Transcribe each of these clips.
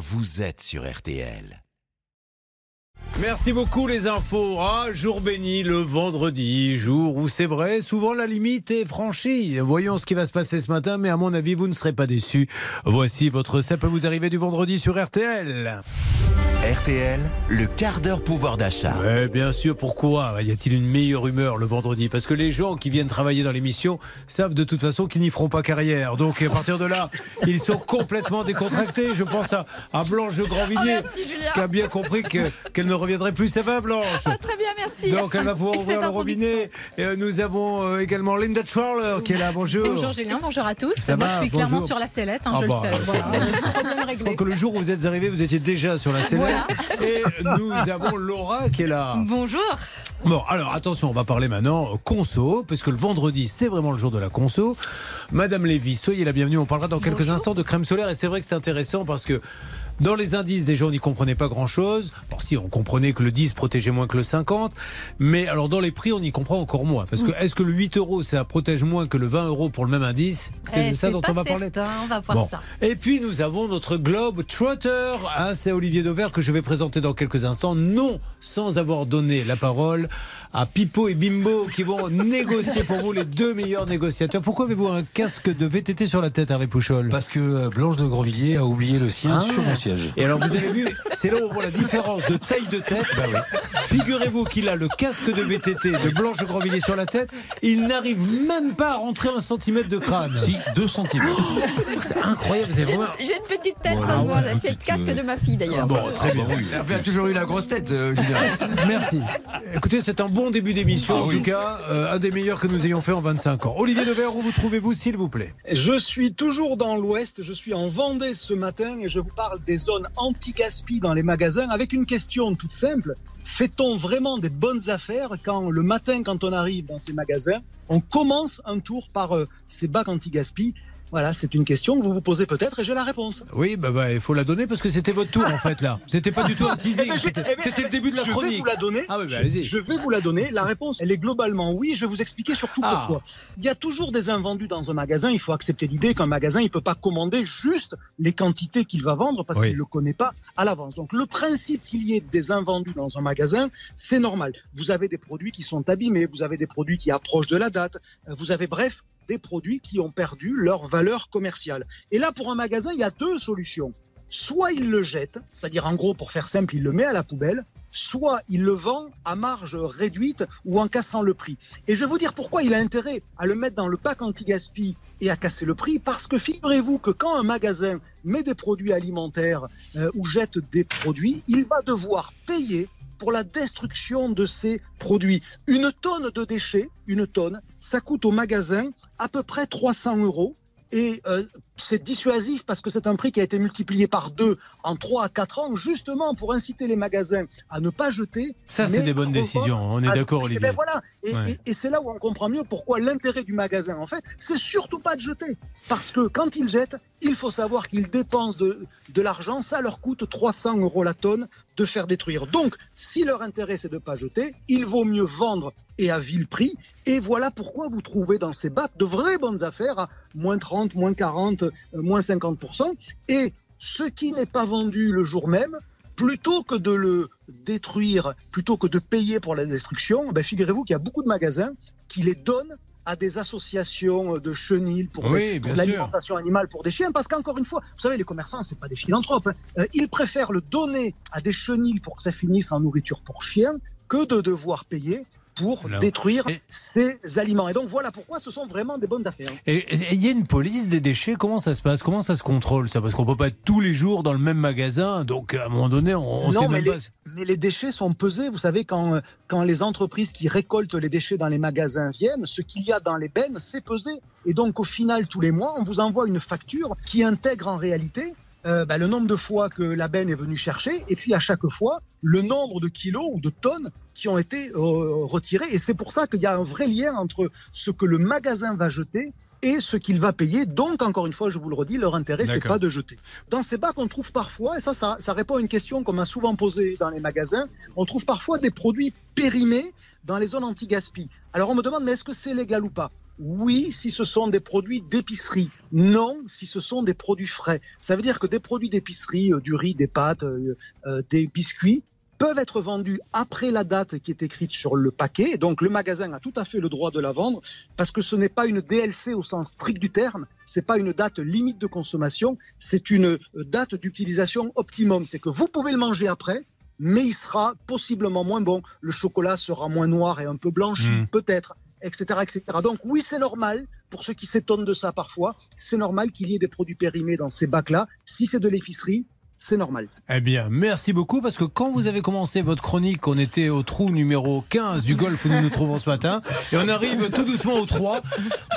vous êtes sur RTL. Merci beaucoup les infos. Ah, jour béni le vendredi, jour où c'est vrai, souvent la limite est franchie. Voyons ce qui va se passer ce matin, mais à mon avis, vous ne serez pas déçus. Voici votre ça peut vous arriver du vendredi sur RTL. RTL, le quart d'heure pouvoir d'achat. Ouais, bien sûr, pourquoi? Y a-t-il une meilleure humeur le vendredi? Parce que les gens qui viennent travailler dans l'émission savent de toute façon qu'ils n'y feront pas carrière. Donc à partir de là, ils sont complètement décontractés. Je pense à, à Blanche de Grandvilliers, Oh, merci, Julien. qui a bien compris que- qu'elle ne reviendrait plus. Ça va Blanche? Ah, très bien, merci. Donc elle va pouvoir ouvrir le robinet. Et, euh, nous avons euh, également Linda Schwarler qui est là. Bonjour. Bonjour Julien, bonjour à tous. Ça Moi va, je suis bonjour. clairement sur la sellette, hein, Ah je bah, le sais. Voilà. Problème Je réglé. crois que le jour où vous êtes arrivé, vous étiez déjà sur la scène. Voilà. Et nous avons Laura qui est là. Bonjour. Bon, alors attention, on va parler maintenant conso, parce que le vendredi, c'est vraiment le jour de la conso. Madame Lévy, soyez la bienvenue. On parlera dans quelques instants de crème solaire. Et c'est vrai que c'est intéressant parce que dans les indices, déjà, on n'y comprenait pas grand-chose. Bon, si, on comprenait que le 10 protégeait moins que le 50. Mais alors, dans les prix, on y comprend encore moins. Parce que est-ce que le 8 euros, ça protège moins que le 20 euros pour le même indice? C'est Eh, de ça dont on va parler On va voir Bon. ça. Et puis nous avons notre Globe Trotter. Ah, c'est Olivier Dauvert que je vais présenter dans quelques instants. Non, sans avoir donné la parole à Pipo et Bimbo qui vont négocier pour vous les deux meilleurs négociateurs. Pourquoi avez-vous un casque de VTT sur la tête, Hervé Pouchol? Parce que euh, Blanche de Grandvilliers a oublié le sien Ah. sur mon siège. Et alors vous avez vu, c'est là où on voit la différence de taille de tête. Figurez-vous qu'il a le casque de VTT de Blanche de Grandvilliers sur la tête. Il n'arrive même pas à rentrer un centimètre de crâne. Si, 2 cm. C'est incroyable. vous avez J'ai vraiment- j'ai une petite tête, Voilà, ça se voit. C'est le casque euh, de ma fille d'ailleurs. Bon, très bien. Hervé a toujours eu la grosse tête, euh, Julien. Merci. Écoutez, c'est un bon début d'émission, Ah en oui. tout cas, euh, un des meilleurs que nous ayons fait en 25 ans. Olivier Devers, où vous trouvez-vous, s'il vous plaît? Je suis toujours dans l'Ouest, je suis en Vendée ce matin et je vous parle des zones anti-gaspi dans les magasins avec une question toute simple. Fait-on vraiment des bonnes affaires quand le matin, quand on arrive dans ces magasins, on commence un tour par euh, ces bacs anti-gaspi Voilà, c'est une question que vous vous posez peut-être et j'ai la réponse. Oui, bah, bah, il faut la donner parce que c'était votre tour, en fait, là. C'était pas du tout un Eh teasing, ben, c'était eh ben, c'était le début de la je vais chronique. vous la donner. Ah oui, bah, Je-. Je vais vous la donner. La réponse, elle est globalement oui. Je vais vous expliquer surtout Ah. pourquoi. Il y a toujours des invendus dans un magasin. Il faut accepter l'idée qu'un magasin, il peut pas commander juste les quantités qu'il va vendre parce Oui. qu'il le connaît pas à l'avance. Donc, le principe qu'il y ait des invendus dans un magasin, c'est normal. Vous avez des produits qui sont abîmés. Vous avez des produits qui approchent de la date. euh, Vous avez, bref, des produits qui ont perdu leur valeur commerciale. Et là, pour un magasin, il y a deux solutions. Soit il le jette, c'est-à-dire en gros, pour faire simple, il le met à la poubelle, soit il le vend à marge réduite ou en cassant le prix. Et je vais vous dire pourquoi il a intérêt à le mettre dans le pack anti-gaspi et à casser le prix, parce que figurez-vous que quand un magasin met des produits alimentaires euh, ou jette des produits, il va devoir payer pour la destruction de ces produits. Une tonne de déchets, une tonne, ça coûte au magasin à peu près 300 euros. Et euh, c'est dissuasif parce que c'est un prix qui a été multiplié par deux en 3 à 4 ans, justement pour inciter les magasins à ne pas jeter. Ça, c'est des bonnes décisions. On est d'accord, Eh Olivier. ben voilà. Et, Ouais. et- et c'est là où on comprend mieux pourquoi l'intérêt du magasin, en fait, c'est surtout pas de jeter. Parce que quand ils jettent, il faut savoir qu'ils dépensent de, de l'argent. Ça leur coûte 300 euros la tonne de faire détruire. Donc, si leur intérêt, c'est de pas jeter, il vaut mieux vendre et à vil prix. Et voilà pourquoi vous trouvez dans ces bacs de vraies bonnes affaires à moins 30, moins 40, euh, moins 50%. Et ce qui n'est pas vendu le jour même, plutôt que de le détruire, plutôt que de payer pour la destruction, ben figurez-vous qu'il y a beaucoup de magasins qui les donnent à des associations de chenilles pour, Oui, l'alimentation animale pour des chiens, parce qu'encore une fois, vous savez, les commerçants, c'est pas des philanthropes. hein. Euh, ils préfèrent le donner à des chenilles pour que ça finisse en nourriture pour chiens que de devoir payer pour détruire Et- ces aliments. Et donc voilà pourquoi ce sont vraiment des bonnes affaires. Et il y a une police des déchets, comment ça se passe? Comment ça se contrôle ça? Parce qu'on peut pas être tous les jours dans le même magasin, donc à un moment donné, on, non, sait mais même les, pas. mais les déchets sont pesés. Vous savez, quand, quand les entreprises qui récoltent les déchets dans les magasins viennent, ce qu'il y a dans les bennes, c'est pesé. Et donc, au final, tous les mois, on vous envoie une facture qui intègre en réalité euh, bah, le nombre de fois que la benne est venue chercher, et puis à chaque fois, le nombre de kilos ou de tonnes qui ont été euh, retirés. Et c'est pour ça qu'il y a un vrai lien entre ce que le magasin va jeter et ce qu'il va payer. Donc, encore une fois, je vous le redis, leur intérêt, c'est pas de jeter. Dans ces bacs, on trouve parfois, et ça, ça, ça répond à une question qu'on m'a souvent posée dans les magasins, on trouve parfois des produits périmés dans les zones anti-gaspi. Alors on me demande, mais est-ce que c'est légal ou pas? Oui si ce sont des produits d'épicerie, non si ce sont des produits frais. Ça veut dire que des produits d'épicerie, euh, du riz, des pâtes, euh, euh, des biscuits, peuvent être vendus après la date qui est écrite sur le paquet. Donc le magasin a tout à fait le droit de la vendre parce que ce n'est pas une DLC au sens strict du terme, c'est pas une date limite de consommation, c'est une euh, date d'utilisation optimum. C'est que vous pouvez le manger après, mais il sera possiblement moins bon. Le chocolat sera moins noir et un peu blanchi, Mm. peut-être, etc., etc. Donc oui, c'est normal. Pour ceux qui s'étonnent de ça parfois, c'est normal qu'il y ait des produits périmés dans ces bacs-là. Si c'est de l'épicerie, c'est normal. Eh bien, merci beaucoup parce que quand vous avez commencé votre chronique, on était au trou numéro 15 du golf où nous nous trouvons ce matin et on arrive tout doucement au 3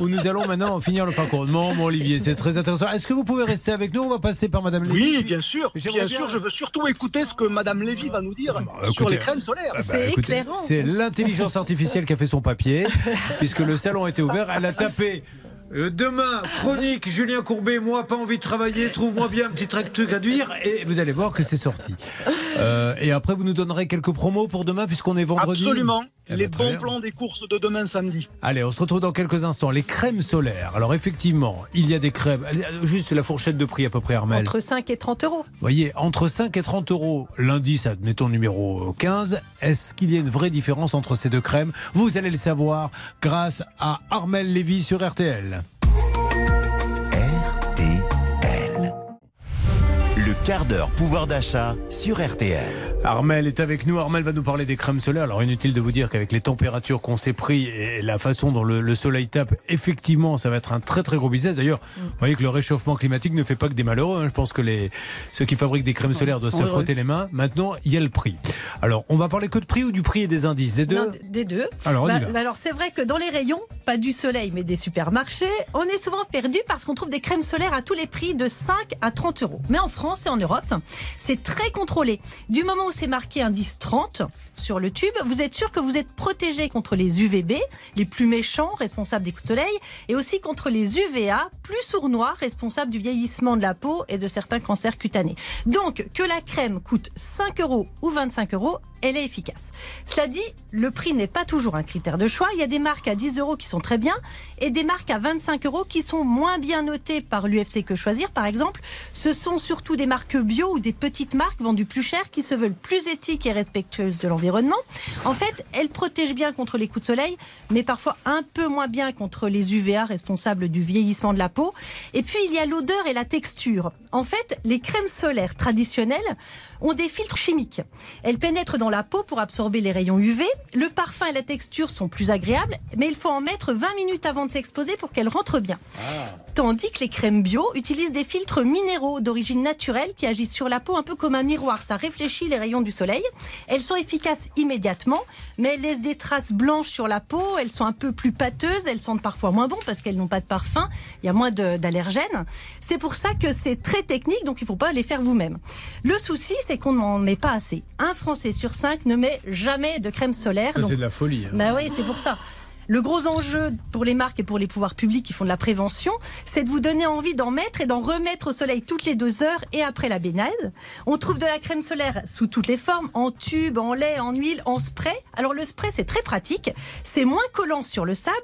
où nous allons maintenant finir le parcours. Non, mon Olivier, c'est très intéressant. Est-ce que vous pouvez rester avec nous? On va passer par Madame Lévy. Oui, bien sûr. Bien bien- sûr, je veux surtout écouter ce que Madame Lévy va nous dire Bah, sur les crèmes solaires. Ah bah, C'est écoutez, éclairant. C'est l'intelligence artificielle qui a fait son papier, puisque le salon était ouvert. Elle a tapé. Euh, demain, chronique, Julien Courbet, moi pas envie de travailler, trouve-moi bien un petit truc à dire, et vous allez voir que c'est sorti. Euh, et après, vous nous donnerez quelques promos pour demain, puisqu'on est vendredi. Absolument. Eh les bons bien. plans des courses de demain samedi. Allez, on se retrouve dans quelques instants. Les crèmes solaires. Alors effectivement, il y a des crèmes. Juste la fourchette de prix à peu près, Armel. Entre 5 et 30 euros. Vous voyez, entre 5 et 30 euros l'indice, admettons numéro 15, est-ce qu'il y a une vraie différence entre ces deux crèmes? Vous allez le savoir grâce à Armel Lévy sur. RTL. Quart d'heure pouvoir d'achat sur RTL. Armel est avec nous. Armel va nous parler des crèmes solaires. Alors inutile de vous dire qu'avec les températures qu'on s'est pris et la façon dont le, le soleil tape, effectivement, ça va être un très très gros business. D'ailleurs, vous voyez que le réchauffement climatique ne fait pas que des malheureux. hein. Je pense que les, ceux qui fabriquent des crèmes solaires doivent se heureux. frotter les mains. Maintenant, il y a le prix. Alors, on va parler que de prix ou du prix et des indices? Des deux? Non, des deux. Alors, Bah, bah alors c'est vrai que dans les rayons, pas du soleil mais des supermarchés, on est souvent perdu parce qu'on trouve des crèmes solaires à tous les prix de 5 à 30 euros. Mais en France et en Europe, c'est très contrôlé. Du moment où c'est marqué indice 30 sur le tube, vous êtes sûr que vous êtes protégé contre les UVB, les plus méchants responsables des coups de soleil, et aussi contre les UVA, plus sournois, responsables du vieillissement de la peau et de certains cancers cutanés. Donc, que la crème coûte 5 euros ou 25 euros, elle est efficace. Cela dit, le prix n'est pas toujours un critère de choix. Il y a des marques à 10 euros qui sont très bien et des marques à 25 euros qui sont moins bien notées par l'UFC que choisir. Par exemple, ce sont surtout des marques bio ou des petites marques vendues plus cher qui se veulent plus éthiques et respectueuses de l'environnement. En fait, elles protègent bien contre les coups de soleil, mais parfois un peu moins bien contre les UVA responsables du vieillissement de la peau. Et puis, il y a l'odeur et la texture. En fait, les crèmes solaires traditionnelles ont des filtres chimiques. Elles pénètrent dans la peau pour absorber les rayons UV. Le parfum et la texture sont plus agréables, mais il faut en mettre 20 minutes avant de s'exposer pour qu'elles rentrent bien. Tandis que les crèmes bio utilisent des filtres minéraux d'origine naturelle qui agissent sur la peau un peu comme un miroir. Ça réfléchit les rayons du soleil. Elles sont efficaces immédiatement, mais elles laissent des traces blanches sur la peau. Elles sont un peu plus pâteuses. Elles sentent parfois moins bon parce qu'elles n'ont pas de parfum. Il y a moins d'allergènes. C'est pour ça que c'est très technique, donc il ne faut pas les faire vous-même. Le souci, c'est qu'on n'en met pas assez. Un Français sur cinq ne met jamais de crème solaire. C'est de la folie. hein. bah oui, c'est pour ça. Le gros enjeu pour les marques et pour les pouvoirs publics qui font de la prévention, c'est de vous donner envie d'en mettre et d'en remettre au soleil toutes les deux heures et après la baignade. On trouve de la crème solaire sous toutes les formes, en tube, en lait, en huile, en spray. Alors le spray, c'est très pratique. C'est moins collant sur le sable.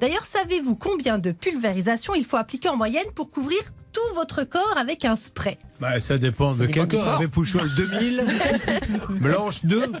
D'ailleurs, savez-vous combien de pulvérisation il faut appliquer en moyenne pour couvrir tout votre corps avec un spray? Bah, ça dépend de quel corps. Avec Pouchol 2000, Blanche 2.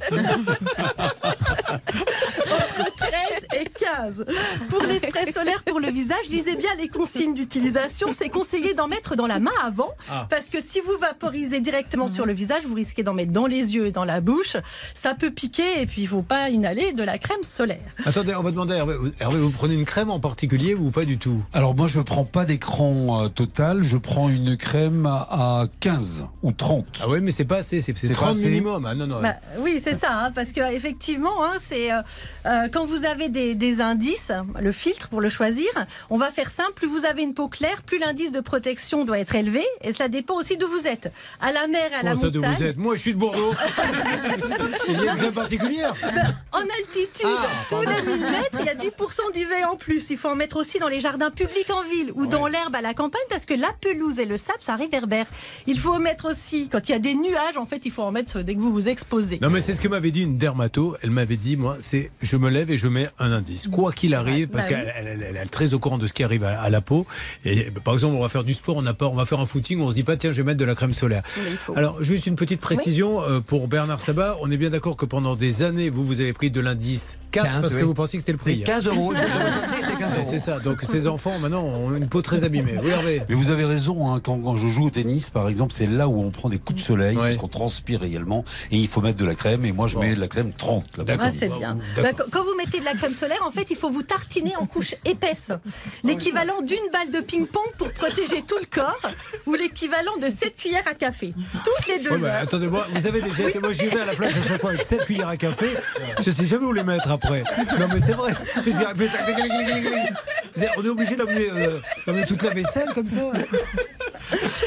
Entre 13 et 15. Pour les sprays solaires pour le visage, lisez bien les consignes d'utilisation. C'est conseillé d'en mettre dans la main avant, Ah. parce que si vous vaporisez directement sur le visage, vous risquez d'en mettre dans les yeux et dans la bouche. Ça peut piquer et puis il faut pas inhaler de la crème solaire. Attendez, on va demander à Hervé. Hervé, vous prenez une crème en particulier ou pas du tout? Alors moi je prends pas d'écran euh, total, je prends une crème à 15 ou 30. Ah ouais, mais c'est pas assez, c'est c'est C'est 30 pas assez minimum. Ah non, non. Bah, oui, c'est ça, hein, parce que effectivement, hein, c'est euh, euh, quand vous avez des, des indices, le filtre pour le choisir, on va faire simple. Plus vous avez une peau claire, plus l'indice de protection doit être élevé, et ça dépend aussi d'où vous êtes. À la mer, à la Comment ça de montagne. vous êtes Moi, je suis de Bordeaux. Il y a une particulière En altitude, Ah, tous les 1000 mètres, il y a 10% d'IV en plus. Il faut en mettre aussi dans les jardins publics en ville ou dans l'herbe à la campagne parce que la pelouse et le sable, ça réverbère. Il faut en mettre aussi, quand il y a des nuages, en fait, il faut en mettre dès que vous vous exposez. Non, mais c'est ce que m'avait dit une dermato. Elle m'avait dit, moi, c'est je me lève et je mets un indice. quoi qu'il arrive, parce Bah qu'elle elle- elle- elle est très au courant de ce qui arrive à, à la peau. Et par exemple, on va faire du sport, on a peur, on va faire un footing, on se dit pas tiens, je vais mettre de la crème solaire. Alors, juste une petite précision euh, pour Bernard Sabat. On est bien d'accord que pendant des années, vous, vous avez pris de l'indice 4 15, parce que oui. vous pensiez que c'était le prix. C'est 15 euros. C'était 15 Ouais, euros. C'est ça. Donc, ces enfants, maintenant, ont une peau très abîmée. Regardez. Mais vous avez raison, hein, quand, quand je joue au tennis, par exemple, c'est là où on prend des coups de soleil, Ouais. parce qu'on transpire également, et il faut mettre de la crème, et moi je Bon. mets de la crème 30. là, D'accord. Ah, c'est bien. Bah, quand- vous mettez de la crème solaire, en fait, il faut vous tartiner en couche épaisse. L'équivalent d'une balle de ping-pong pour protéger tout le corps ou l'équivalent de 7 cuillères à café. Toutes les deux Ouais, bah, attendez-moi, vous avez déjà été. Moi, j'y vais à la plage à chaque fois avec 7 cuillères à café. Je sais jamais où les mettre après. Non, mais c'est vrai. Vous On est obligé d'amener euh, toute la vaisselle comme ça.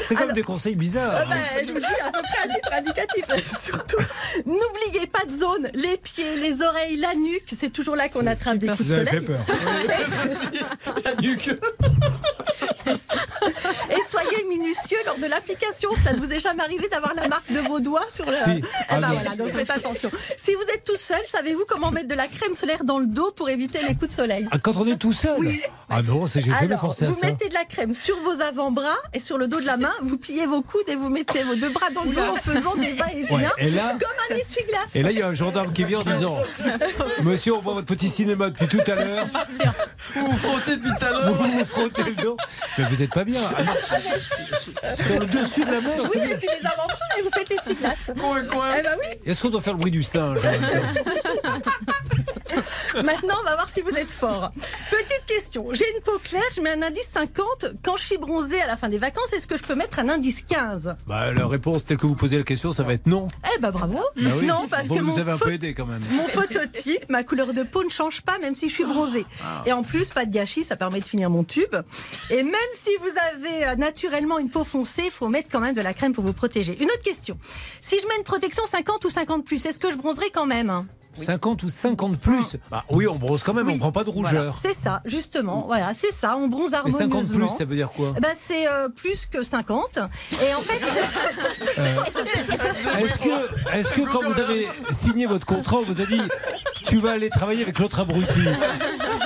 C'est comme des conseils bizarres. Bah, je vous dis à peu près à titre indicatif. Surtout, n'oubliez pas de zone. Les pieds, les oreilles, la nuque. C'est toujours là qu'on attrape des coups de Vous avez fait soleil. peur. La nuque. Soyez minutieux lors de l'application. Ça ne vous est jamais arrivé d'avoir la marque de vos doigts sur le. Si. Eh Ah ben voilà, donc faites attention. Si vous êtes tout seul, savez-vous comment mettre de la crème solaire dans le dos pour éviter les coups de soleil Ah, quand on est tout seul Oui. Ah non, c'est- j'ai jamais pensé à vous ça. mettez de la crème sur vos avant-bras et sur le dos de la main, vous pliez vos coudes et vous mettez vos deux bras dans le dos en faisant des va-et-vient, Ouais, et là- comme un essuie-glace. Et là, il y a un gendarme qui vient en disant Monsieur, on voit votre petit cinéma depuis tout à l'heure. Vous vous frottez depuis tout à Vous l'heure. vous frottez le dos. Mais vous n'êtes pas bien. Ah non. Sur le dessus de la main, Oui, et puis les avant-bras et vous faites l'essuie-glace. Coin, coin. Eh ben oui, Est-ce qu'on doit faire le bruit du singe maintenant on va voir si vous êtes fort. Petite question, j'ai une peau claire, je mets un indice 50. Quand je suis bronzée à la fin des vacances, est-ce que je peux mettre un indice 15 bah, La réponse telle que vous posez la question, ça va être non. Eh ben bravo. Bah oui. Non, parce Bon, que vous mon, avez un peu aidé quand même. mon phototype, ma couleur de peau ne change pas même si je suis bronzée. Ah. Et en plus, pas de gâchis, ça permet de finir mon tube. Et même si vous avez euh, naturellement une peau foncée, il faut mettre quand même de la crème pour vous protéger. Une autre question. Si je mets une protection 50 ou 50 plus, est-ce que je bronzerai quand même? 50 ou 50 plus Bah oui, on brosse quand même, Oui. on prend pas de Voilà, rougeur. C'est ça, justement. Voilà, c'est ça. On bronze Mais 50 harmonieusement. plus, ça veut dire quoi Eh ben, c'est euh, plus que 50. Et en fait, Est-ce que, est que quand vous avez signé votre contrat, on vous a dit tu vas aller travailler avec l'autre abruti?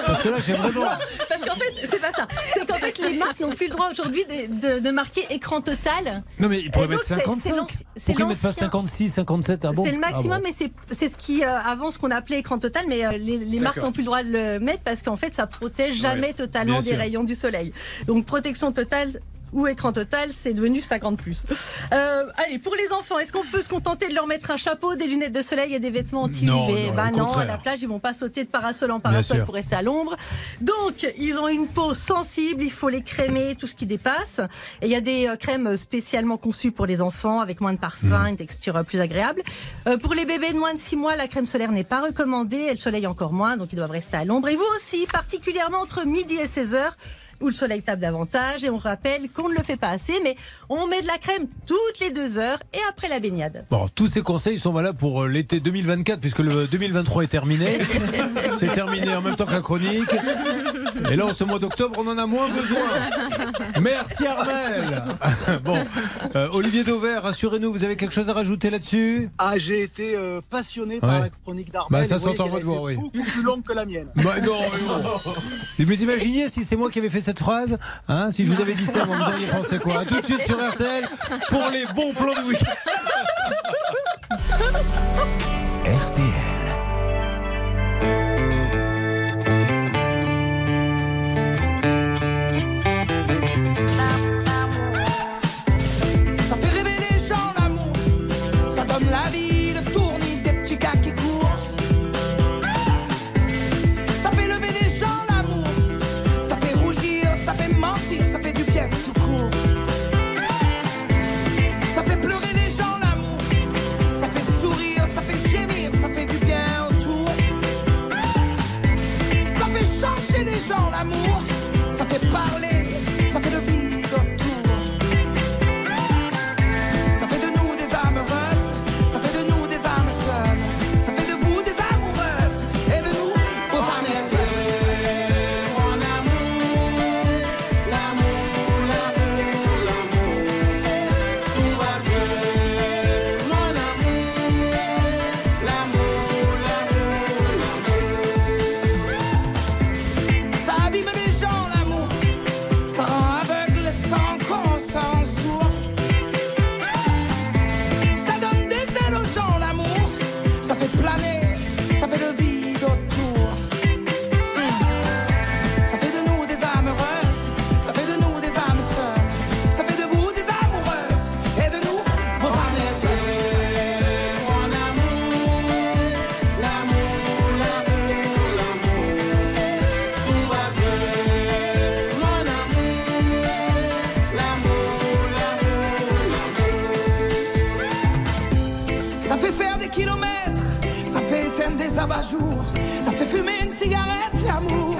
Parce que là, j'ai vraiment. parce qu'en fait, c'est pas ça. C'est qu'en fait, les marques n'ont plus le droit aujourd'hui de, de- de marquer écran total. Non, mais ils pourraient mettre c'est- c'est 55. l'anci- c'est Pourquoi ils mettent pas l'ancien. 56, 57 ah bon c'est le maximum, Ah bon. mais c'est ce qui, euh, avant, ce qu'on appelait écran total, mais euh, les, les marques n'ont plus le droit de le mettre parce qu'en fait, ça protège jamais Ouais, totalement des sûr. rayons du soleil. Donc, protection totale ou écran total, c'est devenu 50 plus. Euh, allez, pour les enfants, est-ce qu'on peut se contenter de leur mettre un chapeau, des lunettes de soleil et des vêtements Non, anti-UV non, Bah au non, à la plage, ils vont pas sauter de parasol en parasol pour rester à l'ombre. Donc, ils ont une peau sensible, il faut les crémer, tout ce qui dépasse. Et il y a des euh, crèmes spécialement conçues pour les enfants, avec moins de parfum, Mm. une texture plus agréable. Euh, pour les bébés de moins de 6 mois, la crème solaire n'est pas recommandée, et le soleil encore moins, donc ils doivent rester à l'ombre. Et vous aussi, particulièrement entre midi et 16 heures, où le soleil tape davantage, et on rappelle qu'on ne le fait pas assez, mais on met de la crème toutes les deux heures et après la baignade. Bon, tous ces conseils sont valables pour euh, l'été 2024, puisque le 2023 est terminé. C'est terminé en même temps que la chronique. Et là, en ce mois d'octobre, on en a moins besoin. Merci Armel. Bon, euh, Olivier Dauvert, rassurez-nous, vous avez quelque chose à rajouter là-dessus? Ah, j'ai été euh, passionné Ouais. par la chronique d'Armel. Bah, ça vous s'entend a votre voix, oui. Beaucoup plus longue que la mienne. Bah, non, mais bon. Mais imaginez si c'est moi qui avais fait cette phrase, hein, si je vous avais dit ça, vous auriez pensé quoi? Tout de suite sur RTL pour les bons plans du week-end. gens l'amour, cigarette, l'amour.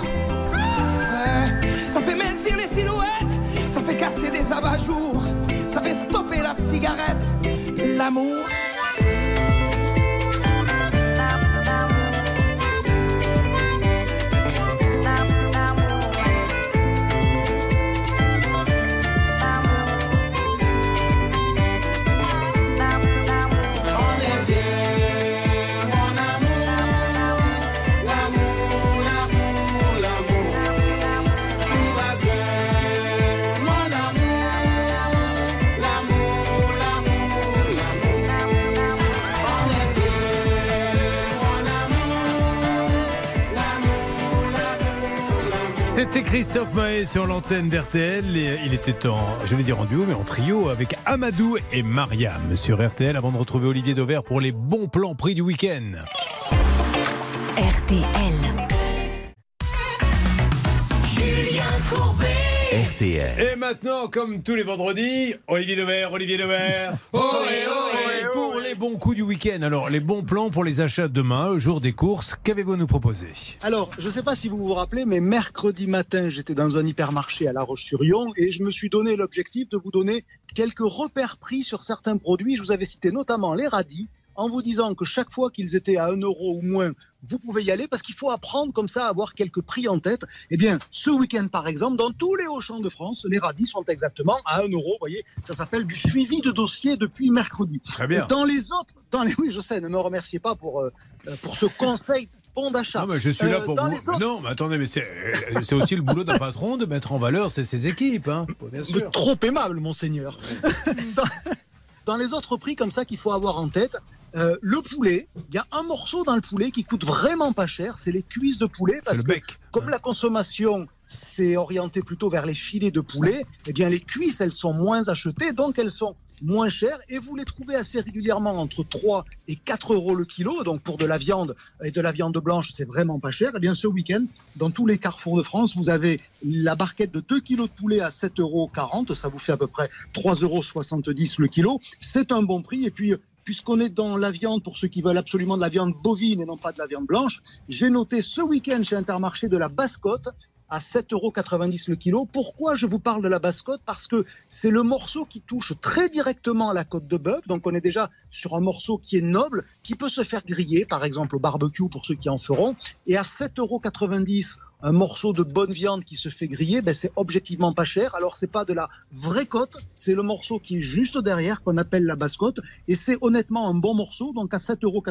Ça fait mincir les silhouettes, ça fait casser des abat-jours, ça fait stopper la cigarette, l'amour. C'était Christophe Mahé sur l'antenne d'RTL. et Il était en, je vais dire en duo, mais en trio avec Amadou et Mariam sur RTL avant de retrouver Olivier Dauvert pour les bons plans prix du week-end. RTL. Julien Courbet. RTL. Et maintenant, comme tous les vendredis, Olivier Dauvert, Olivier Dauvert. Ohé, ohé, Et pour les bons coups du week-end, alors les bons plans pour les achats demain, au jour des courses, qu'avez-vous à nous proposer? Alors, je ne sais pas si vous vous rappelez, mais mercredi matin, j'étais dans un hypermarché à La Roche-sur-Yon et je me suis donné l'objectif de vous donner quelques repères prix sur certains produits. Je vous avais cité notamment les radis en vous disant que chaque fois qu'ils étaient à 1 euro ou moins, vous pouvez y aller parce qu'il faut apprendre comme ça à avoir quelques prix en tête. Eh bien, ce week-end, par exemple, dans tous les Auchan de France, les radis sont exactement à 1 euro. Vous voyez, ça s'appelle du suivi de dossier depuis mercredi. Très bien. Dans les autres, dans les, oui, je sais, ne me remerciez pas pour, euh, pour ce conseil bon d'achat. Non, mais je suis là Euh, pour vous. autres- Non, mais attendez, mais c'est aussi le boulot d'un patron de mettre en valeur ses, ses équipes, hein. bien sûr. trop aimable, monseigneur. dans, dans les autres prix comme ça qu'il faut avoir en tête, euh, le poulet, il y a un morceau dans le poulet qui coûte vraiment pas cher, c'est les cuisses de poulet, parce le que bec. comme la consommation s'est orientée plutôt vers les filets de poulet, eh bien les cuisses, elles sont moins achetées, donc elles sont moins chères, et vous les trouvez assez régulièrement entre 3 et 4 euros le kilo, donc pour de la viande et de la viande blanche, c'est vraiment pas cher. Eh bien ce week-end, dans tous les carrefours de France, vous avez la barquette de 2 kilos de poulet à 7,40 euros, ça vous fait à peu près 3,70 euros le kilo. C'est un bon prix, et puis puisqu'on est dans la viande, pour ceux qui veulent absolument de la viande bovine et non pas de la viande blanche, j'ai noté ce week-end chez Intermarché de la basse-côte à 7,90 euros le kilo. Pourquoi je vous parle de la basse-côte Parce que c'est le morceau qui touche très directement à la côte de bœuf. Donc on est déjà sur un morceau qui est noble, qui peut se faire griller, par exemple au barbecue pour ceux qui en feront. Et à 7,90 euros, un morceau de bonne viande qui se fait griller, ben c'est objectivement pas cher. Alors c'est pas de la vraie côte, c'est le morceau qui est juste derrière qu'on appelle la basse côte. Et c'est honnêtement un bon morceau. Donc à 7,90 euros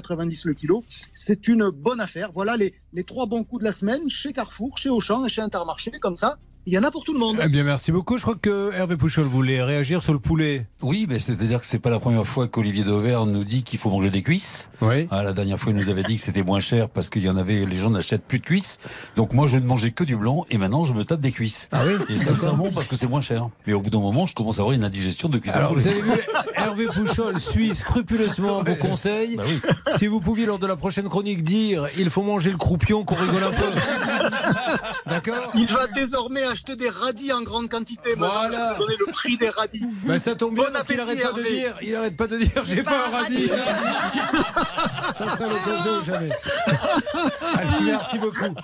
le kilo, c'est une bonne affaire. Voilà les, les trois bons coups de la semaine chez Carrefour, chez Auchan et chez Intermarché. Comme ça, il y en a pour tout le monde. Eh bien, merci beaucoup. Je crois que Hervé Pouchol voulait réagir sur le poulet. Oui, mais c'est-à-dire que c'est pas la première fois qu'Olivier Dauvert nous dit qu'il faut manger des cuisses. Oui. Ah, la dernière fois, il nous avait dit que c'était moins cher parce qu'il y en avait, les gens n'achètent plus de cuisses. Donc moi, je ne mangeais que du blanc et maintenant, je me tape des cuisses. Ah oui Et ça, c'est bon parce que c'est moins cher. Mais au bout d'un moment, je commence à avoir une indigestion de cuisses. Alors, vous avez vu, Hervé Pouchol suit scrupuleusement vos conseils. Bah oui. Si vous pouviez, lors de la prochaine chronique, dire il faut manger le croupion, qu'on rigole un peu. D'accord? Il va désormais acheter des radis en grande quantité. Maintenant, Voilà. je vais vous donner le prix des radis. Ben, ça tombe bien Bon parce qu'il appétit, arrête pas de dire, il arrête pas de dire, j'ai pas, un radis. ça sera l'occasion jamais. Allez, merci beaucoup.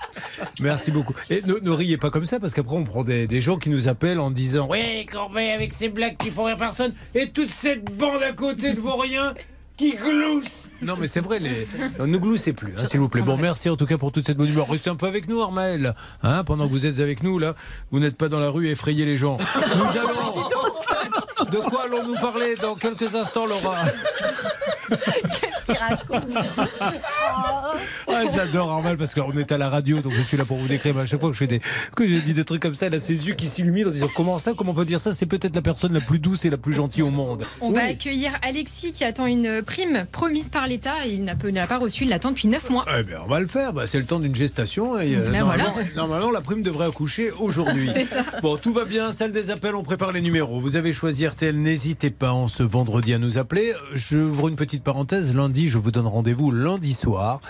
Merci beaucoup. Et ne, ne riez pas comme ça parce qu'après on prend des, des gens qui nous appellent en disant Oui, Corbet avec ses blagues qui font rire personne et toute cette bande à côté de vauriens qui. Non mais c'est vrai, les... ne gloussez plus, hein, s'il vous plaît. Bon, merci en tout cas pour toute cette bonne humeur. Restez un peu avec nous, Armel. Hein, pendant que vous êtes avec nous, là, vous n'êtes pas dans la rue à effrayer les gens. Nous allons... De quoi allons-nous parler dans quelques instants, Laura? Qu'est-ce qu'il raconte? Ah, J'adore Armel parce qu'on est à la radio, donc je suis là pour vous décrire. Mais à chaque fois que je fais des, que je dis des trucs comme ça, elle a ses yeux qui s'illuminent en disant comment ça, comment on peut dire ça? C'est peut-être la personne la plus douce et la plus gentille au monde. On Oui. va accueillir Alexis qui attend une prime promise par l'État et il n'a pas- reçu, il l'attend depuis 9 mois. Eh bien, on va le faire. Bah, c'est le temps d'une gestation. Et, euh, Ben normalement, normalement, la prime devrait accoucher aujourd'hui. Bon, tout va bien. Salle des appels, on prépare les numéros. Vous avez choisi N'hésitez pas en ce vendredi à nous appeler. Je ouvre une petite parenthèse. Lundi, je vous donne rendez-vous lundi soir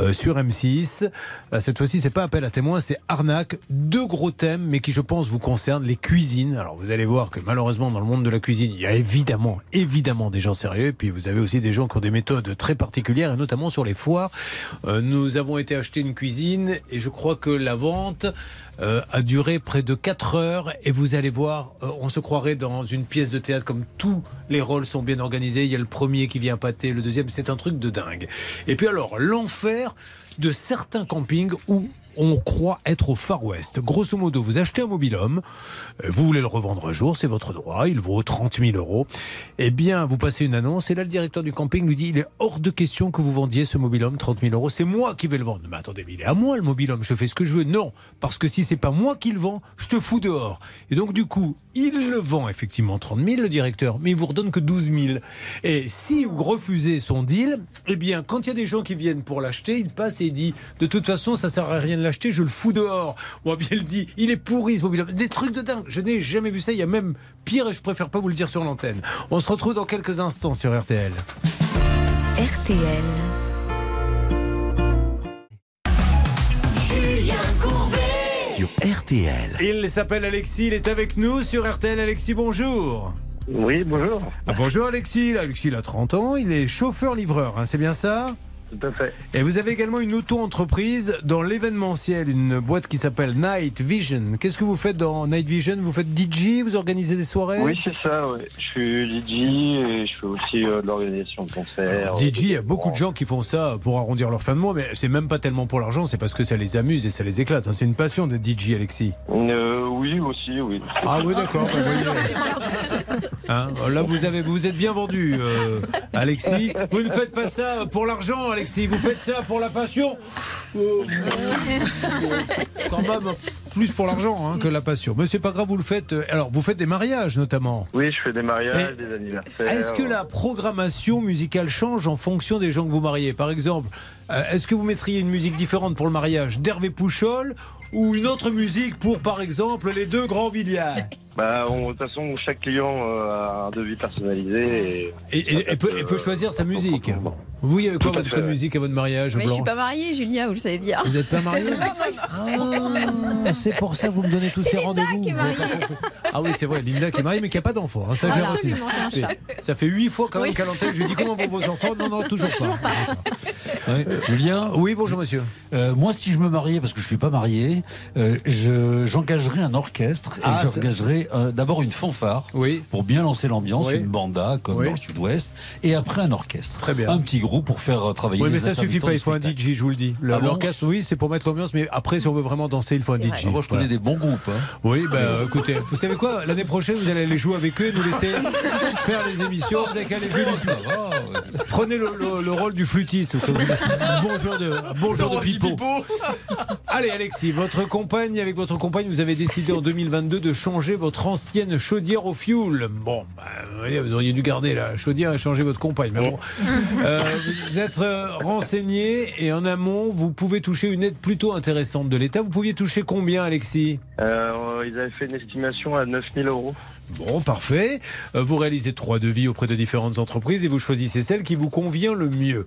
euh, sur M6. Euh, Cette fois-ci, c'est pas appel à témoins, c'est arnaque. Deux gros thèmes, mais qui, je pense, vous concernent les cuisines. Alors, vous allez voir que malheureusement, dans le monde de la cuisine, il y a évidemment, évidemment des gens sérieux. Et puis, vous avez aussi des gens qui ont des méthodes très particulières, et notamment sur les foires. Euh, nous avons été acheter une cuisine, et je crois que la vente a duré près de 4 heures et vous allez voir, on se croirait dans une pièce de théâtre comme tous les rôles sont bien organisés. Il y a le premier qui vient pâter, le deuxième, c'est un truc de dingue. Et puis alors, l'enfer de certains campings où on croit être au Far West. Grosso modo, vous achetez un mobilhome, euh, vous voulez le revendre un jour, c'est votre droit, il vaut 30 000 euros. Eh bien, vous passez une annonce et là, le directeur du camping lui dit il est hors de question que vous vendiez ce mobilhome 30 000 euros, c'est moi qui vais le vendre. Mais attendez, mais il est à moi le mobilhome, je fais ce que je veux. Non, parce que si c'est pas moi qui le vends, je te fous dehors. Et donc, du coup, il le vend effectivement 30 000, le directeur, mais il vous redonne que 12 000. Et si vous refusez son deal, eh bien, quand il y a des gens qui viennent pour l'acheter, il passe et dit de toute façon, ça sert à rien de l'acheter, je le fous dehors. Ou bien il dit il est pourri ce mobilhome. Des trucs de dingue. Je n'ai jamais vu ça. Il y a même pire et je préfère pas vous le dire sur l'antenne. On se retrouve dans quelques instants sur RTL. RTL. Sur RTL. Il s'appelle Alexis, il est avec nous sur RTL. Alexis, bonjour. Oui, bonjour. Ah, bonjour Alexis. Alexis, il a 30 ans, il est chauffeur-livreur, hein, c'est bien ça? Tout à fait. Et vous avez également une auto-entreprise dans l'événementiel, une boîte qui s'appelle Night Vision. Qu'est-ce que vous faites dans Night Vision? Vous faites DJ Vous organisez des soirées? Oui, c'est ça. ouais. Je suis DJ et je fais aussi euh, de l'organisation de concerts. DJ, il y a beaucoup de gens qui font ça pour arrondir leur fin de mois, mais c'est même pas tellement pour l'argent, c'est parce que ça les amuse et ça les éclate. hein. C'est une passion d'être DJ, Alexis. Euh, oui, aussi, oui. Ah oui, d'accord. bah. Hein, là, vous avez, vous êtes bien vendu, euh, Alexis. Vous ne faites pas ça pour l'argent, Alexis. Vous faites ça pour la passion. Euh, quand même, plus pour l'argent hein, que la passion. Mais c'est pas grave, vous le faites. euh, Alors, vous faites des mariages, notamment. Oui, je fais des mariages, des anniversaires. Est-ce que la programmation musicale change en fonction des gens que vous mariez? Par exemple, euh, est-ce que vous mettriez une musique différente pour le mariage? d'Hervé Pouchol ou une autre musique pour, par exemple, les deux grands Villiers? Bah, on- de toute façon, chaque client euh, a un devis personnalisé. Et, et, et- et peut, et peut choisir sa musique. Vous, il y avait quoi votre musique à votre mariage Mais je blanc suis pas mariée, Julia, vous le savez bien. Vous n'êtes pas marié Ah, C'est pour ça que vous me donnez tous ces Linda rendez-vous. qui est mariée. Ah oui, c'est vrai, Linda qui est mariée mais qui n'a pas d'enfant. hein, ça, je l'ai retenu. Absolument, c'est un chat. Ça fait huit fois quand même Oui. qu'à l'antenne, je lui dis comment vont vos enfants? Non, non, toujours pas. Ouais. Julien? Oui, bonjour monsieur. Euh, moi, si je me mariais, parce que je suis pas marié, euh, je- j'engagerais un orchestre et Ah, ça- euh, d'abord une fanfare Oui. pour bien lancer l'ambiance, Oui. une banda comme Oui. dans le Sud-Ouest, et après un orchestre. Très bien. Un petit groupe pour faire euh, travailler. Oui, mais les ça suffit pas, il faut un. DJ, je vous le dis. Ah bon L'orchestre, oui, c'est pour mettre l'ambiance, mais après, si on veut vraiment danser, il faut un DJ. vrai. Moi, je connais des bons groupes. hein. Oui, bah écoutez, vous savez quoi L'année prochaine, vous allez aller jouer avec eux et nous laisser faire les émissions. Vous avez qu'à aller jouer du Ça va, ouais. Prenez le, le- le rôle du flûtiste. Bonjour de, bonjour de pipeau. Allez, Alexis, votre compagne, avec votre compagne, vous avez décidé en 2022 de changer votre ancienne chaudière au fioul. Bon, bah, vous auriez dû garder la chaudière et changer votre compagne. Mais bon, Euh, vous êtes euh, renseigné et en amont, vous pouvez toucher une aide plutôt intéressante de l'État. Vous pouviez toucher combien, Alexis? Euh, ils avaient fait une estimation à 9000 euros. Bon, parfait. Vous réalisez trois devis auprès de différentes entreprises et vous choisissez celle qui vous convient le mieux.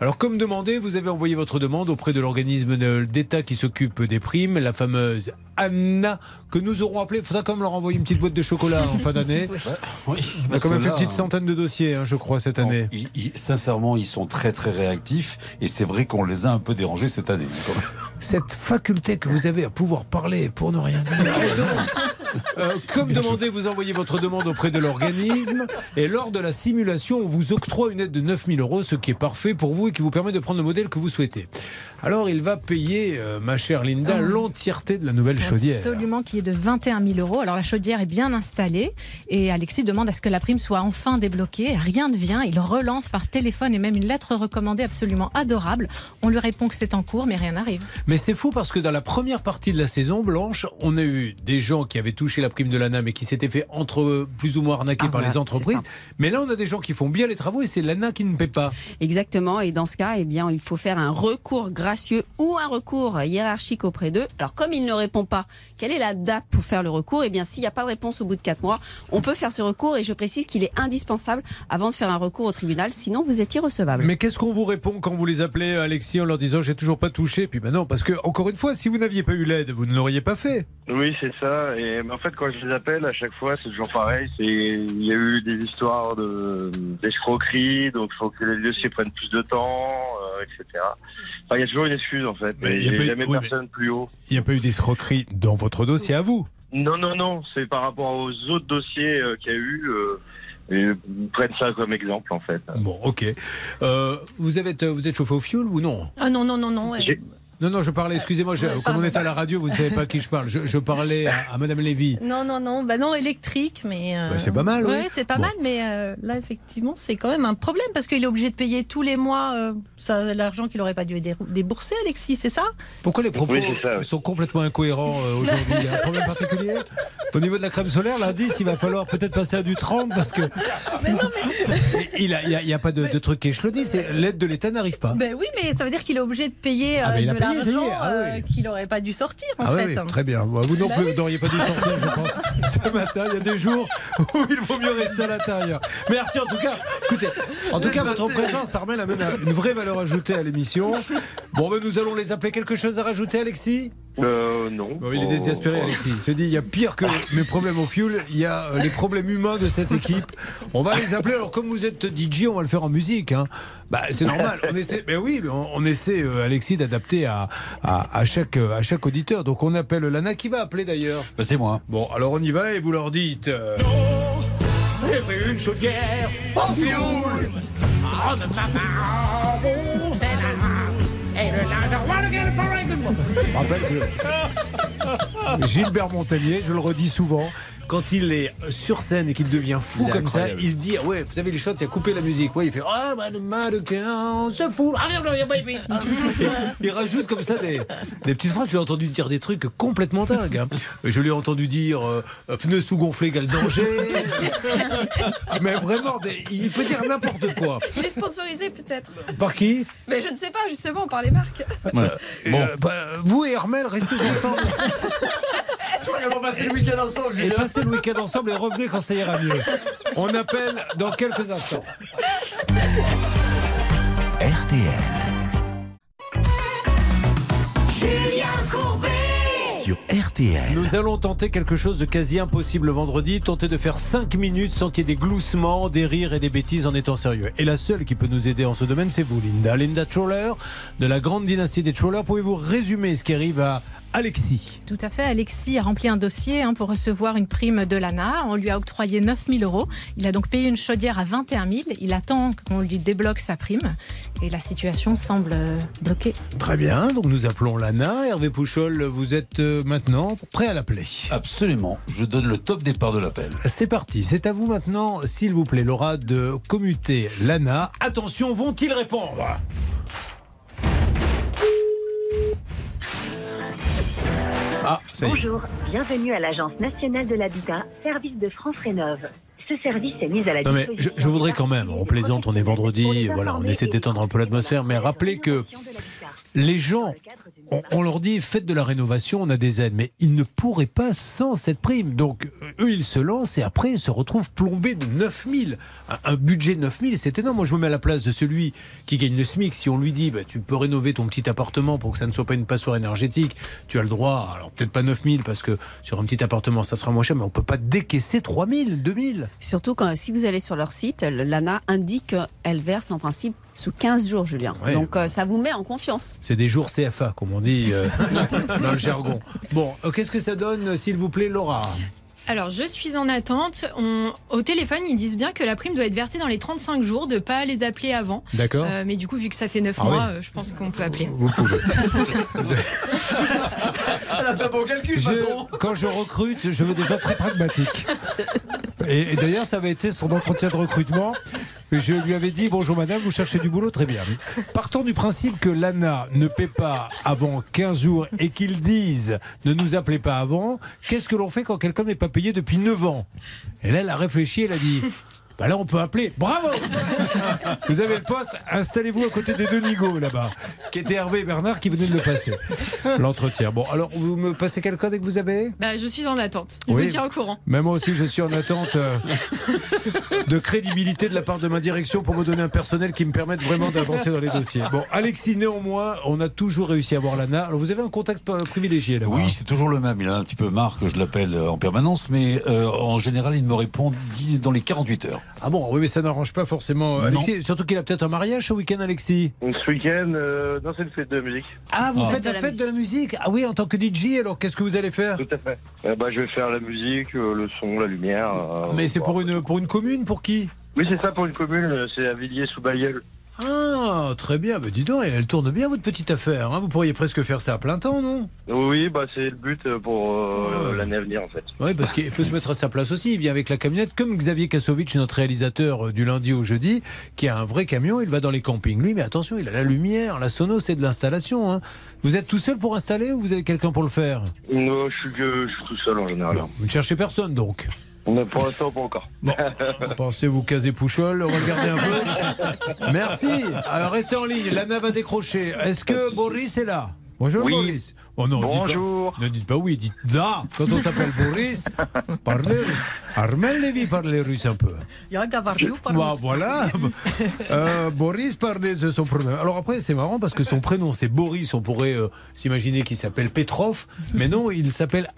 Alors, comme demandé, vous avez envoyé votre demande auprès de l'organisme d'État qui s'occupe des primes, la fameuse ANNA, que nous aurons appelé. Il faudra quand même leur envoyer une petite boîte de chocolat en fin d'année. Oui, On a quand même fait là, une petite centaine de dossiers, hein, je crois, cette année. ils- ils- sincèrement, ils sont très très réactifs et c'est vrai qu'on les a un peu dérangés cette année. Cette faculté que vous avez à pouvoir parler pour ne rien dire. Euh, comme demandé, vous envoyez votre demande auprès de l'organisme et lors de la simulation, on vous octroie une aide de 9000 euros, ce qui est parfait pour vous et qui vous permet de prendre le modèle que vous souhaitez. Alors, il va payer, euh, ma chère Linda, l'entièreté de la nouvelle chaudière. Absolument, qui est de 21 000 euros. Alors la chaudière est bien installée et Alexis demande à ce que la prime soit enfin débloquée. Rien ne vient. Il relance par téléphone et même une lettre recommandée absolument adorable. On lui répond que c'est en cours, mais rien n'arrive. Mais c'est fou parce que dans la première partie de la saison blanche, on a eu des gens qui avaient touché la prime de l'ANA, mais qui s'était fait entre plus ou moins arnaquer Ah, par voilà, les entreprises. Mais là, on a des gens qui font bien les travaux et c'est l'ANA qui ne paie pas. Exactement. Et dans ce cas, eh bien, il faut faire un recours gracieux ou un recours hiérarchique auprès d'eux. Alors, comme il ne répond pas, quelle est la date pour faire le recours? Eh bien, s'il n'y a pas de réponse au bout de quatre mois, on peut faire ce recours. Et je précise qu'il est indispensable avant de faire un recours au tribunal. Sinon, vous êtes irrecevable. Mais qu'est-ce qu'on vous répond quand vous les appelez, Alexis, en leur disant j'ai toujours pas touché? Puis maintenant, parce que, encore une fois, si vous n'aviez pas eu l'aide, vous ne l'auriez pas fait. Oui, c'est ça. Et mais en fait, quand je les appelle, à chaque fois, c'est toujours pareil. C'est il y a eu des histoires de d'escroquerie, donc il faut que les dossiers prennent plus de temps, euh, etc. Enfin, il y a toujours une excuse en fait. Mais Mais il y a il n'y pas a eu- jamais oui, personne plus haut. Il n'y a pas eu d'escroquerie dans votre dossier à vous? Non, non, non. C'est par rapport aux autres dossiers euh, qu'il y a eu. euh, et prennent ça comme exemple en fait. Bon, ok. Euh, vous, avez, vous êtes chauffé au fioul ou non? Ah non, non, non, non. ouais. Non, non, je parlais, excusez-moi, je- comme on est à la radio, vous ne savez pas à qui je parle. Je, je parlais à, à Madame Lévy. Non, non, non, bah non, électrique, mais. euh, Bah, c'est pas mal, oui. Ouais, c'est pas Bon. mal, mais euh, là, effectivement, c'est quand même un problème parce qu'il est obligé de payer tous les mois euh, ça, l'argent qu'il aurait pas dû dé- débourser, Alexis, c'est ça? Pourquoi les propos Oui, c'est ça, oui. sont complètement incohérents euh, aujourd'hui? Il y a un problème particulier? Au niveau de la crème solaire, l'indice, il va falloir peut-être passer à du 30 parce que. Il n'y a, il y a- y a pas de, de truc échelonné, c'est l'aide de l'État n'arrive pas. Ben oui, mais ça veut dire qu'il est obligé de payer euh, Ah, mais il a de payé, ça y est, l'argent ah euh, qu'il aurait pas dû sortir, en Ah fait. oui, très bien. Vous non Bah plus, vous n'auriez pas dû sortir, je pense. Ce matin, il y a des jours où il vaut mieux rester à l'intérieur. Merci en tout cas. Écoutez, en tout cas, votre présence, ça remet amène une vraie valeur ajoutée à l'émission. Bon, ben, nous allons les appeler. Quelque chose à rajouter, Alexis? Euh, non. Bon, il est désespéré, Alexis. Il se dit, il y a pire que mes problèmes au fuel, il y a euh, les problèmes humains de cette équipe. On va les appeler. Alors, comme vous êtes DJ, on va le faire en musique. Hein. Bah, c'est normal. On essaie, mais oui, mais on, on essaie, euh, Alexis, d'adapter à, à, à chaque, euh, à chaque auditeur. Donc, on appelle Lana. Qui va appeler d'ailleurs Bah, c'est moi. Bon, alors on y va et vous leur dites. euh, une chaudière fioul. Je rappelle que Gilbert Montagnier, je le redis souvent, quand il est sur scène et qu'il devient fou comme incroyable. ça, il dit Ouais, vous savez, les shots, il a coupé la musique. Ouais, il fait Ah, bah, le mannequin, c'est fou. Ah, il, rajoute comme ça des, des petites phrases. Je l'ai entendu dire des trucs complètement dingues. hein. Je l'ai entendu dire euh, Pneus sous-gonflés égale danger. Mais vraiment, des- il peut dire n'importe quoi. Il est sponsorisé peut-être. Par qui? Mais je ne sais pas, justement, par les marques. Bon. bah, vous et Hermel, restez ensemble. On va passer le week-end ensemble, Et. Passez le week-end ensemble et revenez quand ça ira mieux. On appelle dans quelques instants. RTL. Julien Courbet Sur RTL. Nous allons tenter quelque chose de quasi impossible vendredi, tenter de faire 5 minutes sans qu'il y ait des gloussements, des rires et des bêtises en étant sérieux. Et la seule qui peut nous aider en ce domaine, c'est vous, Linda. Linda Troller, de la grande dynastie des Trollers. Pouvez-vous résumer ce qui arrive à Alexis Tout à fait. Alexis a rempli un dossier hein, pour recevoir une prime de l'ANA. On lui a octroyé 9 000 euros. Il a donc payé une chaudière à 21 000. Il attend qu'on lui débloque sa prime. Et la situation semble euh, bloquée. Très bien, donc nous appelons Lana. Hervé Pouchol, vous êtes euh, maintenant prêt à l'appeler. Absolument. Je donne le top départ de l'appel. C'est parti, c'est à vous maintenant, s'il vous plaît, Laura, de commuter Lana. Attention, vont-ils répondre? Bonjour, bienvenue à l'Agence nationale de l'habitat, service de France Rénov. Ce service est mis à la Non mais je, je voudrais quand même, on plaisante, on est vendredi, voilà, on essaie détendre un peu l'atmosphère, mais rappelez que les gens, on, leur dit faites de la rénovation, on a des aides, mais ils ne pourraient pas sans cette prime. Donc euh, eux, ils se lancent et après, ils se retrouvent plombés de 9000. Un, un budget de 9000, c'est énorme. Moi, je me mets à la place de celui qui gagne le SMIC. Si on lui dit bah, tu peux rénover ton petit appartement pour que ça ne soit pas une passoire énergétique, tu as le droit, alors peut-être pas 9000 parce que sur un petit appartement, ça sera moins cher, mais on peut pas décaisser 3000, 2000. Surtout quand si vous allez sur leur site, l'ANA indique qu'elle verse en principe sous 15 jours, Julien. Ouais. Donc euh, ça vous met en confiance. C'est des jours CFA, comme on dit euh, dans le jargon. Bon, euh, qu'est-ce que ça donne, s'il vous plaît, Laura Alors, je suis en attente. On- Au téléphone, ils disent bien que la prime doit être versée dans les 35 jours, de pas les appeler avant. D'accord. Euh, mais du coup, vu que ça fait 9 Ah mois, oui. euh, je pense qu'on peut appeler. Vous pouvez. Elle a fait un bon calcul, patron. Je- quand je recrute, je veux des gens très pragmatiques. Et, et d'ailleurs, ça avait été son entretien de recrutement. Je lui avais dit bonjour madame, vous cherchez du boulot, très bien. Partant du principe que l'ANA ne paie pas avant 15 jours et qu'ils disent ne nous appelez pas avant, qu'est-ce que l'on fait quand quelqu'un n'est pas payé depuis 9 ans? Et là, elle a réfléchi, elle a dit bah là, on peut appeler. Bravo Vous avez le poste, installez-vous à côté des deux nigauds là-bas, qui étaient Hervé et Bernard qui venaient de le passer. L'entretien. Bon, alors, vous me passez quelqu'un dès que vous avez? Bah, je suis en attente. Je Oui. vous tiens au courant. mais moi aussi, je suis en attente euh, de crédibilité de la part de ma direction pour me donner un personnel qui me permette vraiment d'avancer dans les dossiers. Bon, Alexis, néanmoins, on a toujours réussi à avoir l'ANA. Alors, vous avez un contact privilégié là Oui, c'est toujours le même. Il a un petit peu marre que je l'appelle euh, en permanence, mais euh, en général, il me répond dans les 48 heures. Ah bon, oui, mais ça n'arrange pas forcément euh, Non. Alexis. Surtout qu'il a peut-être un mariage ce week-end, Alexis. Ce week-end, euh, non, c'est une fête de musique. Ah, vous Ah. faites la fête de la musique Ah oui, en tant que DJ, alors qu'est-ce que vous allez faire? Tout à fait. Euh, bah, je vais faire la musique, euh, le son, la lumière. euh, Mais c'est pour une, pour une commune, pour qui? Oui, c'est ça pour une commune, c'est à Villiers-sous-Bailleul. Ah, très bien. Bah, dis donc, elle tourne bien votre petite affaire. hein. Vous pourriez presque faire ça à plein temps, non? Oui, bah, c'est le but euh, pour euh, l'année à venir, en fait. Oui, parce qu'il faut se mettre à sa place aussi. Il vient avec la camionnette, comme Xavier Kasovic, notre réalisateur euh, du lundi au jeudi, qui a un vrai camion. Il va dans les campings. Lui, mais attention, il a la lumière, la sono, c'est de l'installation. hein. Vous êtes tout seul pour installer ou vous avez quelqu'un pour le faire? Non, je suis, que- je suis tout seul en général. Vous ne cherchez personne, donc On pour l'instant pas encore. Pensez vous caser Pouchol, regardez un peu. Merci. Alors restez en ligne, Lana va décrocher. Est-ce que Boris est là? Bonjour Oui. Boris. Oh non, dites pas- Bonjour. ne dites pas oui, dites da. Quand on s'appelle Boris, parlez russe. Armel Lévy parlait russe un peu. Bah, voilà. Euh, Boris parlait de son prénom. Alors après, c'est marrant parce que son prénom, c'est Boris. On pourrait euh, s'imaginer qu'il s'appelle Petrov, mais non, il s'appelle.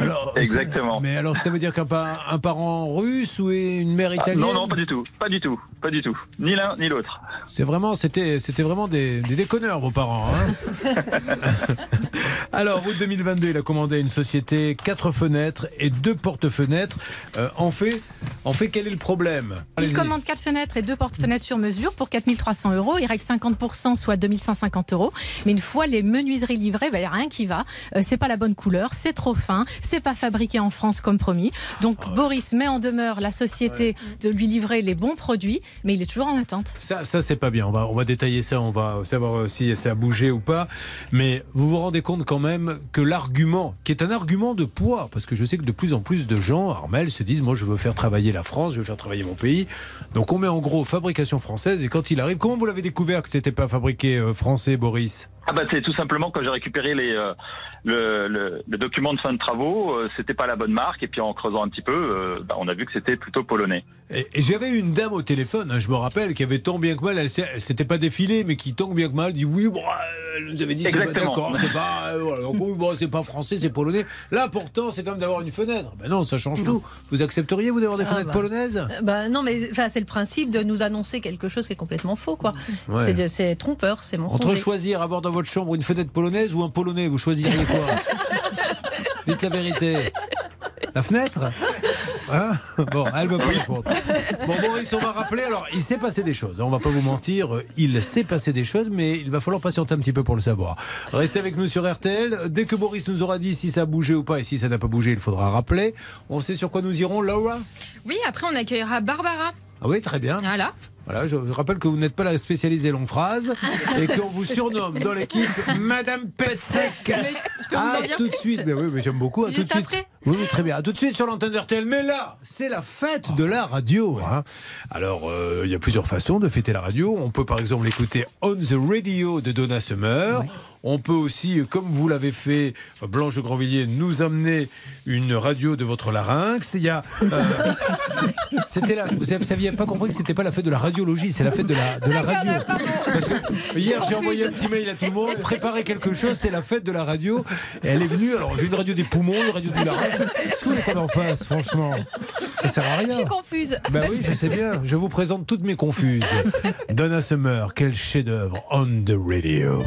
Alors, Exactement. Mais alors, ça veut dire qu'un pa- un parent russe ou une mère Ah, italienne? non, non, pas du tout. Pas du tout. Pas du tout. Ni l'un ni l'autre. C'est vraiment, c'était, c'était vraiment des, des déconneurs, vos parents. hein. Alors, août 2022, il a commandé à une société quatre fenêtres et deux porte-fenêtres. Euh, en fait, en fait, quel est le problème? Il commande 4 fenêtres et 2 porte-fenêtres sur mesure pour 4300 euros. Il règle 50%, soit 2150 euros. Mais une fois les menuiseries livrées, il n'y a rien qui va. Euh, c'est pas la bonne couleur, c'est trop fin, c'est pas fabriqué en France comme promis. Donc Ah Boris met en demeure la société de lui livrer les bons produits, mais il est toujours en attente. Ça, ça c'est pas bien. On va, on va détailler ça. On va savoir euh, si ça a bougé ou pas. Mais vous vous rendez compte quand même que l'argument, qui est un argument de poids, parce que je sais que de plus en plus de gens, Armel, se disent moi je veux faire travailler la France, je veux faire travailler mon pays. Donc on met en gros fabrication française. Et quand il arrive, comment vous l'avez découvert que c'était pas fabriqué euh, français, Boris? Ah bah c'est tout simplement quand j'ai récupéré les, euh, le, le, le document de fin de travaux, euh, c'était pas la bonne marque et puis en creusant un petit peu, euh, bah, on a vu que c'était plutôt polonais. Et, et j'avais une dame au téléphone, hein, je me rappelle, qui avait tant bien que mal, elle, s'était pas défilée, mais qui tant bien que mal dit oui, bon, euh, elle nous avait dit c'est pas Exactement. d'accord, c'est pas, euh, voilà, bon, c'est pas français, c'est polonais. L'important, c'est quand même d'avoir une fenêtre. Ben non, ça change tout. Vous accepteriez vous d'avoir des Ah, fenêtres bah. polonaises? Bah, non, mais enfin, c'est le principe de nous annoncer quelque chose qui est complètement faux, quoi. Ouais. C'est C'est trompeur, c'est Entre mensonger. choisir avoir dans votre chambre une fenêtre polonaise ou un polonais, vous choisiriez quoi Dites la vérité. La fenêtre Hein Bon, elle veut pas répondre. Bon, Boris, on va rappeler. Alors, il s'est passé des choses. On va pas vous mentir. euh, Il s'est passé des choses, mais il va falloir patienter un petit peu pour le savoir. Restez avec nous sur RTL. Dès que Boris nous aura dit si ça a bougé ou pas, et si ça n'a pas bougé, il faudra rappeler. On sait sur quoi nous irons, Laura? Oui, après on accueillera Barbara. Ah oui, très bien. Voilà. Voilà, je vous rappelle que vous n'êtes pas la spécialisée longue phrase et qu'on vous surnomme dans l'équipe Madame Petsec. Ah, tout de suite, mais oui, mais j'aime beaucoup. À tout de suite. Oui, oui, très bien. À tout de suite sur l'antenne d'RTL. Mais là, c'est la fête de la radio. hein. Alors, euh, il y a plusieurs façons de fêter la radio. On peut par exemple l'écouter on the radio de Donna Summer. On peut aussi, comme vous l'avez fait, Blanche de Grandvilliers, nous amener une radio de votre larynx. Il y a. euh, c'était là. Vous n'aviez pas compris que c'était pas la fête de la radiologie, c'est la fête de la, de la radio. Parce que hier, j'ai envoyé un petit mail à tout le monde. Préparez quelque chose, c'est la fête de la radio. Et elle est venue. Alors, j'ai une radio des poumons, une radio du larynx. Qu'est-ce que vous voulez en fasse, franchement? Ça sert à rien. Je suis confuse. Bah oui, je sais bien. Je vous présente toutes mes confuses. Donna Summer, quel chef-d'œuvre on the radio.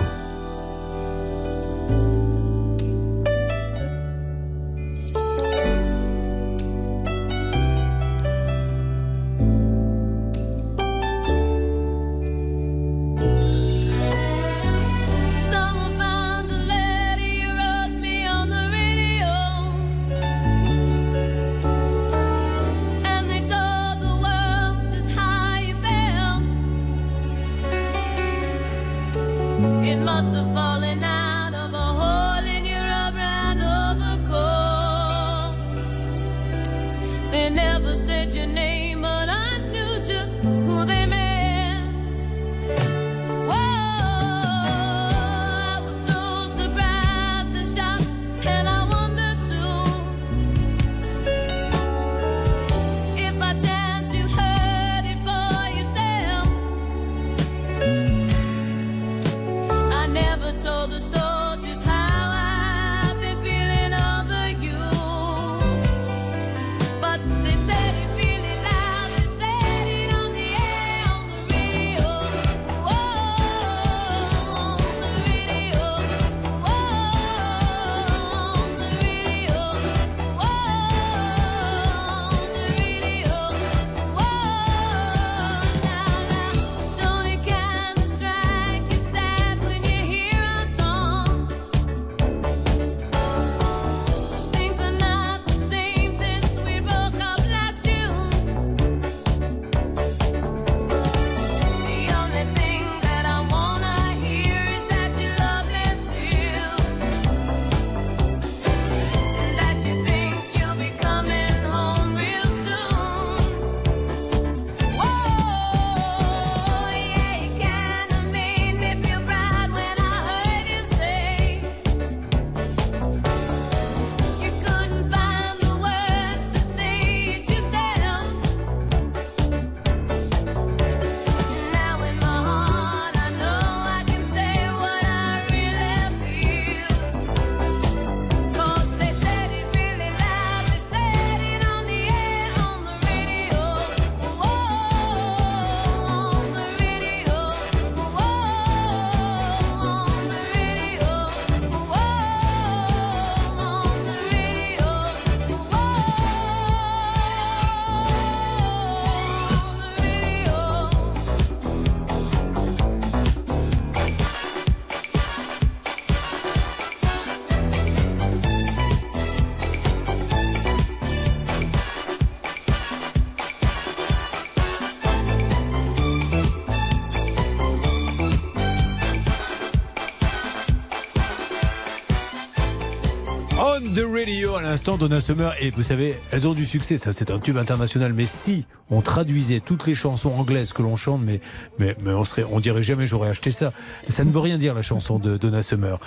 Donna Summer. Et vous savez, elles ont du succès. Ça, c'est un tube international. Mais si on traduisait toutes les chansons anglaises que l'on chante, mais, mais, mais on serait, on dirait jamais j'aurais acheté ça. Ça ne veut rien dire, la chanson de Donna Summer.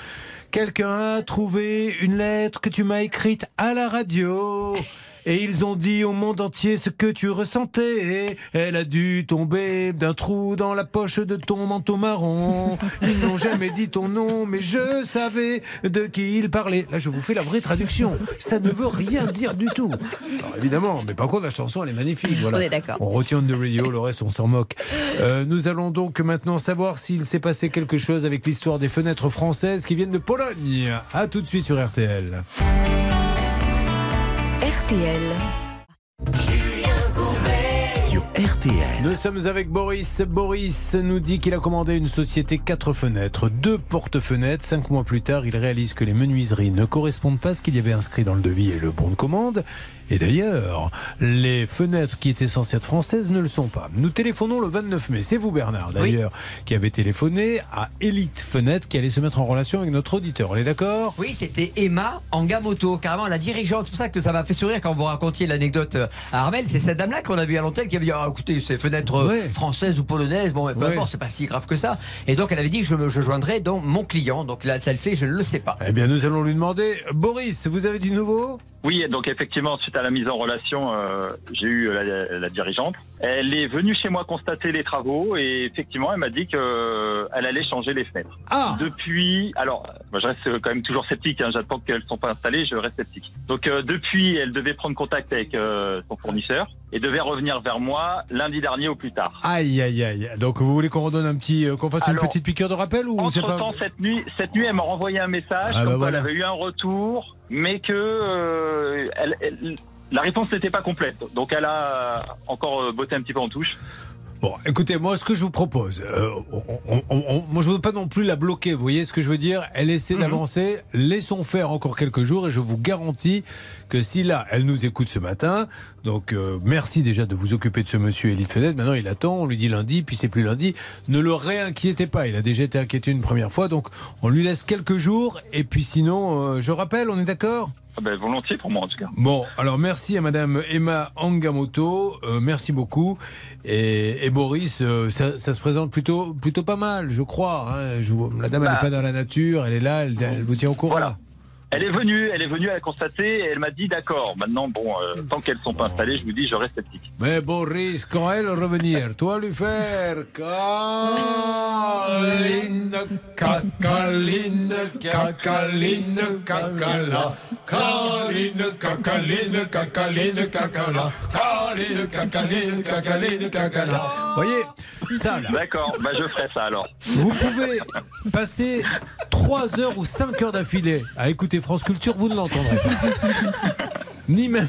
Quelqu'un a trouvé une lettre que tu m'as écrite à la radio. Et ils ont dit au monde entier ce que tu ressentais. Elle a dû tomber d'un trou dans la poche de ton manteau marron. Ils n'ont jamais dit ton nom, mais je savais de qui ils parlaient. Là, je vous fais la vraie traduction. Ça ne veut rien dire du tout. Alors, évidemment, mais par contre, la chanson, elle est magnifique. Voilà. On est d'accord. On retient de radio, le reste, on s'en moque. Euh, nous allons donc maintenant savoir s'il s'est passé quelque chose avec l'histoire des fenêtres françaises qui viennent de Pologne. À tout de suite sur RTL. RTL. Sur RTL. Nous sommes avec Boris. Boris nous dit qu'il a commandé une société 4 fenêtres, deux porte-fenêtres. Cinq mois plus tard, il réalise que les menuiseries ne correspondent pas à ce qu'il y avait inscrit dans le devis et le bon de commande. Et d'ailleurs, les fenêtres qui étaient censées être françaises ne le sont pas. Nous téléphonons le 29 mai. C'est vous, Bernard, d'ailleurs, qui avez téléphoné à Elite Fenêtre qui allait se mettre en relation avec notre auditeur. On est d'accord? Oui, c'était Emma en moto, carrément la dirigeante. C'est pour ça que ça m'a fait sourire quand vous racontiez l'anecdote euh, à Armel. C'est cette dame-là qu'on a vue à l'antenne qui avait dit ah, écoutez, ces fenêtres euh, Ouais. françaises ou polonaises, bon, peu Ouais. importe, c'est pas si grave que ça. Et donc elle avait dit je, me, je joindrai donc mon client. Donc là, ça le fait, je ne le sais pas. Eh bien, nous allons lui demander. Boris, vous avez du nouveau? Oui, donc effectivement, suite à la mise en relation, euh, j'ai eu la, la dirigeante. Elle est venue chez moi constater les travaux et effectivement, elle m'a dit qu'elle allait changer les fenêtres. Ah Depuis, alors, moi, je reste quand même toujours sceptique. Hein, J'attends qu'elles ne sont pas installées, je reste sceptique. Donc euh, depuis, elle devait prendre contact avec euh, son fournisseur et devait revenir vers moi lundi dernier au plus tard. Aïe, aïe, aïe. Donc, vous voulez qu'on redonne un petit, euh, qu'on fasse Alors, une petite piqûre de rappel ou Entre pas temps, cette nuit, cette nuit, elle m'a renvoyé un message Ah, comme bah voilà. elle avait eu un retour, mais que euh, elle- elle- la réponse n'était pas complète. Donc elle a encore euh, botté un petit peu en touche. Bon, écoutez, moi, ce que je vous propose, euh, on- on- on- moi, je veux pas non plus la bloquer. Vous voyez ce que je veux dire? Elle essaie Mhm. d'avancer. Laissons faire encore quelques jours, et je vous garantis que si là, elle nous écoute ce matin, donc euh, merci déjà de vous occuper de ce monsieur Élite Fenêtre. Maintenant, il attend. On lui dit lundi, puis c'est plus lundi. Ne le réinquiétez pas. Il a déjà été inquiété une première fois, donc on lui laisse quelques jours. Et puis sinon, euh, je rappelle, on est d'accord? Ah ben, volontiers pour moi en tout cas. Bon, alors merci à Madame Emma Angamoto, euh, merci beaucoup. Et, et Boris, euh, ça, ça se présente plutôt, plutôt pas mal, je crois. hein. Je la dame, elle n'est Bah. pas dans la nature, elle est là, elle, elle vous tient au courant. Elle est venue, elle est venue, elle a constaté, et elle m'a dit d'accord. Maintenant, bon, euh, tant qu'elles sont pas installées, je vous dis, je reste sceptique. Mais Boris, quand elle revenir, toi lui faire Caline, cacaline, cacaline, cacala. Caline, cacaline, cacaline, cacala. Caline, cacaline, cacaline, cacala. Voyez, ça là. D'accord, bah je ferai ça alors. Vous pouvez passer 3 heures ou 5 heures d'affilée à écouter France Culture, vous ne l'entendrez pas. Ni même,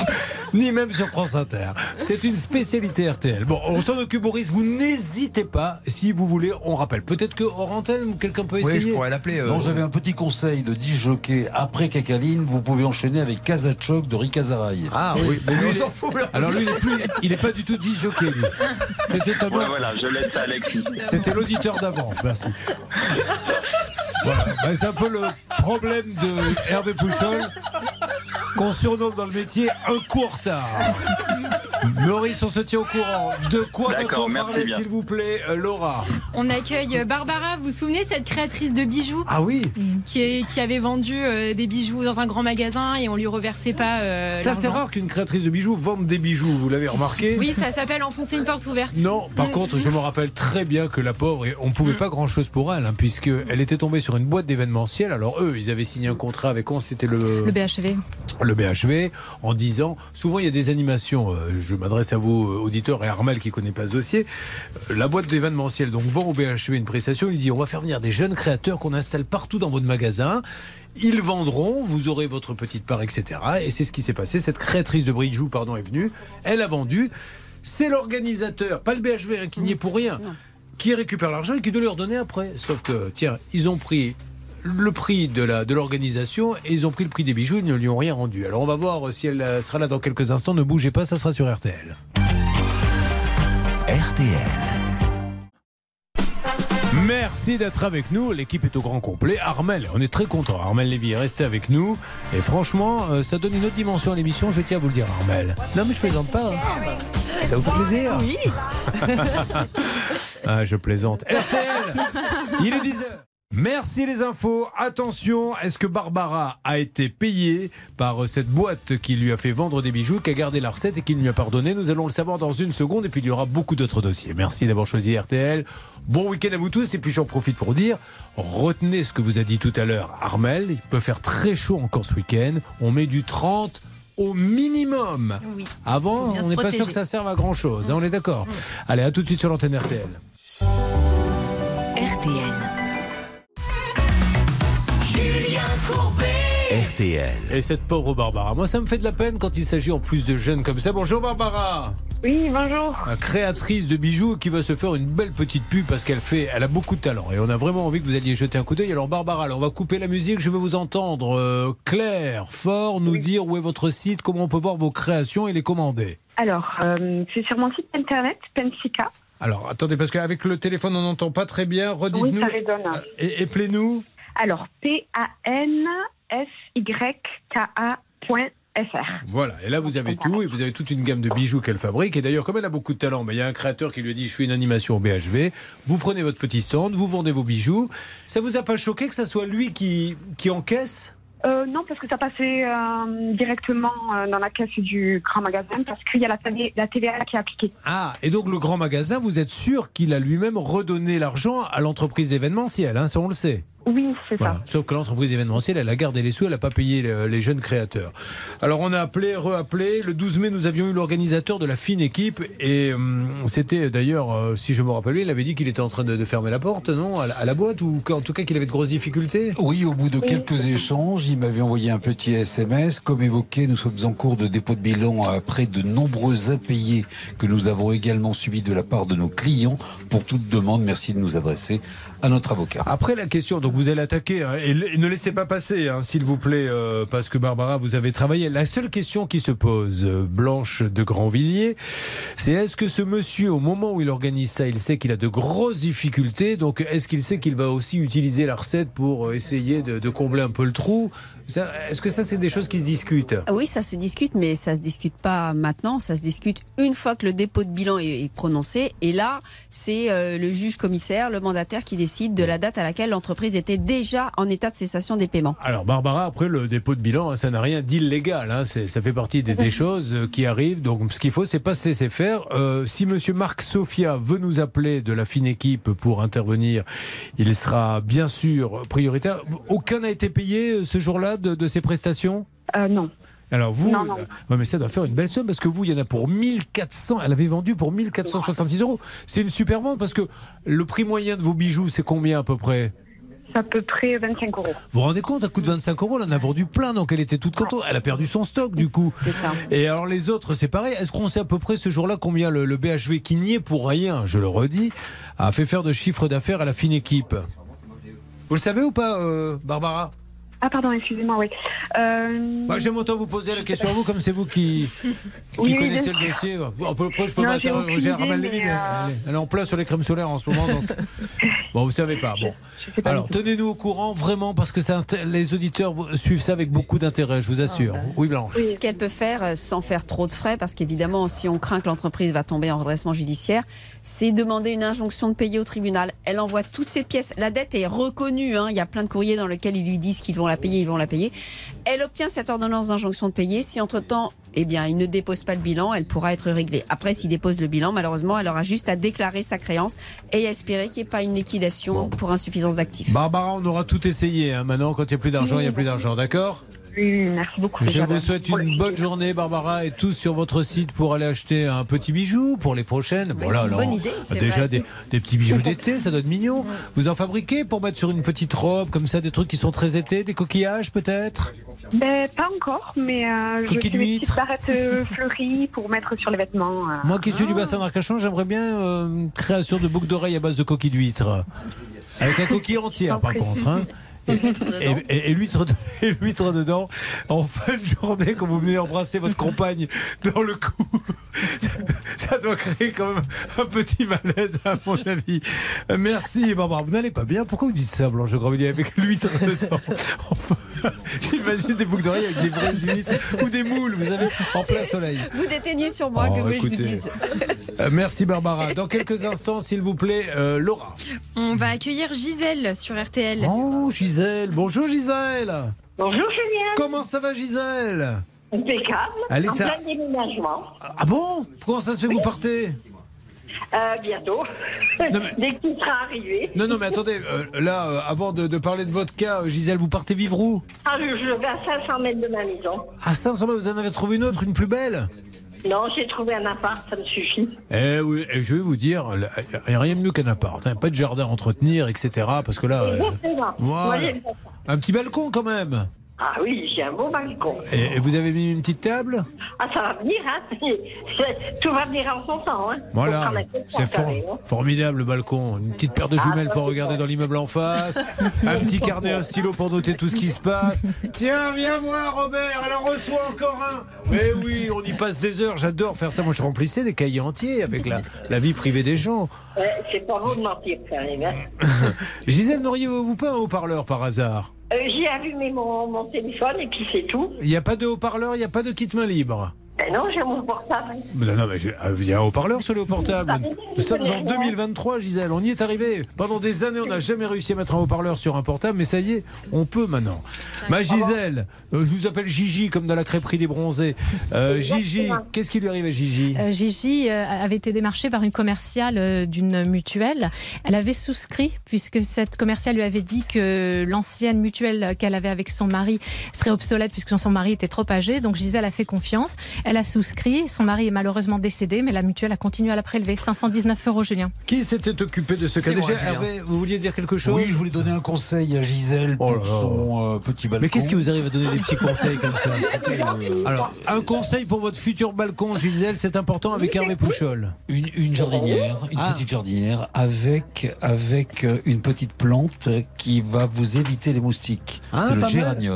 ni même sur France Inter. C'est une spécialité RTL. Bon, on s'en occupe, Boris. Vous n'hésitez pas, si vous voulez, on rappelle. Peut-être que hors antenne, quelqu'un peut essayer. Oui, je pourrais l'appeler. euh, Non, j'avais un petit conseil de 10 jockeys après Cacaline, vous pouvez enchaîner avec Kazachok de Ricazaraï. Ah oui, mais lui, on s'en fout là. Alors lui, il est, plus, il est pas du tout disjockey, lui. C'était un Ouais, voilà, je laisse à Alexis. C'était l'auditeur d'avant, merci. Ben, c'est un peu le problème de Hervé Pouchol, qu'on surnomme dans le métier un coup en retard. Maurice, on se tient au courant. De quoi va-t-on parler, s'il vous plaît, euh, Laura On accueille Barbara, vous vous souvenez, cette créatrice de bijoux Ah oui qui, est- qui avait vendu euh, des bijoux dans un grand magasin et on lui reversait pas. euh, C'est assez rare qu'une créatrice de bijoux vende des bijoux, vous l'avez remarqué Oui, ça s'appelle enfoncer une porte ouverte. Non, par contre, je me rappelle très bien que la pauvre, on pouvait pas grand chose pour elle, hein, puisque elle était tombée sur une boîte d'événementiel. Alors eux, ils avaient signé un contrat avec on, c'était le, Le BHV. le BHV, en disant, souvent il y a des animations, euh, je m'adresse à vous, euh, auditeurs, et Armel qui connaît pas ce dossier, Euh, la boîte d'événementiel donc vend au BHV une prestation, il dit, on va faire venir des jeunes créateurs qu'on installe partout dans votre magasin. Ils vendront, vous aurez votre petite part, etc. Et c'est ce qui s'est passé. Cette créatrice de bijoux, pardon, est venue. Elle a vendu. C'est l'organisateur, pas le BHV, hein, qui n'y est pour rien, qui récupère l'argent et qui doit leur donner après. Sauf que, tiens, ils ont pris le prix de la de l'organisation et ils ont pris le prix des bijoux, ils ne lui ont rien rendu. Alors on va voir si elle euh, sera là dans quelques instants. Ne bougez pas, ça sera sur RTL. RTL. Merci d'être avec nous. L'équipe est au grand complet. Armel, on est très content. Armel Lévy est resté avec nous. Et franchement, euh, ça donne une autre dimension à l'émission. Je tiens à vous le dire, Armel. Non, mais je plaisante pas. hein. Ça vous fait plaisir Oui. ah, je plaisante. RTL Il est 10h. Merci les infos. Attention, est-ce que Barbara a été payée par euh, cette boîte qui lui a fait vendre des bijoux, qui a gardé la recette et qui ne lui a pardonné? Nous allons le savoir dans une seconde et puis il y aura beaucoup d'autres dossiers. Merci d'avoir choisi RTL. Bon week-end à vous tous et puis j'en profite pour dire, retenez ce que vous a dit tout à l'heure Armel. Il peut faire très chaud encore ce week-end. On met du 30 au minimum. Oui. Avant, on n'est pas sûr que ça serve à grand chose. on est d'accord Allez, à tout de suite sur l'antenne. RTL. RTL. Et cette pauvre Barbara, moi ça me fait de la peine quand il s'agit en plus de jeunes comme ça. Bonjour Barbara Oui, bonjour. La créatrice de bijoux qui va se faire une belle petite pub parce qu'elle fait, elle a beaucoup de talent et on a vraiment envie que vous alliez jeter un coup d'œil. Alors Barbara, là, on va couper la musique, je veux vous entendre euh, clair, fort, nous dire où est votre site, comment on peut voir vos créations et les commander. Alors, euh, c'est sur mon site internet, Pensica. Alors attendez, parce qu'avec le téléphone on n'entend pas très bien, Oui, redites-nous ça résonne. et appelez-nous. Alors, P-A-N-S-Y-K-A.fr. Voilà, et là vous avez tout, et vous avez toute une gamme de bijoux qu'elle fabrique. Et d'ailleurs, comme elle a beaucoup de talent, mais il y a un créateur qui lui a dit Je fais une animation au BHV. Vous prenez votre petit stand, vous vendez vos bijoux. Ça vous a pas choqué que ça soit lui qui, qui encaisse? Euh, non, parce que ça passait euh, directement euh, dans la caisse du grand magasin, parce qu'il y a la, la TVA qui est appliquée. Ah, et donc le grand magasin, vous êtes sûr qu'il a lui-même redonné l'argent à l'entreprise événementielle, hein, ça on le sait Oui, c'est Voilà. Sauf que l'entreprise événementielle, elle a gardé les sous, elle n'a pas payé le- les jeunes créateurs. Alors on a appelé, re-appelé. Le 12 mai, nous avions eu l'organisateur de la fine équipe. Et hum, c'était d'ailleurs, euh, si je me rappelle bien, il avait dit qu'il était en train de, de fermer la porte, non à la, à la boîte Ou qu'en tout cas qu'il avait de grosses difficultés? Oui, au bout de quelques échanges, il m'avait envoyé un petit SMS. Comme évoqué, nous sommes en cours de dépôt de bilan après de nombreux impayés que nous avons également subis de la part de nos clients. Pour toute demande, merci de nous adresser à notre avocat. Après la question, donc vous allez attaquer, hein, et, ne laissez pas passer, hein, s'il vous plaît, euh, parce que Barbara, vous avez travaillé. La seule question qui se pose, euh, Blanche de Grandvilliers, c'est est-ce que ce monsieur, au moment où il organise ça, il sait qu'il a de grosses difficultés, donc est-ce qu'il sait qu'il va aussi utiliser la recette pour euh, essayer de, de combler un peu le trou Est-ce que ça, c'est des choses qui se discutent? Oui, ça se discute, mais ça se discute pas maintenant. Ça se discute une fois que le dépôt de bilan est, prononcé. Et là, c'est euh, le juge commissaire, le mandataire, qui décide de la date à laquelle l'entreprise était déjà en état de cessation des paiements. Alors Barbara, après le dépôt de bilan, hein, ça n'a rien d'illégal. Hein, ça fait partie des, des choses euh, qui arrivent. Donc ce qu'il faut, c'est pas se laisser faire. Euh, si Monsieur Marc Sofia veut nous appeler de la fine équipe pour intervenir, il sera bien sûr prioritaire. Aucun n'a été payé ce jour-là? De, de ces prestations Euh, non. alors vous, Non, non. euh, ouais, mais ça doit faire une belle somme parce que vous, il y en a pour 1400. Elle avait vendu pour 1466 euros. C'est une super vente parce que le prix moyen de vos bijoux, c'est combien à peu près? C'est à peu près 25 euros. vous vous rendez compte, à coût de 25 euros, elle en a vendu plein, donc elle était toute contente. Elle a perdu son stock, du coup. C'est ça. Et alors les autres, c'est pareil. Est-ce qu'on sait à peu près ce jour-là combien le, le BHV, qui n'y est pour rien, je le redis, a fait faire de chiffre d'affaires à la fine équipe Vous le savez ou pas, euh, Barbara? Ah, pardon, excusez-moi, oui. Euh, bah, J'aime autant vous poser la question à vous, comme c'est vous qui, qui Oui, connaissez le dossier. Peut, je peux Non, mettre j'ai aucune Roger idée, Armel Lévy, mais, mais euh, elle est- Elle est en plein sur les crèmes solaires en ce moment. Donc... Bon, vous savez pas. Bon. Alors, tenez-nous au courant, vraiment, parce que ça les auditeurs suivent ça avec beaucoup d'intérêt, je vous assure. Oui, Blanche. Ce qu'elle peut faire euh, sans faire trop de frais, parce qu'évidemment, si on craint que l'entreprise va tomber en redressement judiciaire, c'est demander une injonction de payer au tribunal. Elle envoie toutes ces pièces. La dette est reconnue. hein. Il y a plein de courriers dans lesquels ils lui disent qu'ils vont la payer, ils vont la payer. Elle obtient cette ordonnance d'injonction de payer. Si entre-temps, eh bien, il ne dépose pas le bilan, elle pourra être réglée. Après, s'il dépose le bilan, malheureusement, elle aura juste à déclarer sa créance et à espérer qu'il n'y ait pas une liquidation pour insuffisance d'actifs. Barbara, on aura tout essayé. hein. Maintenant, quand il n'y a plus d'argent, il n'y a plus d'argent, d'accord? Oui, merci beaucoup. Je vous souhaite une bonne journée, Barbara, et tous sur votre site pour aller acheter un petit bijou pour les prochaines. Bon, là, une là, bonne on- idée, déjà des, des petits bijoux d'été, ça doit être mignon. Vous en fabriquez pour mettre sur une petite robe, comme ça, des trucs qui sont très été, des coquillages peut-être? Ben, pas encore, mais euh, je Coquille fais des d'huître. petites barrettes euh, fleuries pour mettre sur les vêtements. euh. Moi qui suis du bassin d'Arcachon, j'aimerais bien euh, une création de boucles d'oreilles à base de coquilles d'huître. Avec un coquille entière, par contre. hein. Et, et- et- et l'huître de- et l'huître dedans. En fin de journée quand vous venez embrasser votre compagne dans le cou ça, ça doit créer quand même un petit malaise à mon avis. Merci Barbara. Vous n'allez pas bien. Pourquoi vous dites ça Blanche Grandvilliers avec l'huître dedans Enfin, j'imagine des boucles d'oreilles avec des vraies huîtres ou des moules vous savez en plein soleil. Vous déteignez sur moi, Oh, que que je vous écoutez. dise Euh, merci Barbara. Dans quelques instants s'il vous plaît euh, Laura. On va accueillir Gisèle sur RTL. Oh Gisèle bonjour Gisèle Bonjour Julien. Comment ça va Gisèle? Impeccable. Elle est en plein déménagement. Ah bon? Comment ça se fait que vous partez? Euh, bientôt. Dès qu'il sera arrivé. Non, non, mais attendez, euh, là, euh, avant de, de parler de votre cas, Gisèle, vous partez vivre où? Ah, je, je vais à 500 mètres de ma maison. À 500 mètres, vous en avez trouvé une autre, une plus belle? Non, j'ai trouvé un appart, ça me suffit. Eh oui, et je vais vous dire, il n'y a rien de mieux qu'un appart. hein. Pas de jardin à entretenir, etc. Parce que là, euh, voilà. un petit balcon quand même. Ah oui, j'ai un beau balcon. Et, vous avez mis une petite table? Ah, ça va venir, hein. Tout va venir en son temps, hein. Voilà, c'est for- hein. formidable le balcon. Une petite paire de Ah, jumelles ça, pour regarder dans l'immeuble en face. Un petit carnet, un stylo pour noter tout ce qui se passe. Tiens, viens voir Robert, elle en reçoit encore un. Mais oui, on y passe des heures, j'adore faire ça. Moi, je remplissais des cahiers entiers avec la, la vie privée des gens. C'est pas vous de mentir, même. hein. Gisèle, n'auriez-vous pas un haut-parleur par hasard? Euh, j'ai allumé mon, téléphone et puis c'est tout. Il n'y a pas de haut-parleur, il n'y a pas de kit main libre. Ben non, j'ai mon portable. Non, non, mais j'ai- euh, il y a un haut-parleur sur le portable. Nous sommes en 2023, Gisèle. On y est arrivé. Pendant des années, on n'a jamais réussi à mettre un haut-parleur sur un portable, mais ça y est, on peut maintenant. Ma Gisèle, euh, je vous appelle Gigi, comme dans la crêperie des bronzés. Euh, Gigi, qu'est-ce qui lui arrive à Gigi? Euh, Gigi euh, avait été démarchée par une commerciale euh, d'une mutuelle. Elle avait souscrit, puisque cette commerciale lui avait dit que l'ancienne mutuelle qu'elle avait avec son mari serait obsolète, puisque son mari était trop âgé. Donc Gisèle a fait confiance. Elle a souscrit. Son mari est malheureusement décédé, mais la mutuelle a continué à la prélever. 519 euros, Julien. Qui s'était occupé de ce cas moi. Hervé, vous vouliez dire quelque chose Oui, je voulais donner un conseil à Gisèle pour Oh là. son euh, petit balcon. Mais qu'est-ce qui vous arrive à donner des petits conseils comme ça Alors, un conseil pour votre futur balcon, Gisèle, c'est important avec Hervé Pouchol. Une, une jardinière, une Ah. petite jardinière avec, avec euh, une petite plante qui va vous éviter les moustiques. Ah, C'est le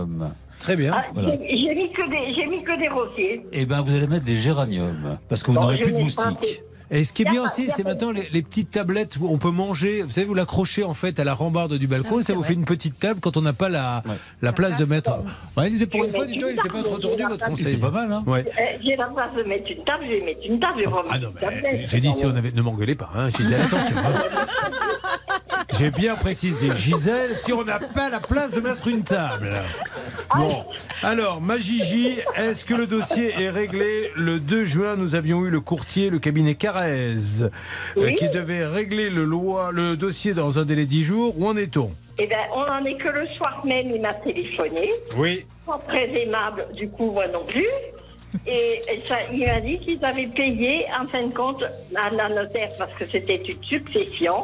mal. Très bien. Ah, Voilà. j'ai- mis que des, j'ai mis que des rosiers. Eh ben, vous allez mettre des géraniums parce que vous n'aurez plus de moustiques. Et ce qui est bien aussi, c'est maintenant les, les petites tablettes où on peut manger. Vous savez, vous l'accrochez en fait à la rambarde du balcon, ça vous fait une petite table quand on n'a pas la, la place de mettre. Ouais, il était pour Je une fois, mettre dis-donc, il n'était pas trop tordu votre conseil. C'était pas mal, hein Ouais. Euh, j'ai la place de mettre une table, je vais mettre une table. Je vais Ah remettre non, mais tablette. j'ai dit si on avait. Ne m'engueulez pas, hein, Gisèle, attention. hein. J'ai bien précisé, Gisèle, si on n'a pas la place de mettre une table. Bon, alors, ma Gigi, est-ce que le dossier est réglé? Le 2 juin, nous avions eu le courtier, le cabinet Euh, qui devait régler le, loi, le dossier dans un délai de 10 jours. Où en est-on? Eh ben, on en est que le soir même, il m'a téléphoné. Oui. Pas très aimable, du coup, moi non plus. Et, et ça, il m'a dit qu'ils avaient payé, en fin de compte, à la notaire, parce que c'était une succession,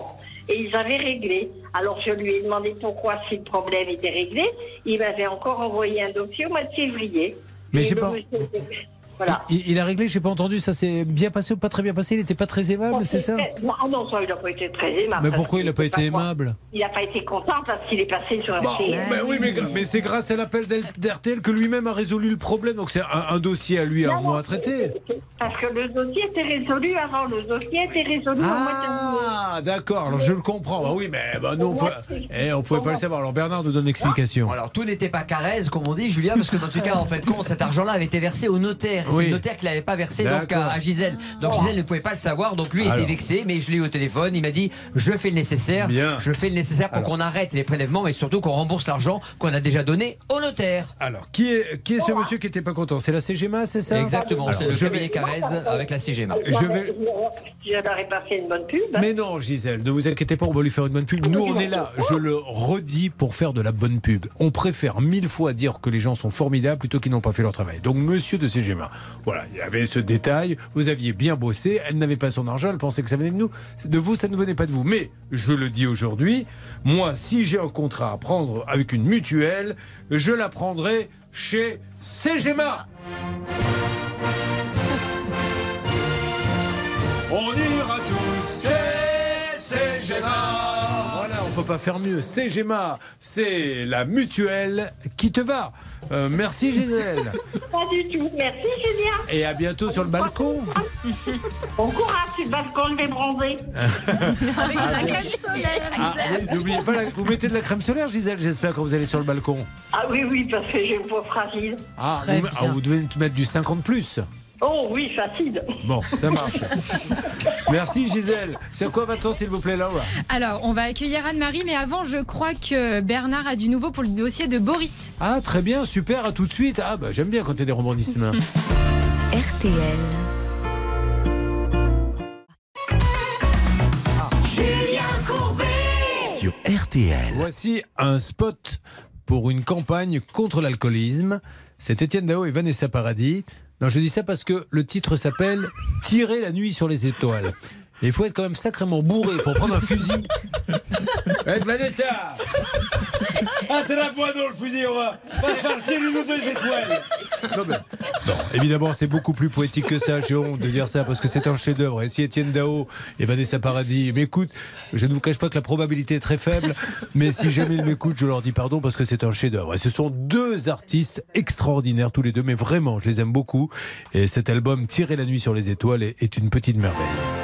et ils avaient réglé. Alors, je lui ai demandé pourquoi, si le problème était réglé. Il m'avait encore envoyé un dossier au mois de février. Mais le pas- monsieur- Voilà. il, il a réglé, j'ai pas entendu, ça s'est bien passé ou pas très bien passé? Il n'était pas très aimable, c'est ça? Non, ah non, ça, il n'a pas été très aimable. Mais pourquoi il n'a pas été aimable? Il n'a pas été content parce qu'il est passé sur Bon, RTL. ben oui, mais, mais c'est grâce à l'appel d'RTL que lui-même a résolu le problème. Donc c'est un, un dossier à lui, à Non, moi non, à traiter. Parce que le dossier était résolu avant. Le dossier était résolu au mois de Ah, d'accord, alors je le comprends. Bah oui, mais bah, nous, on peut, eh, on pouvait pas le savoir. Alors Bernard nous donne l'explication. Alors tout n'était pas caresse, comme on dit, Julien, parce que dans tout cas, en fait, compte, cet argent-là avait été versé au notaire? Oui. le notaire qui l'avait pas versé donc D'accord. à, à Gisèle. Donc Gisèle ne pouvait pas le savoir, donc lui Alors. était vexé, mais je l'ai eu au téléphone. Il m'a dit je fais le nécessaire, Bien. je fais le nécessaire pour qu'on arrête les prélèvements, mais surtout qu'on rembourse l'argent qu'on a déjà donné au notaire. Alors, qui est, qui est ce monsieur qui n'était pas content? C'est la CGMA, c'est ça? Exactement, Alors, c'est le cabinet vais- Carrez avec la CGMA. Je vais- Je une bonne pub. Mais non, Gisèle, ne vous inquiétez pas, on va lui faire une bonne pub. Nous, on est là, je le redis, pour faire de la bonne pub. On préfère mille fois dire que les gens sont formidables plutôt qu'ils n'ont pas fait leur travail. Donc, monsieur de CGMA, voilà, il y avait ce détail, vous aviez bien bossé, elle n'avait pas son argent, elle pensait que ça venait de nous. De vous, ça ne venait pas de vous. Mais, je le dis aujourd'hui, moi, si j'ai un contrat à prendre avec une mutuelle, je la prendrai chez CGMA. On ira on peut pas faire mieux. CGMA, c'est la mutuelle qui te va. Euh, merci Gisèle. Pas du tout. Merci, Julien. Et à bientôt sur le balcon. Bon courage sur le balcon des bronzés. Avec de la crème solaire. Ah, oui, N'oubliez pas, la- vous mettez de la crème solaire Gisèle, j'espère, quand vous allez sur le balcon. Ah oui, oui, parce que j'ai une peau fragile. Ah, Très vous, ah, vous devez mettre du 50 plus. Oh oui, facile. Bon, ça marche. Merci Gisèle. Sur quoi va-t-on s'il vous plaît Laura? Alors, on va accueillir Anne-Marie, mais avant, je crois que Bernard a du nouveau pour le dossier de Boris. Ah très bien, super, à tout de suite. Ah bah j'aime bien quand il y a des rebondissements. RTL. Julien Courbet Sur RTL. Voici un spot pour une campagne contre l'alcoolisme. C'est Étienne Dao et Vanessa Paradis. Non, je dis ça parce que le titre s'appelle Tirer la nuit sur les étoiles. Et il faut être quand même sacrément bourré pour prendre un fusil. Eh, Vanessa Attrape-moi dans le fusil, on va, on va farcir une ou deux étoiles. Non, mais- évidemment, c'est beaucoup plus poétique que ça. J'ai honte de dire ça parce que c'est un chef-d'œuvre. Et si Étienne Dao et Vanessa Paradis m'écoutent, je ne vous cache pas que la probabilité est très faible. Mais si jamais ils m'écoutent, je leur dis pardon parce que c'est un chef-d'œuvre. Et ce sont deux artistes extraordinaires, tous les deux, mais vraiment, je les aime beaucoup. Et cet album, Tirer la nuit sur les étoiles, est une petite merveille.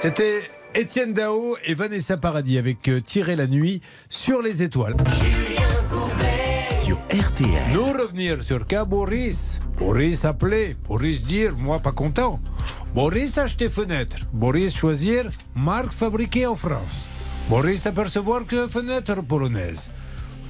C'était Étienne Dao et Vanessa Paradis avec euh, Tirer la nuit sur les étoiles. Sur RTL. Nous revenir sur cas Boris. Boris appelé. Boris dire, moi pas content. Boris acheter fenêtre. Boris choisir marque fabriquée en France. Boris apercevoir que fenêtre polonaise.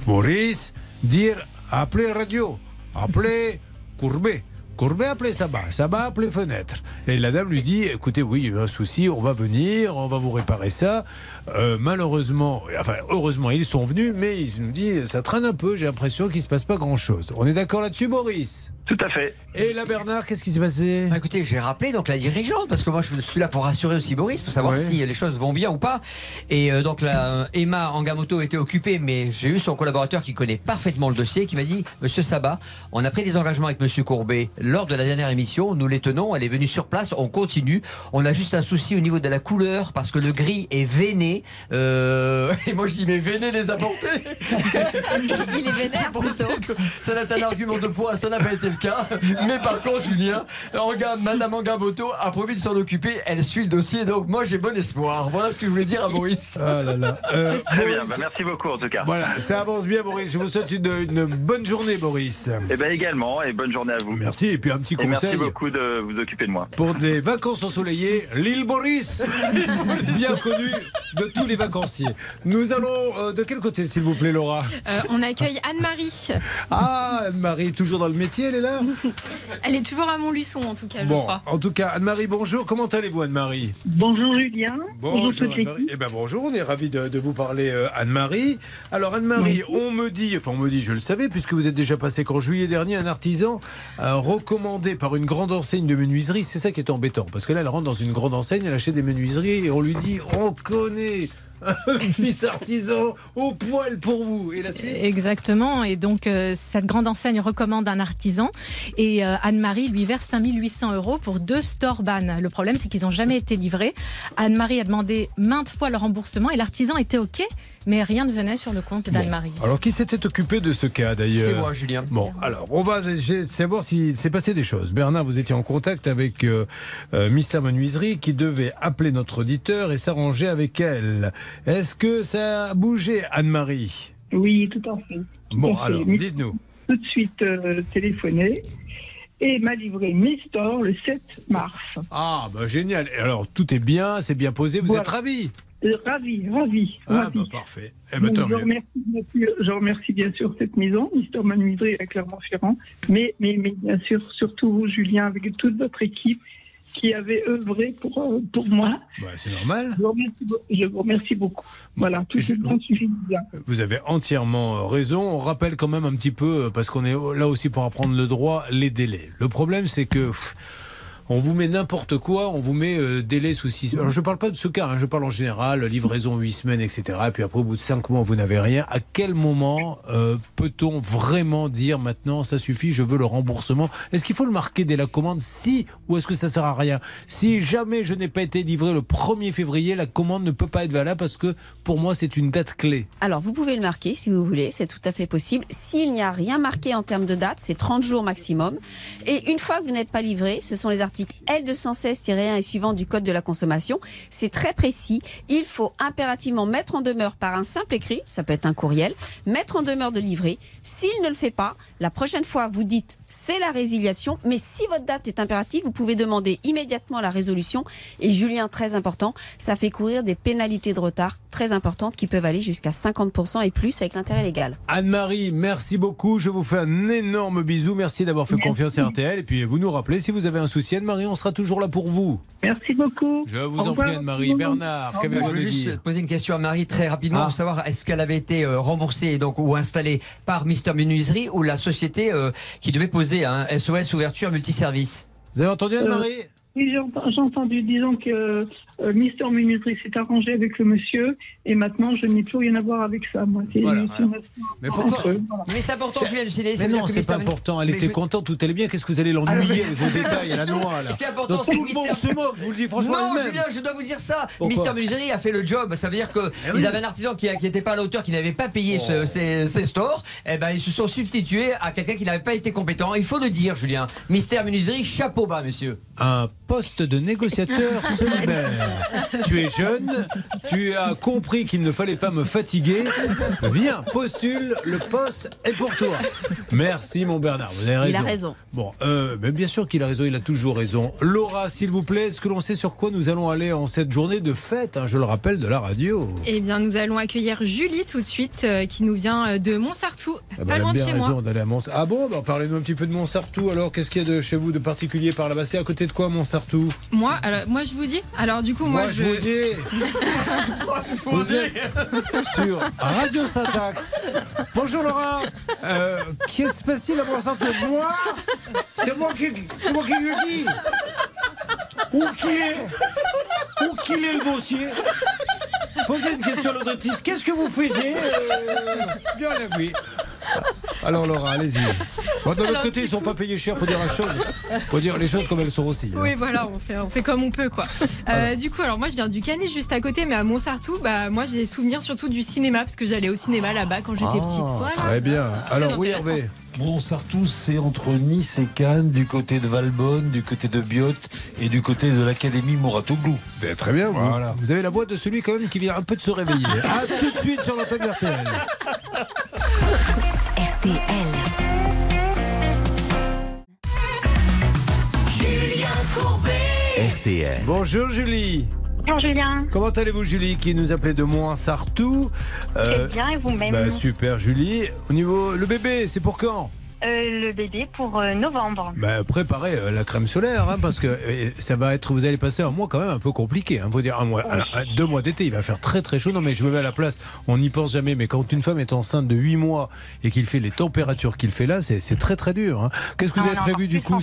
Boris dire appeler radio. Appeler Courbet. Courbet appelé Sabat. Sabat appelé fenêtre. Et la dame lui dit écoutez, oui, il y a eu un souci, on va venir, on va vous réparer ça. Euh, malheureusement, enfin, heureusement, ils sont venus, mais ils nous disent ça traîne un peu, j'ai l'impression qu'il se passe pas grand chose. On est d'accord là-dessus, Boris Tout à fait. Et là, Bernard, qu'est-ce qui s'est passé? Bah, écoutez, j'ai rappelé donc la dirigeante parce que moi je suis là pour rassurer aussi Boris pour savoir Ouais. si les choses vont bien ou pas. Et euh, donc la euh, Emma Angamoto était occupée, mais j'ai eu son collaborateur qui connaît parfaitement le dossier qui m'a dit Monsieur Sabat, on a pris des engagements avec Monsieur Courbet lors de la dernière émission. Nous les tenons. Elle est venue sur place. On continue. On a juste un souci au niveau de la couleur parce que le gris est veiné. Euh, et moi je dis mais veiné les apporter. Il est vénère plutôt. Ça n'a été un argument de poids, ça n'a pas été le cas. Mais par contre, Julien, Anga- Madame Angamoto a promis de s'en occuper. Elle suit le dossier, donc moi j'ai bon espoir. Voilà ce que je voulais dire à Maurice. Ah là là. Euh, Très bien, Boris, bah, merci beaucoup en tout cas. Voilà, ça avance bien, Boris. Je vous souhaite une, une bonne journée, Boris. Et ben également, et bonne journée à vous. Merci. Et puis un petit Et merci conseil. beaucoup de vous occuper de moi. Pour des vacances ensoleillées, l'île Boris, bien connue de tous les vacanciers. Nous allons euh, de quel côté, s'il vous plaît, Laura? Euh, on accueille Anne-Marie. Ah, Marie, toujours dans le métier, elle est là? Là Elle est toujours à Montluçon, en tout cas, je Bon, crois. en tout cas, Anne-Marie, bonjour. Comment allez-vous, Anne-Marie? Bonjour Julien. Bonjour toute Anne-Marie. Eh ben bonjour, on est ravis de, de vous parler, euh, Anne-Marie. Alors, Anne-Marie, on me dit, enfin, on me dit, je le savais, puisque vous êtes déjà passé qu'en juillet dernier, un artisan euh, recommandé par une grande enseigne de menuiserie. C'est ça qui est embêtant, parce que là, elle rentre dans une grande enseigne, elle achète des menuiseries et on lui dit, on connaît petit artisan au poil pour vous. Et la suite Exactement. Et donc, euh, cette grande enseigne recommande un artisan. Et euh, Anne-Marie lui verse 5800 euros pour deux Storban. Le problème, c'est qu'ils n'ont jamais été livrés. Anne-Marie a demandé maintes fois le remboursement et l'artisan était OK, mais rien ne venait sur le compte d'Anne-Marie. Alors, qui s'était occupé de ce cas d'ailleurs C'est moi, Julien. Bon, alors, on va essayer de savoir s'il s'est passé des choses. Bernard, vous étiez en contact avec euh, euh, Mister Menuiserie qui devait appeler notre auditeur et s'arranger avec elle. Est-ce que ça a bougé, Anne-Marie? Oui, tout à fait. Bon, alors, dites-nous. Tout de suite euh, téléphoné et m'a livré Miss Store le 7 mars. Ah, bah génial. Et alors, tout est bien, c'est bien posé, vous Voilà. êtes ravi Euh, ravi, ravi, Ah, ravi. bah parfait. Eh ben, Donc, je, remercie, bien sûr- je remercie bien sûr cette maison, Mister Menuiserie à Clermont-Ferrand, mais, mais, mais bien sûr, surtout vous, Julien, avec toute votre équipe qui avait œuvré pour, euh, pour moi. Bah, c'est normal. Je vous remercie, be- je vous remercie beaucoup. Voilà, tout est bien suffit bien. Vous avez entièrement euh, raison. On rappelle quand même un petit peu, parce qu'on est là aussi pour apprendre le droit, les délais. Le problème, c'est que. pff, on vous met n'importe quoi, on vous met euh, délai sous 6 Alors je parle pas de ce cas, hein, je parle en général, livraison 8 semaines, etc. Et puis après, au bout de 5 mois, vous n'avez rien. À quel moment euh, peut-on vraiment dire maintenant, ça suffit, je veux le remboursement? Est-ce qu'il faut le marquer dès la commande? Si, ou est-ce que ça sert à rien? Si jamais je n'ai pas été livré le 1er février, la commande ne peut pas être valable parce que pour moi, c'est une date clé. Alors, vous pouvez le marquer si vous voulez, c'est tout à fait possible. S'il n'y a rien marqué en termes de date, c'est 30 jours maximum. Et une fois que vous n'êtes pas livré, ce sont les articles L216-1 et suivants du Code de la consommation. C'est très précis. Il faut impérativement mettre en demeure par un simple écrit, ça peut être un courriel, mettre en demeure de livrer. S'il ne le fait pas, la prochaine fois, vous dites c'est la résiliation. Mais si votre date est impérative, vous pouvez demander immédiatement la résolution. Et Julien, très important, ça fait courir des pénalités de retard très importantes qui peuvent aller jusqu'à 50% et plus avec l'intérêt légal. Anne-Marie, merci beaucoup. Je vous fais un énorme bisou. Merci d'avoir fait confiance à RTL. Et puis vous nous rappelez, si vous avez un souci, Anne-Marie, on sera toujours là pour vous. Merci beaucoup. Je vous Au en prie, Anne-Marie. Bernard, Je qu'avez-vous à voulais juste poser une question à Marie très rapidement Ah. pour savoir est-ce qu'elle avait été euh, remboursée donc, ou installée par Mister Menuiserie ou la société euh, qui devait poser un SOS ouverture multiservice? Vous avez entendu Anne-Marie? Oui, j'ai ent- j'ai entendu. Disons que euh, Mister Menuiserie s'est arrangé avec le monsieur et maintenant je n'ai plus rien à voir avec ça. Moi, Voilà, une- Mais entre pourquoi eux, voilà. Mais c'est important, Julien Mais non, c'est Mister pas Men- important. Elle Mais était je- contente, tout allait bien. Qu'est-ce que vous allez Alors, l'ennuyer mais- avec vos détails à la noix là Ce qui est important, Donc, c'est tout le monde Mister- se moque, je vous le dis franchement. Non. Julien, je dois vous dire ça. Pourquoi Mister Menuiserie a fait le job. Ça veut dire que Eh ils oui. avaient un artisan qui n'était pas à la hauteur, qui n'avait pas payé ce- Oh. ses, ses stores. Et ben, ils se sont substitués à quelqu'un qui n'avait pas été compétent. Il faut le dire, Julien. Mister Menuiserie, chapeau bas, messieurs. Un poste de négociateur se libère. Tu es jeune, tu as compris qu'il ne fallait pas me fatiguer. Viens, postule, le poste est pour toi. Merci mon Bernard, vous avez raison. Il a raison. Bon, euh, mais bien sûr qu'il a raison, il a toujours raison. Laura, s'il vous plaît, est-ce que l'on sait sur quoi nous allons aller en cette journée de fête, hein, je le rappelle, de la radio? Eh bien, nous allons accueillir Julie tout de suite, euh, qui nous vient euh, de Montsartou, Ah bah, pas a loin de chez raison moi. d'aller à Mons. Ah bon, bah, parlez-nous un petit peu de Montsartou. Alors, qu'est-ce qu'il y a de chez vous de particulier par là-bas? C'est à côté de quoi, Montsartou Moi, alors, moi, je vous dis. Alors, du coup, moi, Moi, je vous dis. Vous êtes sur Radio Syntax. Bonjour Laura. Euh, Qu'est-ce qui se passe-t-il à Moi? C'est moi qui, c'est moi qui le dis. Où qui est Où qui est le dossier Posez une question à l'auditrice. Qu'est-ce que vous faisiez euh, Bien la vie. Alors Laura, allez-y. Bon, de l'autre côté, ils sont pas payés cher. Faut dire la chose. Faut dire les choses comme elles sont aussi. hein. Oui, voilà, on fait, on fait comme on peut, quoi. Euh, du coup, alors moi, je viens du Canet, juste à côté, mais à Montsartou, bah, moi, j'ai des souvenirs surtout du cinéma, parce que j'allais au cinéma là-bas quand j'étais Ah, petite. Voilà. Très bien. Alors oui, intéressant. Hervé. Montsartou, c'est entre Nice et Cannes, du côté de Valbonne, du côté de Biot et du côté de l'Académie Moratoglou. Eh, Très bien, vous, vous avez la voix de celui quand même qui vient un peu de se réveiller. A tout de suite sur l'antenne RTL. RTL. Julien Courbet. RTL. Bonjour Julie. Bonjour Julien. Comment allez-vous Julie qui nous appelait de Montsartou Très bien, et vous-même bah, Super Julie. Au niveau le bébé, c'est pour quand? Euh, le bébé pour euh, novembre. Bah, préparez euh, la crème solaire, hein, parce que euh, ça va être, vous allez passer un mois quand même un peu compliqué. Hein, faut dire un mois, euh, deux mois d'été, il va faire très très chaud. Non mais je me mets à la place, on n'y pense jamais. Mais quand une femme est enceinte de 8 mois et qu'il fait les températures qu'il fait là, c'est très très dur. hein. Qu'est-ce que vous Ah, avez prévu du coup?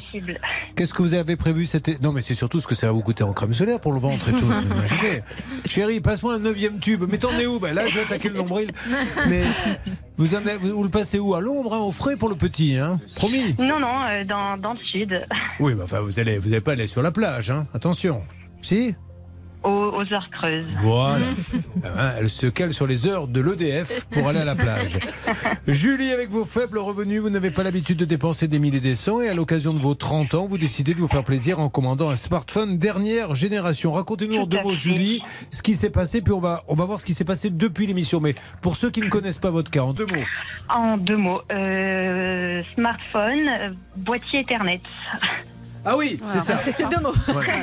Qu'est-ce que vous avez prévu cet été Non mais c'est surtout ce que ça va vous coûter en crème solaire pour le ventre et tout. imaginez Chérie, passe-moi un neuvième tube. Mais t'en es où? Ben Là, je vais attaquer le nombril. Mais vous, en avez- vous le passez où? À l'ombre, hein, au frais pour le petit, hein? Promis? Non, non, euh, dans, dans le sud, Oui, mais enfin, vous allez, vous allez pas aller sur la plage, hein Attention. Si? Aux, aux heures creuses. Voilà. Hein, Elle se cale sur les heures de l'EDF pour aller à la plage. Julie, avec vos faibles revenus, vous n'avez pas l'habitude de dépenser des milliers et des cents et à l'occasion de vos 30 ans, vous décidez de vous faire plaisir en commandant un smartphone dernière génération. Racontez-nous en deux mots, Julie, ce qui s'est passé, puis on va, on va voir ce qui s'est passé depuis l'émission. Mais pour ceux qui ne connaissent pas votre cas, en deux mots. En deux mots, euh, smartphone, euh, boîtier Ethernet. Ah oui, c'est ça. C'est ces deux mots. Ouais.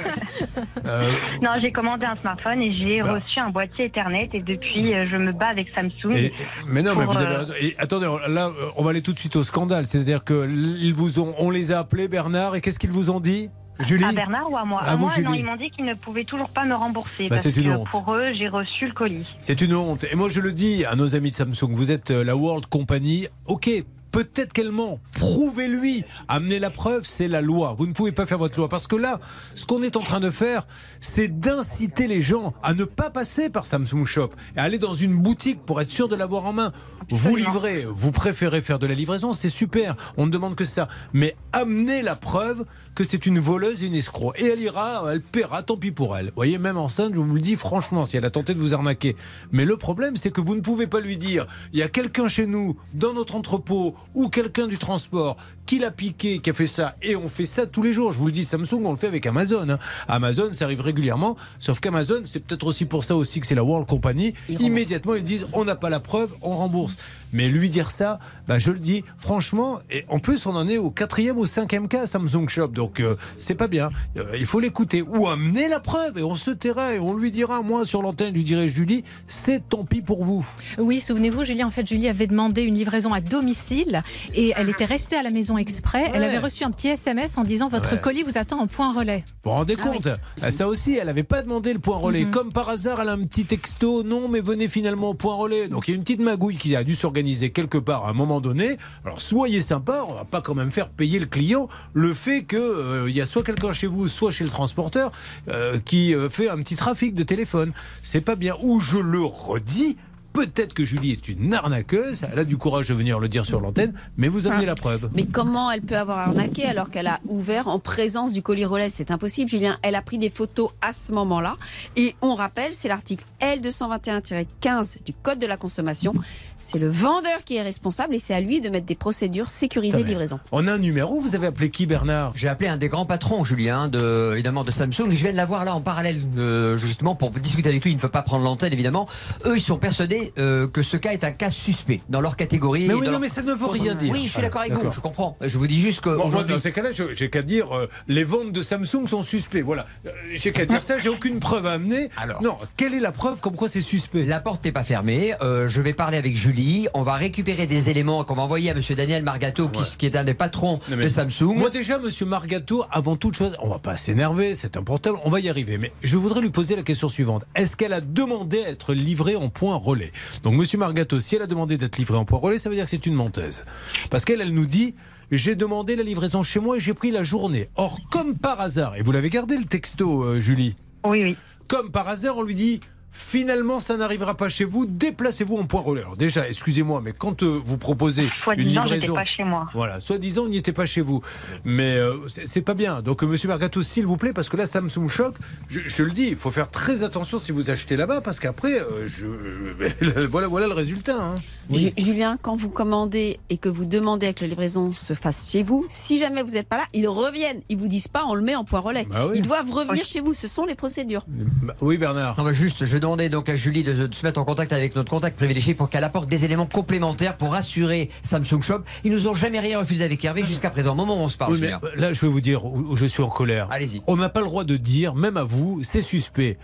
Euh, Non, j'ai commandé un smartphone et j'ai Bah. reçu un boîtier Ethernet et depuis, euh, je me bats avec Samsung. Et- mais non, mais vous avez euh, raison. Et attendez, là, on va aller tout de suite au scandale. C'est-à-dire que l- ils vous ont, on les a appelés Bernard, et qu'est-ce qu'ils vous ont dit, Julie? À Bernard ou à moi? À À vous, moi, non, Julie. ils m'ont dit qu'ils ne pouvaient toujours pas me rembourser. Bah, parce c'est une que honte. pour eux, j'ai reçu le colis. C'est une honte. Et moi, je le dis à nos amis de Samsung, vous êtes la World Company. Ok, peut-être qu'elle ment. Prouvez-lui. Amenez la preuve, c'est la loi. Vous ne pouvez pas faire votre loi. Parce que là, ce qu'on est en train de faire, c'est d'inciter les gens à ne pas passer par Samsung Shop et à aller dans une boutique pour être sûr de l'avoir en main. Vous livrez, vous préférez faire de la livraison, c'est super. On ne demande que ça. Mais amenez la preuve que c'est une voleuse et une escroc. Et elle ira, elle paiera, tant pis pour elle. Vous voyez, même enceinte, je vous le dis franchement, si elle a tenté de vous arnaquer. Mais le problème, c'est que vous ne pouvez pas lui dire, il y a quelqu'un chez nous, dans notre entrepôt, ou quelqu'un du transport, qui l'a piqué, qui a fait ça. Et on fait ça tous les jours. Je vous le dis, Samsung, on le fait avec Amazon. hein. Amazon, ça arrive régulièrement. Sauf qu'Amazon, c'est peut-être aussi pour ça aussi que c'est la World Company. Immédiatement, ils disent, on n'a pas la preuve, on rembourse. Mais lui dire ça, bah, je le dis, franchement, et en plus, on en est au quatrième ou cinquième cas Samsung Shop. Donc, euh, c'est pas bien. Euh, il faut l'écouter. Ou amener la preuve et on se taira et on lui dira, moi, sur l'antenne, je lui dirai, Julie, c'est tant pis pour vous. Oui, souvenez-vous, Julie, en fait, Julie avait demandé une livraison à domicile et elle était restée à la maison exprès. Elle avait reçu un petit SMS en disant Votre Ouais. colis vous attend en point relais. Vous vous rendez Ah compte Ah, Ça aussi, elle n'avait pas demandé le point relais. Mhm. Comme par hasard, elle a un petit texto. Non, mais venez finalement au point relais. Donc il y a une petite magouille qui a dû s'organiser quelque part à un moment donné. Alors soyez sympa, on va pas quand même faire payer le client le fait qu'il il y a soit quelqu'un chez vous, soit chez le transporteur euh, qui euh, fait un petit trafic de téléphone. C'est pas bien. Ou je le redis. Peut-être que Julie est une arnaqueuse, elle a du courage de venir le dire sur l'antenne, mais vous amenez la preuve. Mais comment elle peut avoir arnaqué alors qu'elle a ouvert en présence du colis relais? C'est impossible, Julien. Elle a pris des photos à ce moment-là. Et on rappelle, c'est l'article L221-15 du Code de la consommation. C'est le vendeur qui est responsable et c'est à lui de mettre des procédures sécurisées de livraison. On a un numéro, vous avez appelé qui Bernard? J'ai appelé un des grands patrons, Julien, de, évidemment de Samsung. Je viens de l'avoir là en parallèle, euh, justement, pour discuter avec lui. Il ne peut pas prendre l'antenne, évidemment. Eux, ils sont persuadés euh, que ce cas est un cas suspect dans leur catégorie. Mais oui, non, leur- mais ça ne veut rien dire. Oui, je suis d'accord avec vous, je comprends. Je vous dis juste que. Bon, moi, dans ces cas-là, j'ai qu'à dire euh, les ventes de Samsung sont suspects. Voilà. Euh, J'ai qu'à dire ça, j'ai aucune preuve à amener. non, quelle est la preuve comme quoi c'est suspect? La porte n'est pas fermée. Euh, je vais parler avec Julie. On va récupérer des éléments qu'on va envoyer à Monsieur Daniel Margato, qui, qui est un des patrons Non, de Samsung. Moi déjà, Monsieur Margato, avant toute chose, on va pas s'énerver, c'est un portable, on va y arriver. Mais je voudrais lui poser la question suivante. Est-ce qu'elle a demandé à être livrée en point relais? Donc Monsieur Margato, si elle a demandé d'être livrée en relais, ça veut dire que c'est une menteuse. Parce qu'elle, elle nous dit... J'ai demandé la livraison chez moi et j'ai pris la journée. Or, comme par hasard, et vous l'avez gardé le texto, euh, Julie? Oui, oui. Comme par hasard, on lui dit finalement, ça n'arrivera pas chez vous, déplacez-vous en point relais. Alors, déjà, excusez-moi, mais quand euh, vous proposez une Soi-disant, j'étais livraison. pas chez moi. Voilà, soi-disant, on n'y était pas chez vous. Mais euh, c'est pas bien. Donc, euh, monsieur Margato, s'il vous plaît, parce que là, Samsung Shock, je, je le dis, il faut faire très attention si vous achetez là-bas, parce qu'après, euh, je, voilà, voilà le résultat. hein. Ju- Julien, quand vous commandez et que vous demandez que la livraison se fasse chez vous, si jamais vous n'êtes pas là, ils reviennent. Ils vous disent pas on le met en point relais. Bah oui. Ils doivent revenir chez vous. Ce sont les procédures. Bah, oui, Bernard. Non, mais juste, je demander donc à Julie de, de se mettre en contact avec notre contact privilégié pour qu'elle apporte des éléments complémentaires pour rassurer Samsung Shop. Ils nous ont jamais rien refusé avec Hervé jusqu'à présent. Au moment où on se parle, Oui, mais, là, je vais vous dire où je suis en colère. Allez-y. On n'a pas le droit de dire, même à vous, c'est suspect.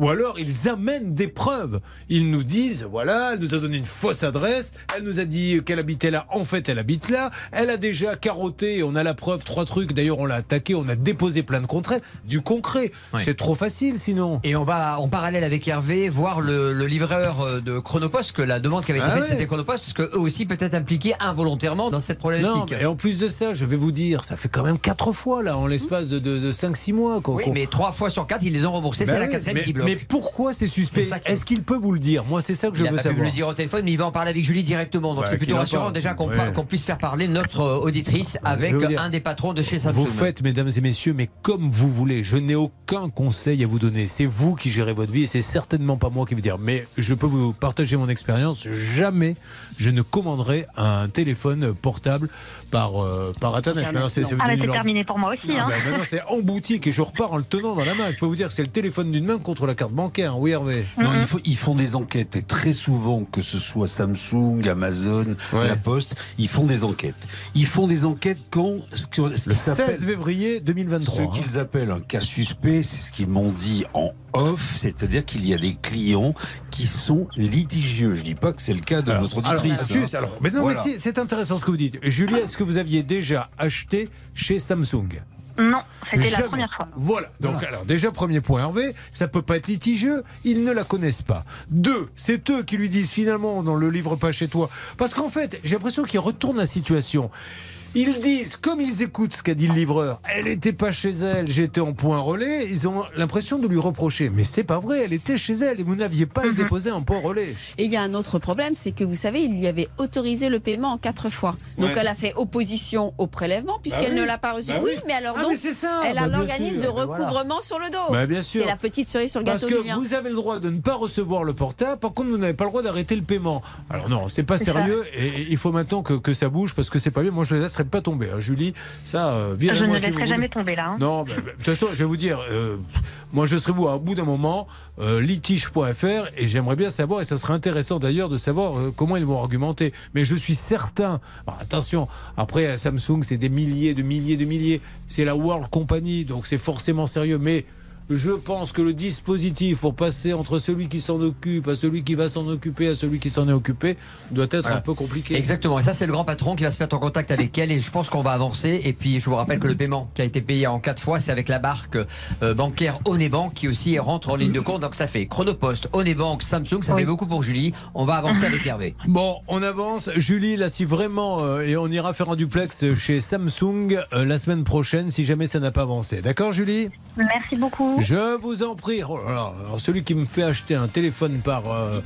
Ou alors ils amènent des preuves. Ils nous disent, voilà, elle nous a donné une fausse adresse, elle nous a dit qu'elle habitait là, en fait elle habite là, elle a déjà carotté, on a la preuve, trois trucs, d'ailleurs on l'a attaqué, on a déposé plein de contre elle. Du concret. C'est trop facile sinon. Et on va en parallèle avec Hervé voir le, le livreur euh, de Chronopost, que la demande qui avait été Ah faite ouais. c'était Chronopost, parce qu'eux aussi peut-être impliqués involontairement dans cette Non, problématique. et en plus de ça, je vais vous dire, ça fait quand même quatre fois là, en l'espace de, de, 5-6 mois. Oui, mais trois fois sur quatre, ils les ont remboursés, Ben c'est la oui, quatrième qui bloque. Mais pourquoi c'est suspect Est-ce qu'il peut vous le dire Moi, c'est ça que je il veux savoir. me le dire au téléphone, mais il va en parler avec Julie directement. Donc Bah, c'est plutôt rassurant déjà qu'on puisse faire parler notre euh, auditrice avec un des patrons de chez Samsung. Vous faites, mesdames et messieurs, mais comme vous voulez. Je n'ai aucun conseil à vous donner. C'est vous qui gérez votre vie et c'est certainement pas moi qui vais dire. Mais je peux vous partager mon expérience. Jamais je ne commanderai un téléphone portable par, euh, par Internet. C'est- c'est Ah, leur- terminé pour moi aussi. Ah, hein. maintenant, c'est en boutique et je repars en le tenant dans la main. Je peux vous dire que c'est le téléphone d'une main contre la carte bancaire. Oui, Hervé. Non, faut- ils font des enquêtes et très souvent, que ce soit Samsung, Amazon, La Poste, ils font des enquêtes. Ils font des enquêtes quand ce que- ce Le qui s'appelle 16 février 2023. ce hein. qu'ils appellent un cas suspect, c'est ce qu'ils m'ont dit en off, c'est-à-dire qu'il y a des clients qui sont litigieux. Je dis pas que c'est le cas de Alors, notre alors, auditrice. juste, alors, mais non, Voilà. mais si, c'est intéressant ce que vous dites. Julie, est-ce que vous aviez déjà acheté chez Samsung? Non, c'était la première fois. Voilà. Donc, alors, déjà, premier point, Hervé, ça peut pas être litigieux, ils ne la connaissent pas. Deux, c'est eux qui lui disent finalement, on ne le livre pas chez toi. Parce qu'en fait, j'ai l'impression qu'ils retournent la situation. Ils disent, comme ils écoutent ce qu'a dit le livreur, elle n'était pas chez elle, j'étais en point relais, ils ont l'impression de lui reprocher. Mais c'est pas vrai, elle était chez elle et vous n'aviez pas à le déposer en point relais. Et il y a un autre problème, c'est que vous savez, il lui avait autorisé le paiement en quatre fois. Donc Ouais. elle a fait opposition au prélèvement puisqu'elle Bah oui. ne l'a pas reçu. Bah oui, oui. mais alors Ah, donc mais c'est ça. elle Bah, a bien l'organisme de Bah, voilà. recouvrement sur le dos. Bah, bien sûr. C'est la petite cerise sur le Parce gâteau, que Julien. vous avez le droit de ne pas recevoir le portable, par contre vous n'avez pas le droit d'arrêter le paiement. Alors non, c'est pas sérieux et il faut maintenant que, que ça bouge parce que c'est pas bien. Moi je ne laisserai pas tomber. hein. Julie, ça, euh, Je ne si laisserai jamais tomber là. hein. Non, bah, bah, de toute façon, je vais vous dire, euh, moi je serai vous à bout d'un moment, euh, litige.fr, et j'aimerais bien savoir, et ça serait intéressant d'ailleurs de savoir euh, comment ils vont argumenter. Mais je suis certain, alors, attention, après Samsung c'est des milliers, de milliers, de milliers, c'est la World Company, donc c'est forcément sérieux, mais je pense que le dispositif pour passer entre celui qui s'en occupe à celui qui va s'en occuper à celui qui s'en est occupé doit être Voilà. un peu compliqué. Exactement, et ça c'est le grand patron qui va se mettre en contact avec elle et je pense qu'on va avancer. Et puis je vous rappelle que le paiement qui a été payé en quatre fois, c'est avec la barque euh, bancaire Onebank qui aussi rentre en ligne de compte. Donc ça fait Chronopost, Onebank, Samsung, ça fait beaucoup pour Julie. On va avancer avec Hervé. Bon, on avance. Julie, là, si vraiment, euh, et on ira faire un duplex chez Samsung euh, la semaine prochaine, si jamais ça n'a pas avancé. D'accord, Julie? Merci beaucoup. Je vous en prie. Oh alors, celui qui me fait acheter un téléphone par. euh,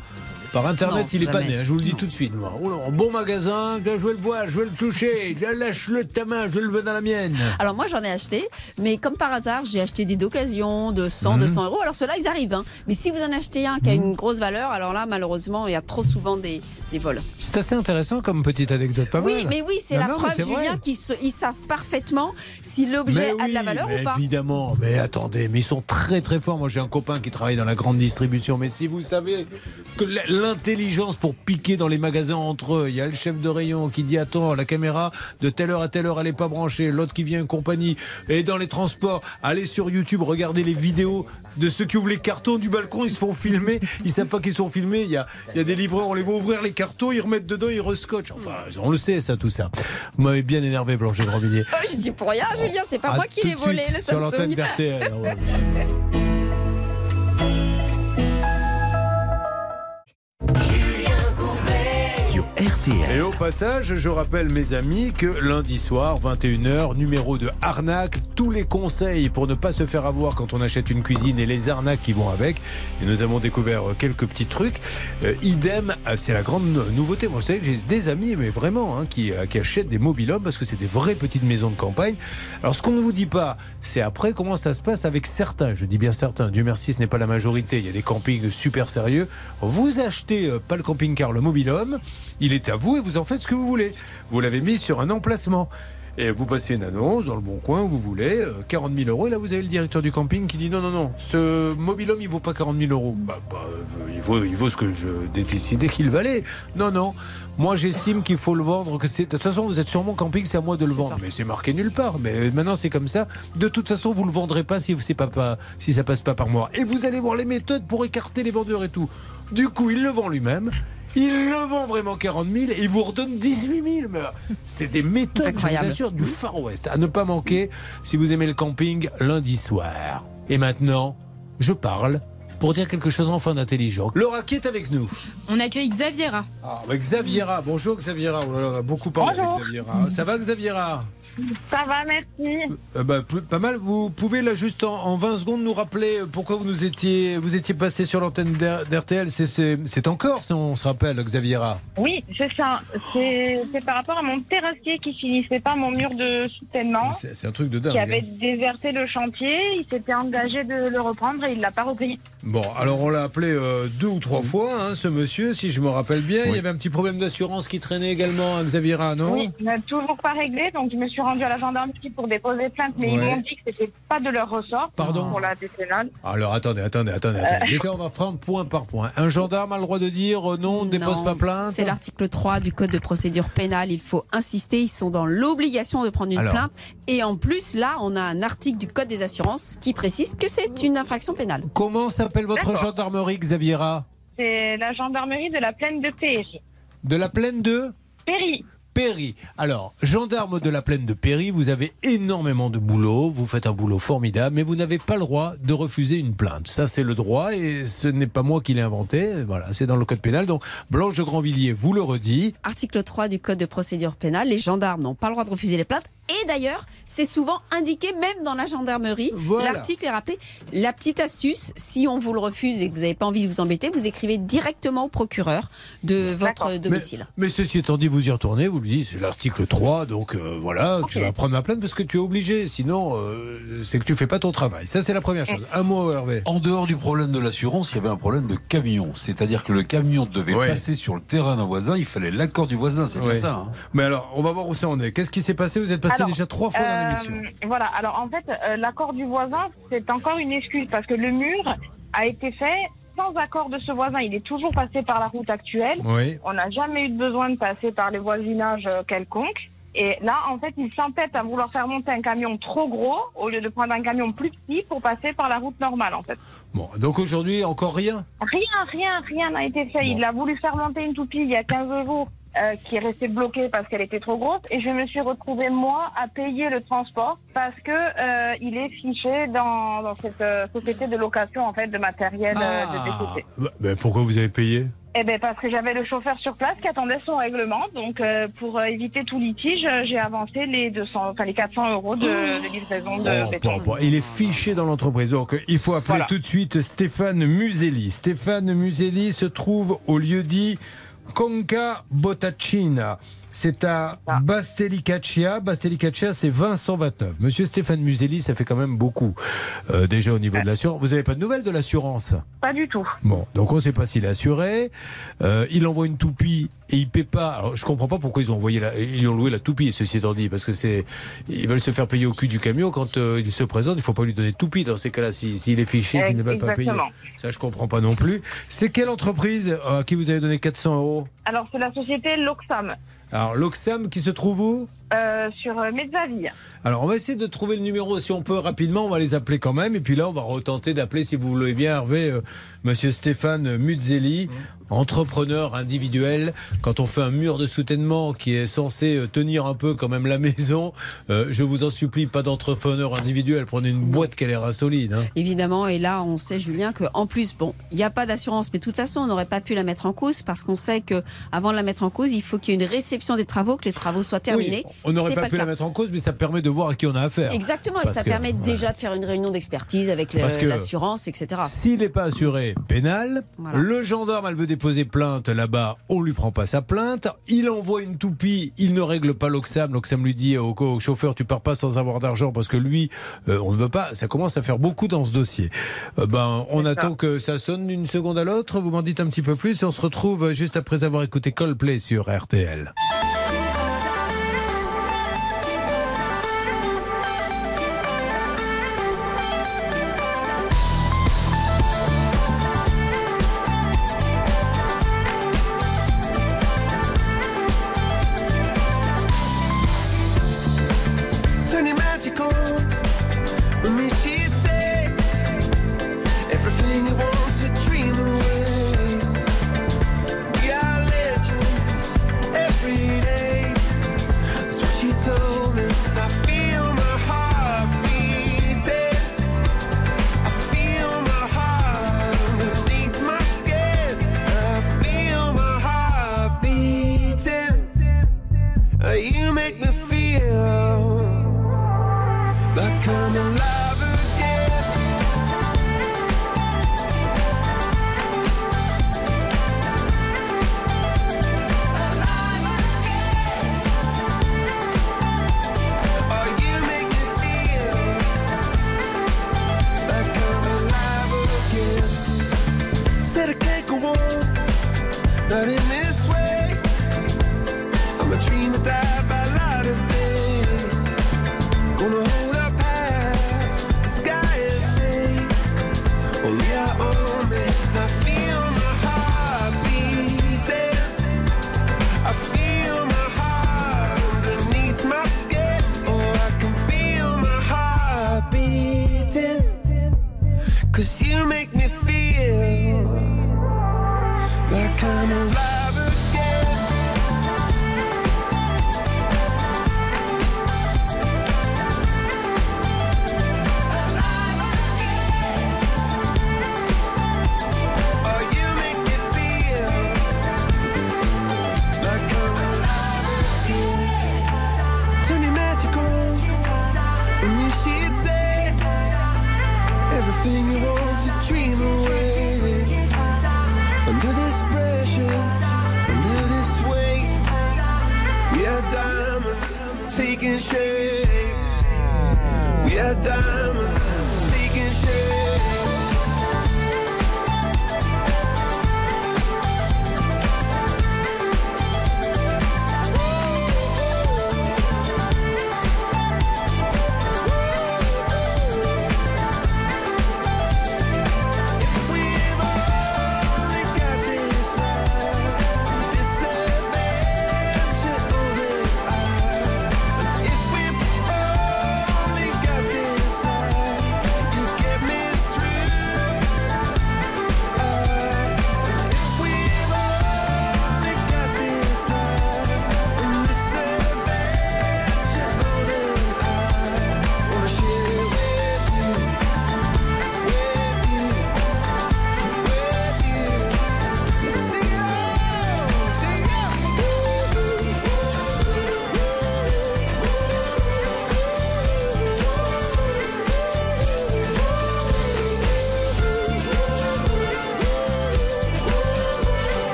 par internet, Non, il est pas né, hein, je vous le dis tout de suite. Moi. Oh là, bon magasin, je veux le voir, je veux le toucher, lâche-le de ta main, je le veux dans la mienne. Alors moi j'en ai acheté, mais comme par hasard j'ai acheté des d'occasion de 100, Mhm. 200 euros. Alors ceux-là ils arrivent, hein. mais si vous en achetez un qui a une grosse valeur, alors là malheureusement il y a trop souvent des, des vols. C'est assez intéressant comme petite anecdote, pas oui, mal. mais oui, c'est la non, preuve. Julien, qu'ils ils savent parfaitement si l'objet a de la valeur ou pas. Évidemment, mais attendez, mais ils sont très très forts. Moi j'ai un copain qui travaille dans la grande distribution, mais si vous savez que l'intelligence pour piquer dans les magasins entre eux, il y a le chef de rayon qui dit attends, la caméra de telle heure à telle heure elle est pas branchée, l'autre qui vient une compagnie, et dans les transports, allez sur YouTube, regardez les vidéos de ceux qui ouvrent les cartons du balcon, ils se font filmer, ils savent pas qu'ils sont filmés, il y a, il y a des livreurs, on les voit ouvrir les cartons, ils remettent dedans, ils rescotchent. Enfin, on le sait ça, tout ça. Vous m'avez bien énervé, Blanche de Grandvilliers. Je dis pour rien, Julien, c'est pas À moi qui l'ai volé le Sur l'antenne d'RTL. Et au passage, je rappelle mes amis que lundi soir, 21h, numéro de arnaque, tous les conseils pour ne pas se faire avoir quand on achète une cuisine et les arnaques qui vont avec. Et nous avons découvert euh, quelques petits trucs. Euh, idem, euh, c'est la grande no- nouveauté. Vous savez que j'ai des amis, mais vraiment, hein, qui, achètent des mobil-hommes parce que c'est des vraies petites maisons de campagne. Alors, ce qu'on ne vous dit pas, c'est après comment ça se passe avec certains. Je dis bien certains. Dieu merci, ce n'est pas la majorité. Il y a des campings super sérieux. Vous achetez pas le camping-car, le mobil-homme. Il est à vous et vous en faites ce que vous voulez. Vous l'avez mis sur un emplacement. Et vous passez une annonce dans le bon coin où vous voulez, euh, 40 000 euros. Et là, vous avez le directeur du camping qui dit non, non, non, ce mobilhome, il vaut pas 40 000 euros. Bah, bah, euh, il, vaut, il vaut ce que je décidé qu'il valait. Non, non. Moi, j'estime qu'il faut le vendre. Que c'est... De toute façon, vous êtes sur mon camping, c'est à moi de le vendre. Mais c'est marqué nulle part. Mais maintenant, c'est comme ça. De toute façon, vous le vendrez pas si, c'est pas, pas, si ça passe pas par moi. Et vous allez voir les méthodes pour écarter les vendeurs et tout. Du coup, il le vend lui-même. Il le vend vraiment 40 000 et il vous redonne 18 000. Mais C'est des méthodes, je Incroyable. vous assure, du Far West. À ne pas manquer si vous aimez le camping lundi soir. Et maintenant, je parle pour dire quelque chose enfin d'intelligent. Laura qui est avec nous? On accueille Xaviera. ah, bah, Xaviera, bonjour Xaviera. Oh là là, on a beaucoup parlé Bonjour. avec Xaviera. Ça va Xaviera? Ça va, merci. Euh, bah, Pas mal. Vous pouvez là juste en, en 20 secondes nous rappeler pourquoi vous nous étiez, vous étiez passé sur l'antenne d'R- d'RTL. C'est- C'est c'est en Corse, on se rappelle, Xaviera. Oui, c'est ça. C'est c'est par rapport à mon terrassier qui finissait pas mon mur de soutènement, C'est c'est un truc de dingue. qui avait hein. déserté le chantier. Il s'était engagé de le reprendre et il l'a pas repris. Bon, alors on l'a appelé euh, deux ou trois fois, hein, ce monsieur, si je me rappelle bien. Il y avait un petit problème d'assurance qui traînait également à Xaviera, non? Oui, il n'a toujours pas réglé, donc je me suis rendue à la gendarmerie pour déposer plainte, mais ils m'ont dit que c'était pas de leur ressort Pardon pour la décennale. Alors attendez, attendez, attendez, attendez. Déjà, on va prendre point par point. Un gendarme a le droit de dire euh, non, on ne dépose pas plainte C'est l'article 3 du Code de procédure pénale. Il faut insister. Ils sont dans l'obligation de prendre une Alors. plainte. Et en plus, là, on a un article du Code des assurances qui précise que c'est une infraction pénale. Comment s'appelle votre gendarmerie, Xaviera? C'est la gendarmerie de la plaine de Péry. De la plaine de? Péry. Péry. Alors, gendarme de la plaine de Péry, vous avez énormément de boulot, vous faites un boulot formidable, mais vous n'avez pas le droit de refuser une plainte. Ça, c'est le droit et ce n'est pas moi qui l'ai inventé. Voilà, c'est dans le code pénal. Donc, Blanche de Grandvilliers vous le redit. Article 3 du Code de procédure pénale. Les gendarmes n'ont pas le droit de refuser les plaintes. Et d'ailleurs, c'est souvent indiqué même dans la gendarmerie. Voilà. L'article est rappelé. La petite astuce, si on vous le refuse et que vous n'avez pas envie de vous embêter, vous écrivez directement au procureur de votre domicile. Mais, mais ceci étant dit, vous y retournez, vous lui dites, c'est l'article 3, donc euh, voilà, tu vas prendre ma plainte parce que tu es obligé. Sinon, euh, c'est que tu fais pas ton travail. Ça, c'est la première chose. Un mot, Hervé. En dehors du problème de l'assurance, il y avait un problème de camion. C'est-à-dire que le camion devait Ouais. passer sur le terrain d'un voisin, il fallait l'accord du voisin, c'est bien Ouais. ça. hein. Mais alors, on va voir où ça en est. Qu'est-ce qui s'est passé? Vous êtes passé Alors, déjà trois fois dans euh, l'émission. Voilà, alors en fait, euh, l'accord du voisin, c'est encore une excuse parce que le mur a été fait sans accord de ce voisin. Il est toujours passé par la route actuelle. Oui. On n'a jamais eu de besoin de passer par les voisinages euh, quelconques. Et là, en fait, il s'entête à vouloir faire monter un camion trop gros au lieu de prendre un camion plus petit pour passer par la route normale, en fait. Bon, donc aujourd'hui, encore rien? Rien, rien, rien n'a été fait. Il a voulu faire monter une toupie il y a 15 jours euh, qui est restée bloquée parce qu'elle était trop grosse et je me suis retrouvée moi à payer le transport parce que euh, il est fiché dans, dans cette euh, société de location en fait de matériel euh, de DCT. Bah, bah, pourquoi vous avez payé? Eh ben parce que j'avais le chauffeur sur place qui attendait son règlement donc euh, pour euh, éviter tout litige euh, j'ai avancé les 200 enfin les 400 euros de, de livraison de Oh, béton. bon, bon, il est fiché dans l'entreprise. Donc, il faut appeler Voilà. tout de suite Stéphane Muselli. Stéphane Muselli se trouve au lieu dit Conca Bottacina. C'est à Bastelicaccia. Bastelicaccia, c'est 2029. Monsieur Stéphane Muselli, ça fait quand même beaucoup. Euh, déjà au niveau de l'assurance. Vous n'avez pas de nouvelles de l'assurance? Pas du tout. Bon, donc on ne sait pas s'il est assuré. Euh, il envoie une toupie et il paie pas. Alors je comprends pas pourquoi ils ont envoyé la, ils ont loué la toupie. Ceci étant dit, parce que c'est, ils veulent se faire payer au cul du camion quand euh, il se présente. Il faut pas lui donner de toupie dans ces cas-là. si- S'il est fiché, qu'il ne veulent pas payer. Ça, je comprends pas non plus. C'est quelle entreprise euh, à qui vous avez donné 400 euros? Alors c'est la société Loxam Alors l'Oxam qui se trouve où? Euh, sur euh, Mezzaville. Alors, on va essayer de trouver le numéro si on peut rapidement. On va les appeler quand même. Et puis là, on va retenter d'appeler, si vous voulez bien, Hervé, euh, monsieur Stéphane Muzzelli, entrepreneur individuel. Quand on fait un mur de soutènement qui est censé euh, tenir un peu quand même la maison, euh, je vous en supplie, pas d'entrepreneur individuel. Prenez une boîte qui a l'air insolide. hein. Évidemment, et là, on sait, Julien, qu'en plus, bon, il n'y a pas d'assurance, mais de toute façon, on n'aurait pas pu la mettre en cause parce qu'on sait que avant de la mettre en cause, il faut qu'il y ait une réception des travaux, que les travaux soient terminés. Oui, on n'aurait pas, pu la mettre en cause, mais ça permet de voir à qui on a affaire. Exactement, et ça que, permet voilà. déjà de faire une réunion d'expertise avec l'assurance, etc. S'il n'est pas assuré, pénal. Voilà. Le gendarme, elle veut déposer plainte là-bas, on lui prend pas sa plainte. Il envoie une toupie, il ne règle pas l'Oxam. L'Oxam lui dit au, au chauffeur, tu pars pas sans avoir d'argent parce que lui, euh, on ne veut pas. Ça commence à faire beaucoup dans ce dossier. Euh, ben, on attend que ça sonne d'une seconde à l'autre. Vous m'en dites un petit peu plus et on se retrouve juste après avoir écouté Coldplay sur RTL.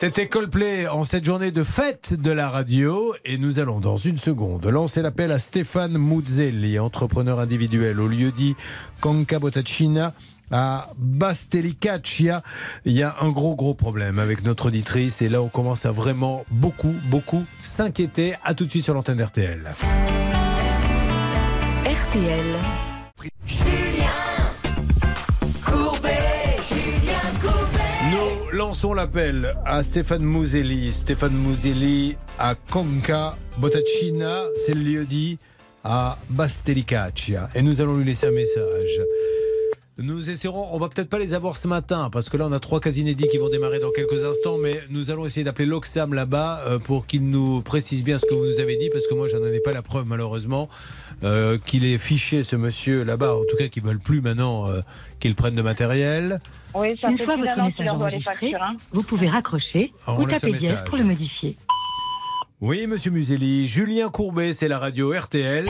C'était Coldplay en cette journée de fête de la radio et nous allons dans une seconde lancer l'appel à Stéphane Muzzelli, entrepreneur individuel au lieu dit Conca Bottacina à Bastelicaccia. Il y a un gros gros problème avec notre auditrice et là on commence à vraiment beaucoup beaucoup s'inquiéter. À tout de suite sur l'antenne RTL. RTL. Lançons l'appel à Stéphane Mouzelli. Stéphane Mouzelli à Conca Bottacina, c'est le lieu dit, à Bastelicaccia. Et nous allons lui laisser un message. Nous essaierons, on va peut-être pas les avoir ce matin, parce que là on a trois cas inédits qui vont démarrer dans quelques instants, mais nous allons essayer d'appeler l'Oxam là-bas euh, pour qu'il nous précise bien ce que vous nous avez dit, parce que moi j'en ai pas la preuve malheureusement, euh, qu'il est fiché ce monsieur là-bas, en tout cas qu'ils veulent plus maintenant euh, qu'il prenne de matériel. Oui, ça Une fait fois plus votre message enregistré, factures. hein. vous pouvez raccrocher Ah, ou taper dièse pour le modifier. Oui, monsieur Museli. Julien Courbet, c'est la radio RTL.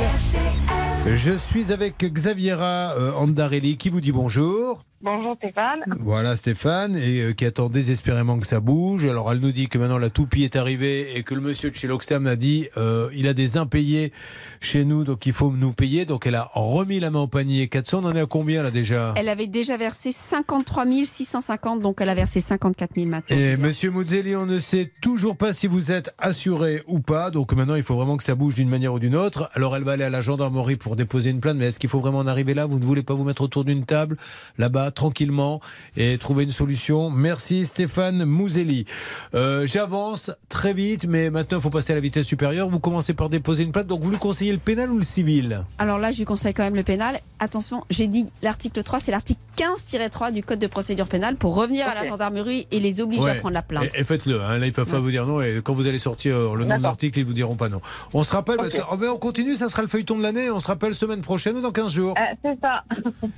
Je suis avec Xaviera euh, Andarelli qui vous dit bonjour. Bonjour Stéphane. Voilà Stéphane, et euh, qui attend désespérément que ça bouge. Alors elle nous dit que maintenant la toupie est arrivée et que le monsieur de chez l'Oxam a dit euh, il a des impayés chez nous, donc il faut nous payer. Donc elle a remis la main au panier 400. On en est à combien là déjà? Elle avait déjà versé 53 650, donc elle a versé 54 000 maintenant. Et Monsieur Muzzelli, on ne sait toujours pas si vous êtes assuré ou pas. Donc maintenant, il faut vraiment que ça bouge d'une manière ou d'une autre. Alors elle va aller à la gendarmerie pour déposer une plainte. Mais est-ce qu'il faut vraiment en arriver là? Vous ne voulez pas vous mettre autour d'une table? Là-bas tranquillement et trouver une solution Merci Stéphane Mouzelli. Euh, J'avance très vite, mais maintenant il faut passer à la vitesse supérieure. Vous commencez par déposer une plainte. Donc vous lui conseillez le pénal ou le civil? Alors là, je lui conseille quand même le pénal. Attention, j'ai dit l'article 3, c'est l'article 15-3 du Code de procédure pénale pour revenir à la gendarmerie et les obliger à prendre la plainte. Et, et faites-le. hein. Là, ils peuvent pas vous dire non. Et quand vous allez sortir euh, le nom de l'article, ils vous diront pas non. On se rappelle. Bah, oh, ben, on continue. Ça sera le feuilleton de l'année. On se rappelle semaine prochaine ou dans 15 jours. Euh, c'est ça.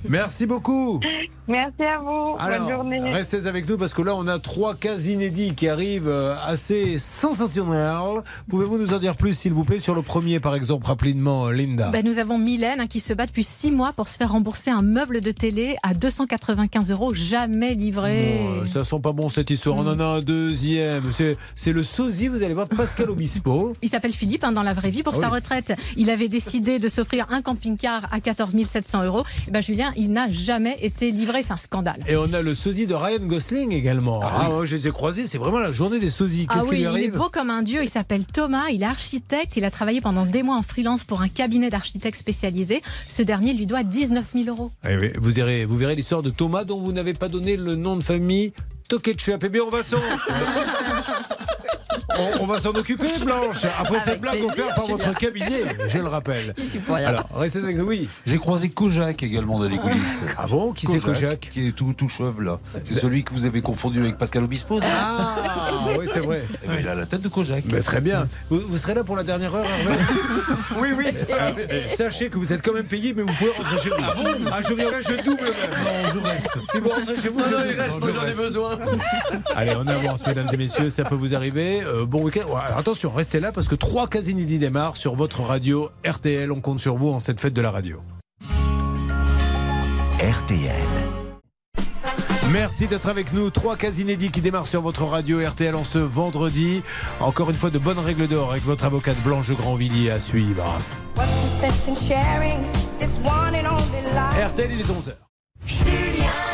Merci beaucoup. Merci à vous. Bonne journée. restez avec nous parce que là, on a trois cas inédits qui arrivent euh, assez sensationnels. Pouvez-vous nous en dire plus, s'il vous plaît, sur le premier, par exemple, rapidement, euh, Linda? Ben, nous avons Mylène hein, qui se bat depuis six mois pour se faire rembourser un meuble de télé à 295 euros, jamais livré. Bon, euh, ça sent pas bon cette histoire. On en a un deuxième. C'est c'est le sosie, vous allez voir, de Pascal Obispo. Il s'appelle Philippe hein, dans la vraie vie. Pour Ah sa oui. retraite, il avait décidé de s'offrir un camping-car à 14 700 euros. Et ben, Julien, il n'a jamais été livré. C'est un scandale. Et on a le sosie de Ryan Gosling également. Ah, ouais, je les ai croisés, c'est vraiment la journée des sosies. Ah Qu'est-ce qui oui, lui il est beau comme un dieu. Il s'appelle Thomas. Il est architecte. Il a travaillé pendant des mois en freelance pour un cabinet d'architectes spécialisé. Ce dernier lui doit 19 000 euros. Eh oui, vous verrez, vous verrez l'histoire de Thomas dont vous n'avez pas donné le nom de famille. Toketchup. Eh bien, on va s'en. On, on va s'en occuper, Blanche. Après cette blague offerte par votre cabinet, je le rappelle. Je suis pour rien. Alors, restez avec nous. Oui. J'ai croisé Kojak également dans les coulisses. Ah bon? Qui c'est Kojak Qui est tout, tout chauve là. C'est celui que vous avez confondu avec Pascal Obispo. non? Ah oui, c'est vrai. Eh ben, il a la tête de Kojak. Mais très bien. Vous, vous serez là pour la dernière heure, Hervé? Oui, oui. Ah, eh, Sachez que vous êtes quand même payé, mais vous pouvez rentrer chez vous. Ah bon? Ah, je viendrai, je double. Non, je reste. Si vous rentrez chez vous, Non, je non, double. il reste, j'en ai besoin. Allez, on avance, mesdames et messieurs, ça peut vous arriver. Euh, bon week-end. Alors attention, restez là parce que trois cas inédits démarrent sur votre radio RTL. On compte sur vous en cette fête de la radio. RTL. Merci d'être avec nous. Trois cas inédits qui démarrent sur votre radio RTL en ce vendredi. Encore une fois, de bonnes règles d'or avec votre avocate Blanche Grandvilliers à suivre. RTL, il est 11h.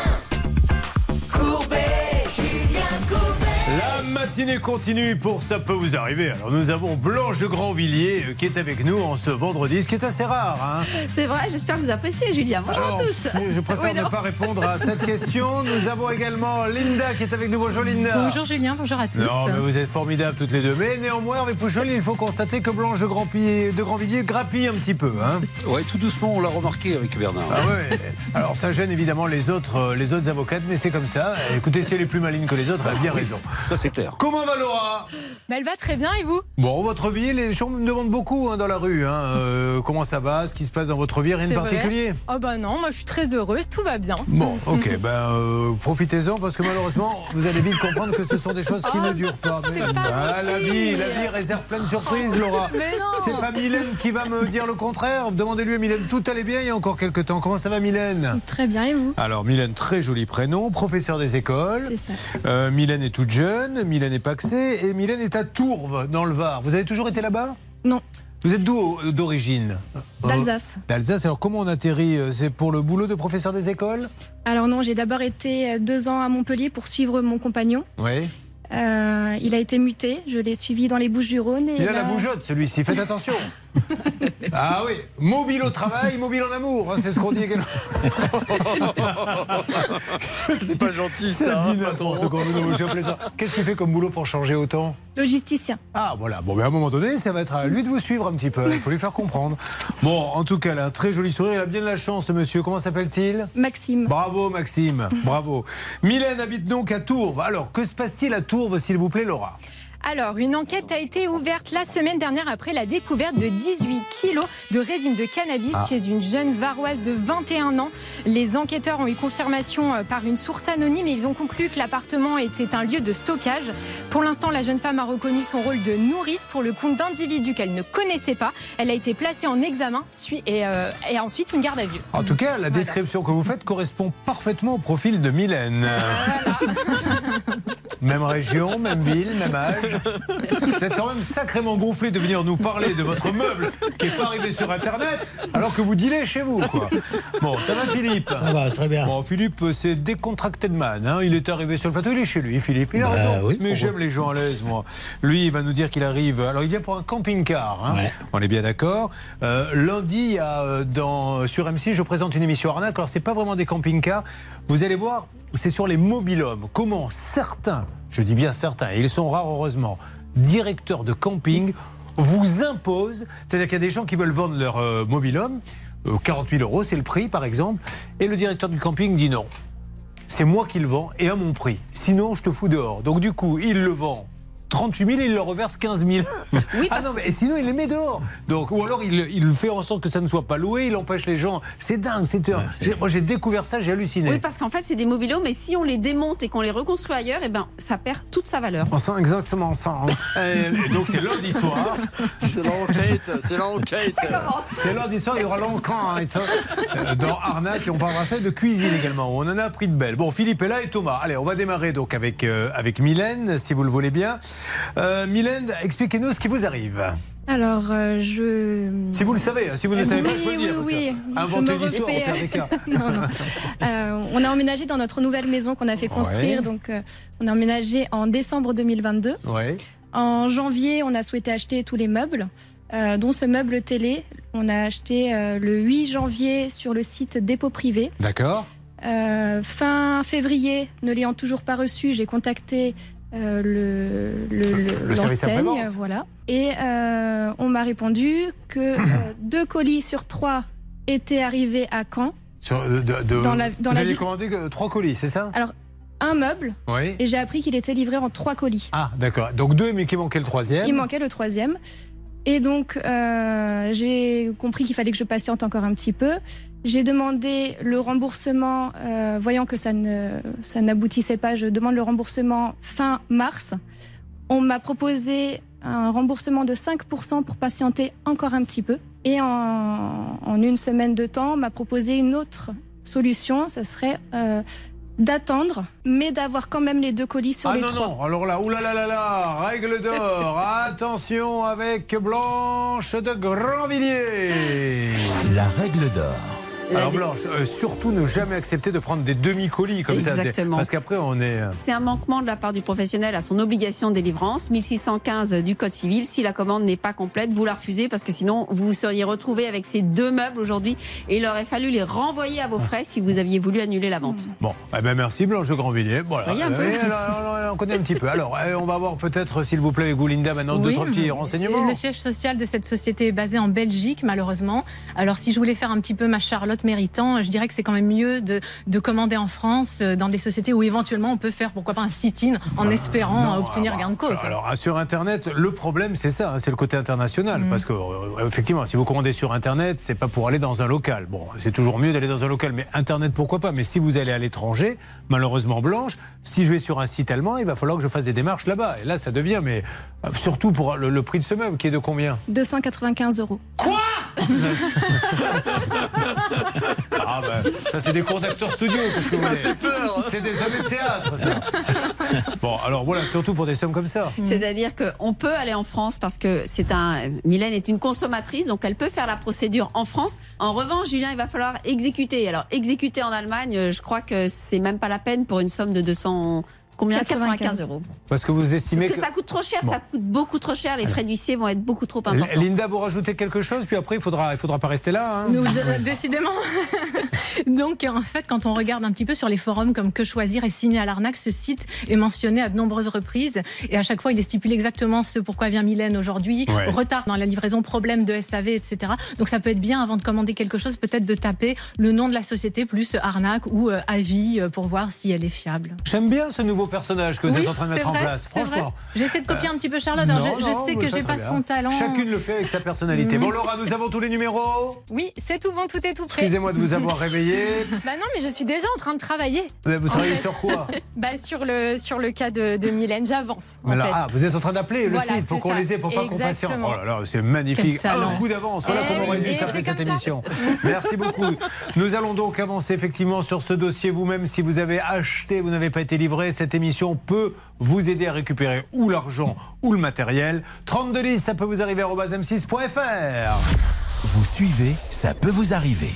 La matinée continue pour Ça peut vous arriver. Alors nous avons Blanche de Grandvilliers euh, qui est avec nous en ce vendredi, ce qui est assez rare. hein. C'est vrai, j'espère que vous appréciez, Julien. Bonjour Alors, à tous. Je préfère Oui, ne pas répondre à cette question. Nous avons également Linda qui est avec nous. Bonjour Linda. Bonjour Julien, bonjour à tous. Non, mais vous êtes formidables toutes les deux. Mais néanmoins, Hervé Pouchol, il faut constater que Blanche de, Grandvilliers, de Grandvilliers grappille un petit peu. Hein. Ouais, tout doucement, on l'a remarqué avec Bernard. Ah ouais. Alors ça gêne évidemment les autres, euh, les autres avocates, mais c'est comme ça. Écoutez, si elle est plus maligne que les autres, elle a bien raison. Ça, c'est Comment va Laura? Bah, elle va très bien et vous? Bon, votre vie, les gens me demandent beaucoup hein, dans la rue. hein, euh, comment ça va, ce qui se passe dans votre vie, rien de particulier? Oh bah non, moi je suis très heureuse, tout va bien. Bon, ok, ben euh, profitez-en parce que malheureusement, vous allez vite comprendre que ce sont des choses qui Oh, ne durent pas. c'est Mais- pas Ah, la vie, la vie réserve plein de surprises, Laura. Mais non. C'est pas Mylène qui va me dire le contraire. Demandez-lui à Mylène, tout allait bien il y a encore quelques temps. Comment ça va, Mylène? Très bien, et vous? Alors, Mylène, très joli prénom, professeur des écoles. C'est ça. Euh, Mylène est toute jeune, Mylène est paxée et Mylène est à Tourves, dans le Var. Vous avez toujours été là-bas? Non. Vous êtes d'où euh, d'origine? D'Alsace. Euh, D'Alsace. Alors, comment on atterrit euh, C'est pour le boulot de professeur des écoles? Alors non, j'ai d'abord été deux ans à Montpellier pour suivre mon compagnon. Oui. Euh, il a été muté, je l'ai suivi dans les Bouches-du-Rhône. et Il a là- la bougeotte, celui-ci. Faites attention. ah oui, mobile au travail, mobile en amour. hein, c'est ce qu'on dit également. C'est pas gentil Ça mais je plaisante. Qu'est-ce qu'il fait comme boulot pour changer autant? Logisticien. Ah voilà, bon ben à un moment donné, ça va être à lui de vous suivre un petit peu, il faut lui faire comprendre. Bon, en tout cas, elle a un très joli sourire, il a bien de la chance ce monsieur, comment s'appelle-t-il? Maxime. Bravo Maxime, bravo. Mylène habite donc à Tourves, alors que se passe-t-il à S'il vous plaît Laura Alors, une enquête a été ouverte la semaine dernière après la découverte de 18 kilos de résine de cannabis Ah. chez une jeune varoise de 21 ans. Les enquêteurs ont eu confirmation euh, par une source anonyme et ils ont conclu que l'appartement était un lieu de stockage. Pour l'instant, la jeune femme a reconnu son rôle de nourrice pour le compte d'individus qu'elle ne connaissait pas. Elle a été placée en examen et, euh, et ensuite une garde à vue. En tout cas, la description que vous faites correspond parfaitement au profil de Mylène. même région, même ville, même âge. Vous êtes quand même sacrément gonflé de venir nous parler de votre meuble qui n'est pas arrivé sur Internet alors que vous dealez chez vous. Quoi. Bon, ça va Philippe Ça va, très bien. Bon, Philippe, c'est décontracted man. hein. Il est arrivé sur le plateau, il est chez lui, Philippe. Il a Bah raison. oui, Mais j'aime les gens à l'aise, moi. Lui, il va nous dire qu'il arrive. Alors, il vient pour un camping-car. hein. Ouais. On est bien d'accord. Euh, lundi, euh, dans, sur M6, je présente une émission Arnaque. Alors, c'est pas vraiment des camping-cars. Vous allez voir, c'est sur les mobilhommes. Comment certains, je dis bien certains, et ils sont rares heureusement, directeurs de camping vous imposent. C'est-à-dire qu'il y a des gens qui veulent vendre leur euh, mobilhome. euh, 40 000 euros, c'est le prix, par exemple. Et le directeur du camping dit non. C'est moi qui le vends et à mon prix. Sinon, je te fous dehors. Donc, du coup, il le vend 38 000 et il le reverse 15 000. ah non, mais et sinon, il les met dehors. Donc, ou alors, il, il fait en sorte que ça ne soit pas loué, il empêche les gens. C'est dingue, c'est j'ai- Moi, j'ai découvert ça, j'ai halluciné. Oui, parce qu'en fait, c'est des mobilos, mais si on les démonte et qu'on les reconstruit ailleurs, eh ben, ça perd toute sa valeur. On sent exactement ça. hein. Et donc, c'est lundi soir. C'est l'enquête, c'est l'enquête. C'est lundi soir, il y aura l'enquête euh, dans Arnaque et on parlera ça de cuisine également. où On en a appris de belles. Bon, Philippe est là et Thomas. Allez, on va démarrer donc avec, euh, avec Mylène, si vous le voulez bien. Euh, Mylène, expliquez-nous ce qui vous arrive. Alors, euh, je. Si vous le savez, hein, si vous ne le savez pas, je peux le Oui, dire. oui, parce que oui. Inventer Je me une histoire, au des cas. non, non. Euh, on a emménagé dans notre nouvelle maison qu'on a fait construire. Ouais. Donc, euh, on a emménagé en décembre 2022. Ouais. En janvier, on a souhaité acheter tous les meubles, euh, dont ce meuble télé. On a acheté euh, le 8 janvier sur le site Dépôt Privé. D'accord. Euh, fin février, ne l'ayant toujours pas reçu, j'ai contacté euh, le, le- le- l'enseigne, voilà. Et euh, on m'a répondu que euh, deux colis sur trois étaient arrivés à Caen. Sur, de, de- Dans la- dans vous la ville- commandé que trois colis, c'est ça? Alors, un meuble, Oui. et j'ai appris qu'il était livré en trois colis. Ah, d'accord. Donc deux, mais qui manquait le troisième. Il manquait le troisième. Et donc, j'ai compris qu'il fallait que je patiente encore un petit peu. J'ai demandé le remboursement, euh, voyant que ça ne ça n'aboutissait pas, je demande le remboursement fin mars. On m'a proposé un remboursement de 5% pour patienter encore un petit peu. Et en, en une semaine de temps, on m'a proposé une autre solution, ce serait euh, d'attendre, mais d'avoir quand même les deux colis sur Ah les non, trois. non, alors là, oulala, là, là, là, règle d'or, attention avec Blanche de Grandvilliers. La règle d'or. Alors Blanche, euh, surtout ne jamais accepter de prendre des demi-colis comme ça. Exactement. Parce qu'après, on est... euh, C'est un manquement de la part du professionnel à son obligation de délivrance, 1615 du Code civil. Si la commande n'est pas complète, vous la refusez parce que sinon vous vous seriez retrouvé avec ces deux meubles aujourd'hui et il aurait fallu les renvoyer à vos frais si vous aviez voulu annuler la vente. Bon, eh ben merci Blanche de Grandvilliers. Voilà. Voyez un peu. Eh, alors, on connaît un petit peu. Alors, eh, on va voir peut-être, s'il vous plaît, avec vous, Linda, maintenant deux, Oui, trois petits renseignements. Le siège social de cette société est basé en Belgique, malheureusement. Alors, si je voulais faire un petit peu ma Charlotte méritant, je dirais que c'est quand même mieux de, de commander en France, euh, dans des sociétés où éventuellement on peut faire, pourquoi pas, un sit-in en espérant euh, obtenir gain de cause. Alors, ah, sur Internet, le problème, c'est ça, hein, c'est le côté international. Mm. Parce que, euh, effectivement, si vous commandez sur Internet, c'est pas pour aller dans un local. Bon, c'est toujours mieux d'aller dans un local, mais Internet, pourquoi pas? Mais si vous allez à l'étranger, malheureusement, Blanche, si je vais sur un site allemand, il va falloir que je fasse des démarches là-bas. Et là, ça devient, mais euh, surtout pour le, le prix de ce meuble, qui est de combien? 295 euros. Ah ben, ça c'est des cours d'acteurs studio. qu'est-ce que vous voulez? C'est des hommes de théâtre, ça. Bon, alors voilà, surtout pour des sommes comme ça. C'est-à-dire qu'on peut aller en France parce que c'est un. Mylène est une consommatrice, donc elle peut faire la procédure en France. En revanche, Julien, il va falloir exécuter. Alors, exécuter en Allemagne, euh, je crois que c'est même pas la peine pour une somme de 200. sont Combien? 95, 95 euros. Parce que vous estimez que, que. ça coûte trop cher, Bon. ça coûte beaucoup trop cher. Les frais d'huissier vont être beaucoup trop importants. Linda, vous rajoutez quelque chose, puis après, il faudra, il faudra pas rester là. hein. Nous, de- décidément. Donc, en fait, quand on regarde un petit peu sur les forums comme Que choisir et signé à l'arnaque, ce site est mentionné à de nombreuses reprises. Et à chaque fois, il est stipulé exactement ce pourquoi vient Mylène aujourd'hui. Ouais. Retard dans la livraison, problème de SAV, etc. Donc, ça peut être bien, avant de commander quelque chose, peut-être de taper le nom de la société plus arnaque ou euh, avis euh, pour voir si elle est fiable. J'aime bien ce nouveau personnage que vous Oui, êtes en train de mettre en place. Franchement. J'essaie de copier Euh, un petit peu Charlotte. non, je, je non, sais que j'ai pas son talent. Chacune le fait avec sa personnalité. Bon, Laura, nous avons tous les numéros. Oui, c'est tout bon, tout est tout prêt. Excusez-moi de vous avoir réveillé. Bah non, mais je suis déjà en train de travailler. Mais Vous En travaillez fait. sur quoi Bah sur le sur le cas de, de Mylène, j'avance. Ah, vous êtes en train d'appeler le Voilà, site. Faut qu'on les ait pour pas qu'on patiente. Oh là là, c'est magnifique. Un coup d'avance. Voilà Eh comment on aurait dû et s'appeler cette émission. Merci beaucoup. Nous allons donc avancer effectivement sur ce dossier vous-même. Si vous avez acheté, vous n'avez pas été livré, cette émission peut vous aider à récupérer ou l'argent ou le matériel. 3210, ça peut vous arriver à m6.fr. Vous suivez, ça peut vous arriver.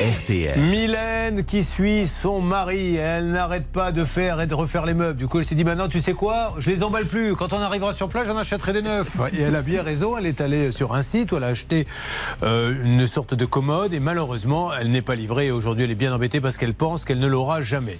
RTL. Mylène qui suit son mari, elle n'arrête pas de faire et de refaire les meubles. Du coup, elle s'est dit maintenant, tu sais quoi Je les emballe plus. Quand on arrivera sur place, j'en achèterai des neufs. Et elle a bien raison. Elle est allée sur un site où elle a acheté euh, une sorte de commode et malheureusement, elle n'est pas livrée. Et aujourd'hui, elle est bien embêtée parce qu'elle pense qu'elle ne l'aura jamais.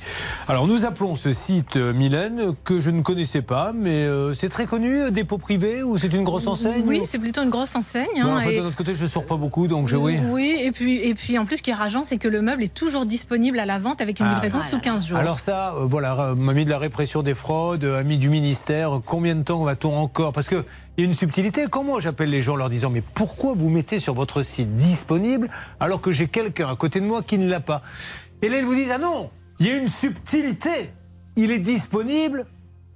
Alors, nous appelons ce site euh, Mylène que je ne connaissais pas, mais euh, c'est très connu, dépôt privé ou c'est une grosse enseigne? Oui, c'est plutôt une grosse enseigne. Bon, hein, en fait, et- de notre côté, je ne sors pas beaucoup, donc je, oui. Oui, et puis, et puis en plus, qui est c'est que le meuble est toujours disponible à la vente avec une Ah. livraison sous 15 jours. Alors ça, euh, voilà, euh, mamie de la répression des fraudes, euh, ami du ministère, euh, combien de temps va-t-on encore Parce qu'il y a une subtilité. Quand moi j'appelle les gens en leur disant mais pourquoi vous mettez sur votre site disponible alors que j'ai quelqu'un à côté de moi qui ne l'a pas? Et là ils vous disent ah non, il y a une subtilité. Il est disponible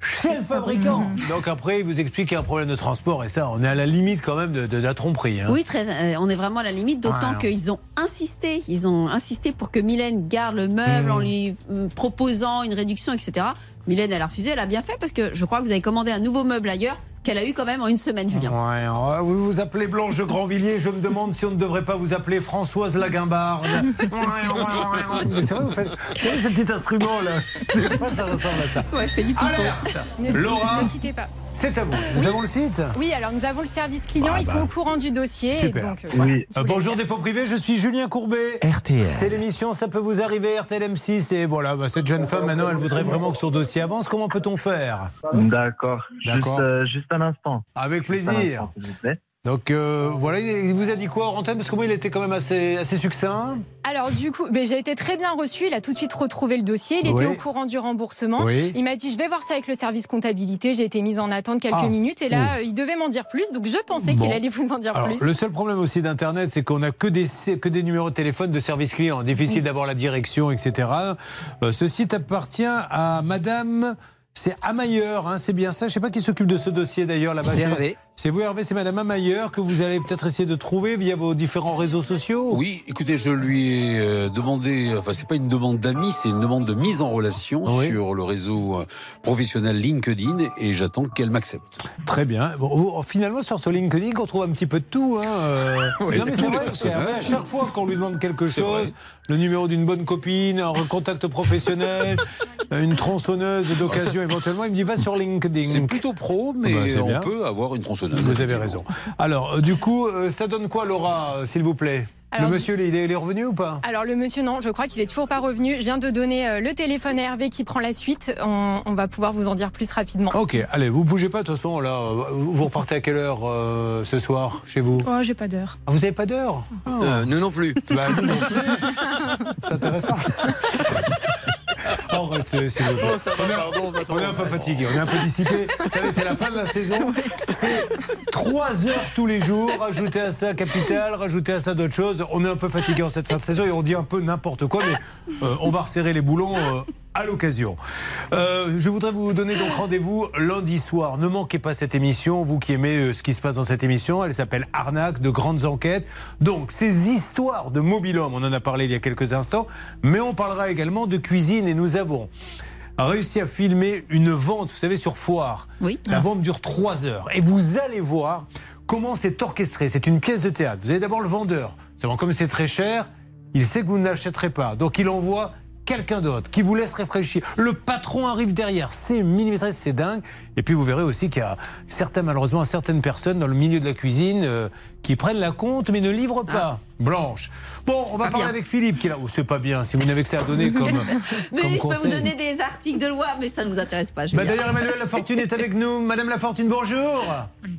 chez le fabricant. Donc après ils vous expliquent qu'il y a un problème de transport et ça, on est à la limite quand même de, de la tromperie. hein. Oui, très, euh, on est vraiment à la limite, d'autant Ouais. qu'ils ont insisté. Ils ont insisté pour que Mylène garde le meuble Mhm. en lui euh, proposant une réduction, etc. Mylène, elle a refusé, elle a bien fait parce que je crois que vous avez commandé un nouveau meuble ailleurs qu'elle a eu quand même en une semaine, Julien. Ouais, vous vous appelez Blanche de Grandvilliers. Je me demande si on ne devrait pas vous appeler Françoise Laguimbarde. Mais c'est vrai, vous faites savez, ce petit instrument là. Des fois, ça ressemble à ça. Ouais, je fais du. Alerte Ne, Laura, ne quittez pas. C'est à vous. Nous Oui. avons le site Oui, alors nous avons le service client, Ah ils bah. sont au courant du dossier. Super. donc, euh, voilà. Euh, bonjour dépôt privé, je suis Julien Courbet. RTL. C'est l'émission, ça peut vous arriver, RTL M6. Et voilà, bah, cette jeune femme, maintenant, elle voudrait vraiment que son dossier avance. Comment peut-on faire? D'accord. Juste, D'accord. euh, juste un instant. Avec Juste un plaisir. instant, s'il vous plaît. Donc euh, voilà, il vous a dit quoi, Rantaine Parce que moi, il était quand même assez, assez succinct. Alors du coup, ben, j'ai été très bien reçu. Il a tout de suite retrouvé le dossier. Il était au courant du remboursement. Oui. Il m'a dit je vais voir ça avec le service comptabilité. J'ai été mise en attente quelques Ah. minutes et là, euh, il devait m'en dire plus. Donc je pensais Bon. qu'il allait vous en dire Alors, plus. le seul problème aussi d'Internet, c'est qu'on n'a que des, que des numéros de téléphone de service client. Difficile d'avoir la direction, etc. Euh, ce site appartient à Madame. C'est Amailleur, hein, c'est bien ça? Je ne sais pas qui s'occupe de ce dossier d'ailleurs là-bas. C'est Hervé. C'est vous Hervé, c'est Madame Amailleur que vous allez peut-être essayer de trouver via vos différents réseaux sociaux? Oui, écoutez, je lui ai euh, demandé, enfin c'est pas une demande d'amis, c'est une demande de mise en relation Oui. sur le réseau euh, professionnel LinkedIn et j'attends qu'elle m'accepte. Très bien. Bon, finalement, sur ce LinkedIn, on trouve un petit peu de tout. Hein. euh. Oui, non, mais c'est vrai, parce que personnages. Hervé, à chaque fois qu'on lui demande quelque chose, le numéro d'une bonne copine, un contact professionnel, une tronçonneuse d'occasion éventuellement, il me dit va sur LinkedIn. C'est plutôt pro, mais Bah, c'est on bien. peut avoir une tronçonneuse. Vous avez raison. Alors, euh, du coup, euh, ça donne quoi, Laura, euh, s'il vous plaît? Alors, Le monsieur, il est, revenu ou pas? Alors le monsieur non, je crois qu'il est toujours pas revenu. Je viens de donner le téléphone à Hervé qui prend la suite. On, on va pouvoir vous en dire plus rapidement. Ok, allez, vous bougez pas, de toute façon, là, vous repartez à quelle heure euh, ce soir chez vous? Oh, j'ai pas d'heure. Ah, Vous n'avez pas d'heure? Euh, nous non plus. Bah, nous non plus. C'est intéressant. Arrêtez, s'il vous plaît. Ça va, on, est, pardon, on va on est un peu fatigué, on est un peu dissipé. Vous savez, c'est la fin de la saison. C'est 3 heures tous les jours. Rajoutez à ça Capital, rajoutez à ça d'autres choses. On est un peu fatigué en cette fin de saison et on dit un peu n'importe quoi, mais euh, on va resserrer les boulons. euh, à l'occasion. Euh, je voudrais vous donner donc rendez-vous lundi soir. Ne manquez pas cette émission, vous qui aimez euh, ce qui se passe dans cette émission. Elle s'appelle Arnaque de grandes enquêtes. Donc ces histoires de mobil-homme, on en a parlé il y a quelques instants, mais on parlera également de cuisine et nous avons réussi à filmer une vente, vous savez, sur foire. Oui. La vente dure 3 heures. Et vous allez voir comment c'est orchestré. C'est une pièce de théâtre. Vous avez d'abord le vendeur. Seulement, comme c'est très cher, il sait que vous ne l'achèterez pas. Donc il envoie quelqu'un d'autre qui vous laisse réfléchir. Le patron arrive derrière. C'est millimétré, c'est dingue. Et puis vous verrez aussi qu'il y a certains, malheureusement, certaines personnes dans le milieu de la cuisine euh, qui prennent la compte mais ne livrent pas. Blanche. Bon, on va Pas parler bien. avec Philippe qui est là. Oh, c'est pas bien si vous n'avez que ça à donner comme. Mais comme je peux vous donner des articles de loi, mais ça ne nous intéresse pas. Bah. D'ailleurs, Emmanuel Lafortune est avec nous. Madame Lafortune, bonjour.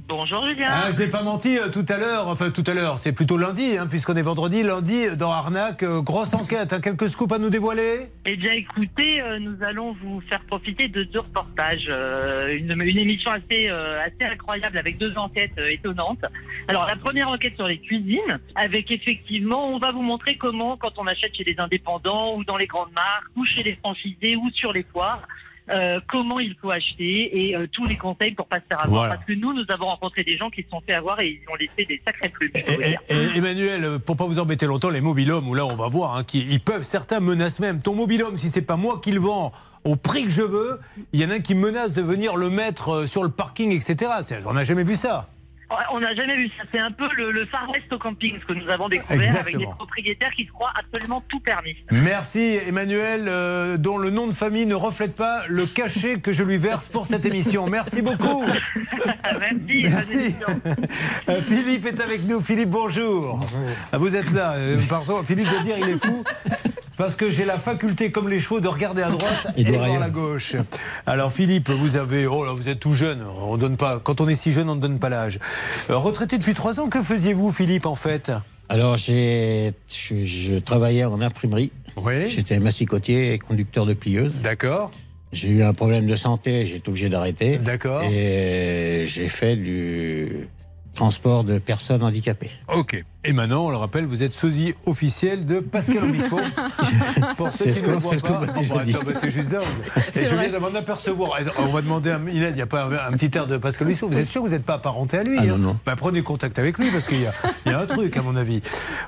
Bonjour Julien. Ah, je n'ai pas menti euh, tout à l'heure, enfin tout à l'heure, c'est plutôt lundi, hein, puisqu'on est vendredi. Lundi, euh, dans Arnaque, euh, grosse enquête, hein, quelques scoops à nous dévoiler Eh bien écoutez, euh, nous allons vous faire profiter de deux reportages, euh, une, une émission assez euh, assez incroyable avec deux enquêtes euh, étonnantes. Alors la première enquête sur les cuisines, avec effectivement, on va vous montrer comment quand on achète chez des indépendants ou dans les grandes marques ou chez les franchisés ou sur les foires. euh, comment il faut acheter et euh, tous les conseils pour pas se faire avoir. Voilà. Parce que nous, nous avons rencontré des gens qui se sont fait avoir et ils ont laissé des sacrés plumes. Emmanuel, pour pas vous embêter longtemps, les mobilhommes, où là on va voir, hein, qui, ils peuvent, certains menacent même. Ton mobilhome, si c'est pas moi qui le vends au prix que je veux, il y en a un qui menace de venir le mettre euh, sur le parking, etc. On n'a jamais vu ça. On n'a jamais vu ça. C'est un peu le, le Far West au camping, ce que nous avons découvert avec des propriétaires qui se croient absolument tout permis. Merci Emmanuel, euh, dont le nom de famille ne reflète pas le cachet que je lui verse pour cette émission. Merci beaucoup. Merci. Merci. Euh, Philippe est avec nous. Philippe, bonjour. Ah, Vous êtes là. euh, pardon, Philippe doit dire il est fou. Parce que j'ai la faculté, comme les chevaux, de regarder à droite Et de voir la gauche. Alors Philippe, vous avez, oh là, vous êtes tout jeune. On donne pas. Quand on est si jeune, on ne donne pas l'âge. Euh, retraité depuis trois ans, que faisiez-vous, Philippe, en fait? Alors, j'ai, je, je travaillais en imprimerie. Oui. J'étais massicotier et conducteur de plieuse. D'accord. J'ai eu un problème de santé, j'ai été obligé d'arrêter. D'accord. Et j'ai fait du transport de personnes handicapées. Ok. Et maintenant, on le rappelle, vous êtes sosie officiel de Pascal Obispo. Pour ceux C'est qui ne le voient pas, Oh, déjà bah, bah, c'est juste dingue. Et je viens d'en apercevoir. On va demander à Mylène, il n'y a pas un, un petit air de Pascal Obispo. Vous êtes sûr que vous n'êtes pas apparenté à lui Ah, hein non, non. Bah, Prenez contact avec lui parce qu'il y, a- il y a un truc, à mon avis.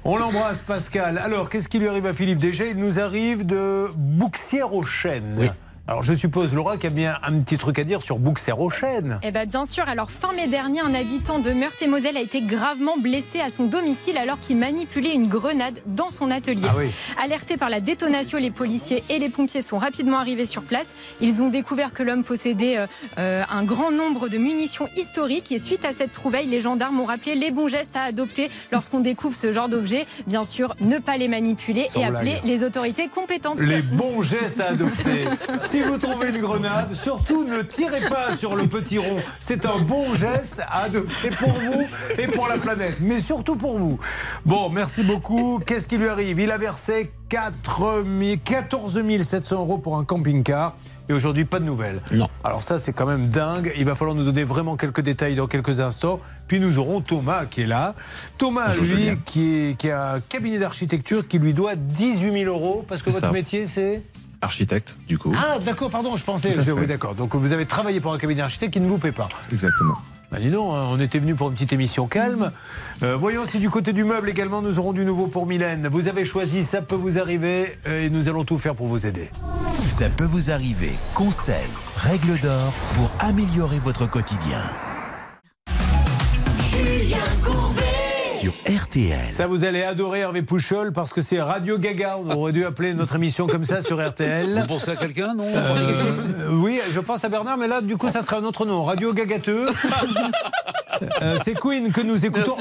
On l'embrasse, Pascal. Alors, qu'est-ce qui lui arrive à Philippe? Déjà, il nous arrive de Bouxière aux Chênes. Oui. Alors je suppose, Laura, qu'il y a bien un petit truc à dire sur Bouxer-aux-Chênes. Eh ben bien sûr, alors fin mai dernier, un habitant de Meurthe-et-Moselle a été gravement blessé à son domicile alors qu'il manipulait une grenade dans son atelier. Ah oui. Alertés par la détonation, les policiers et les pompiers sont rapidement arrivés sur place. Ils ont découvert que l'homme possédait euh, euh, un grand nombre de munitions historiques et suite à cette trouvaille, les gendarmes ont rappelé les bons gestes à adopter lorsqu'on découvre ce genre d'objet. Bien sûr, ne pas les manipuler Sans et appeler blague. les autorités compétentes. Les bons gestes à adopter. si vous trouvez une grenade, surtout ne tirez pas sur le petit rond. C'est un bon geste à adopter pour vous et pour la planète. Mais surtout pour vous. Bon, merci beaucoup. Qu'est-ce qui lui arrive? Il a versé 4 000 14 700 euros pour un camping-car. Et aujourd'hui, pas de nouvelles. Non. Alors ça, c'est quand même dingue. Il va falloir nous donner vraiment quelques détails dans quelques instants. Puis nous aurons Thomas qui est là. Thomas, Bonjour, lui, qui, est, qui a un cabinet d'architecture qui lui doit 18 000 euros. Parce que votre ça. métier, c'est... Architecte, du coup. Ah, d'accord, pardon, je pensais. Oui, d'accord. Donc vous avez travaillé pour un cabinet d'architecte qui ne vous paie pas. Exactement. Bah dis donc, hein, on était venu pour une petite émission calme. Euh, voyons si du côté du meuble également nous aurons du nouveau pour Mylène. Vous avez choisi, ça peut vous arriver euh, et nous allons tout faire pour vous aider. Ça peut vous arriver. Conseils, règles d'or pour améliorer votre quotidien. Julien. Sur RTL. Ça, vous allez adorer Hervé Pouchol parce que c'est Radio Gaga. On aurait dû appeler notre émission comme ça sur RTL. Vous pensez à quelqu'un, non Euh, oui, je pense à Bernard, mais là, du coup, ça sera un autre nom. Radio Gagateux. Euh, c'est Queen que nous écoutons.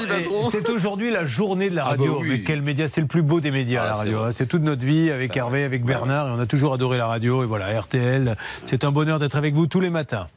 C'est aujourd'hui la journée de la Ah radio. bah oui. Mais quel média C'est le plus beau des médias, Ah, la c'est radio. C'est toute notre vie avec Hervé, avec Bernard. Et on a toujours adoré la radio. Et voilà, RTL, c'est un bonheur d'être avec vous tous les matins.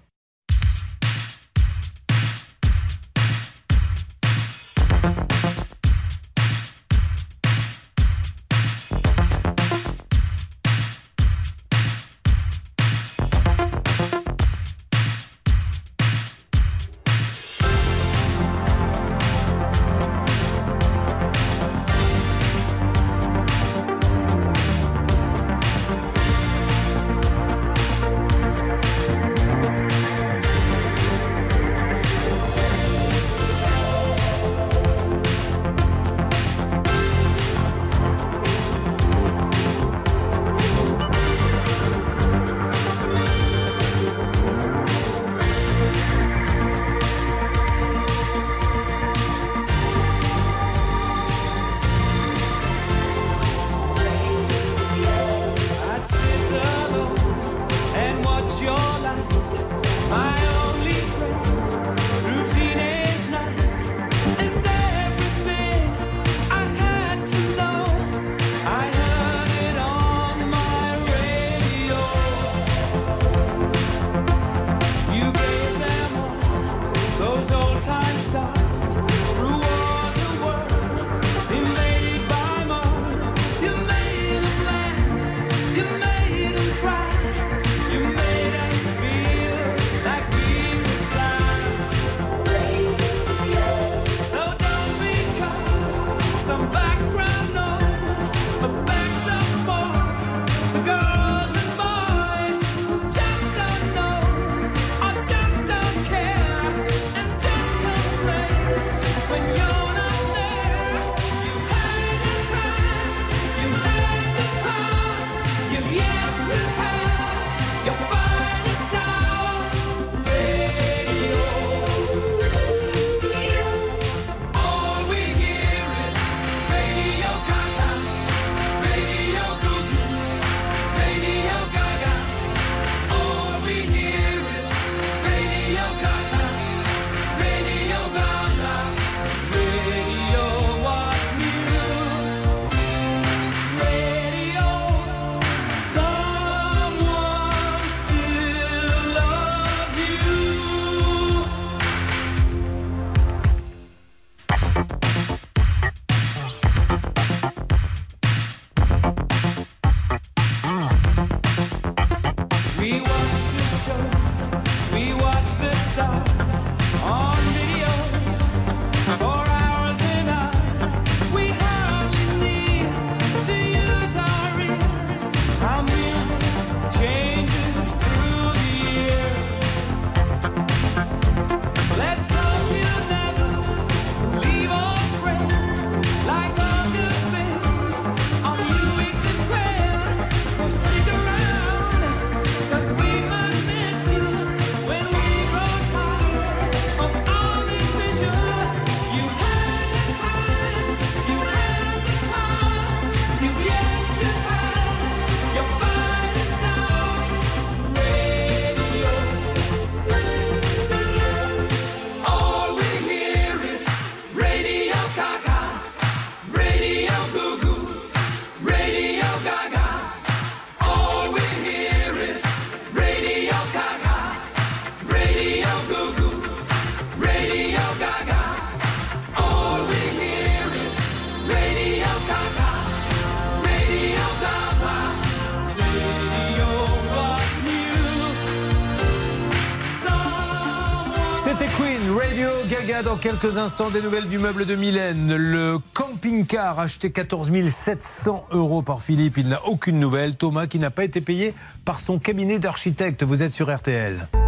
Quelques instants des nouvelles du meuble de Mylène. Le camping-car acheté 14 700 euros par Philippe, il n'a aucune nouvelle. Thomas qui n'a pas été payé par son cabinet d'architecte. Vous êtes sur RTL. RTL.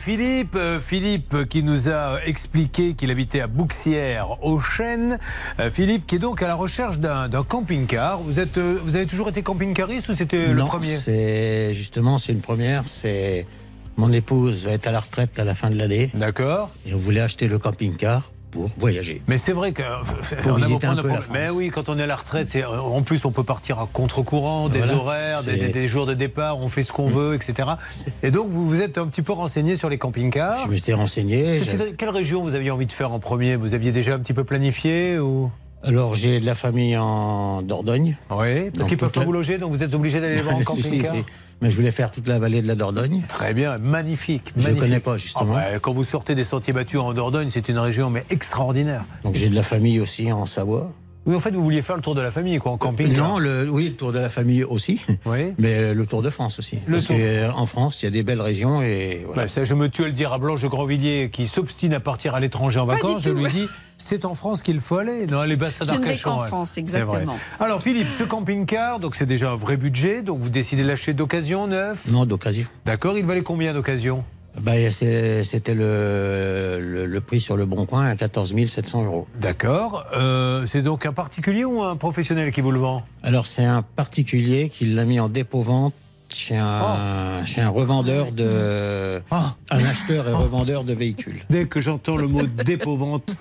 Philippe. Euh, Philippe qui nous a expliqué qu'il habitait à Bouxières, au Chêne. Euh, Philippe qui est donc à la recherche d'un camping-car. Vous, êtes, euh, vous avez toujours été camping-cariste ou c'était le premier c'est justement c'est une première. C'est mon épouse va être à la retraite à la fin de l'année. D'accord. Et on voulait acheter le camping-car pour voyager. Mais c'est vrai que Pour on a un peu la. Mais oui, quand on est à la retraite, c'est en plus on peut partir à contre-courant, des Voilà. horaires, des, C'est- des- des jours de départ, on fait ce qu'on veut, etc. Et donc vous vous êtes un petit peu renseigné sur les camping-cars. Je me suis renseigné. Quelle région vous aviez envie de faire en premier? Vous aviez déjà un petit peu planifié ou? Alors j'ai de la famille en Dordogne. Oui, parce qu'ils peuvent pas vous loger, donc vous êtes obligé d'aller les voir en Si, si, camping-car. si. Mais je voulais faire toute la vallée de la Dordogne. Très bien, magnifique. Je magnifique. connais pas, justement. Ah bah, quand vous sortez des sentiers battus en Dordogne, c'est une région mais extraordinaire. Donc j'ai de la famille aussi en Savoie. Oui, en fait, vous vouliez faire le tour de la famille, quoi, en camping-car. Non, le, oui, le tour de la famille aussi. Oui. Mais le tour de France aussi. Le Parce qu'en France, il y a des belles régions et voilà. Bah, ça, je me tue à le dire à Blanche Grandvilliers qui s'obstine à partir à l'étranger en Pas vacances. Je lui dis c'est en France qu'il faut aller. Non, les ne vais qu'en France, exactement. Alors Philippe, ce camping-car, donc c'est déjà un vrai budget. Donc vous décidez de l'acheter d'occasion, neuf? Non, d'occasion. D'accord, il valait combien d'occasion Bah, C'était le, le, le prix sur le bon coin à 14 700 euros. D'accord. Euh, c'est donc un particulier ou un professionnel qui vous le vend? Alors c'est un particulier qui l'a mis en dépôt-vente chez un, chez un revendeur de... Un acheteur et revendeur de véhicules. Dès que j'entends le mot dépôt-vente,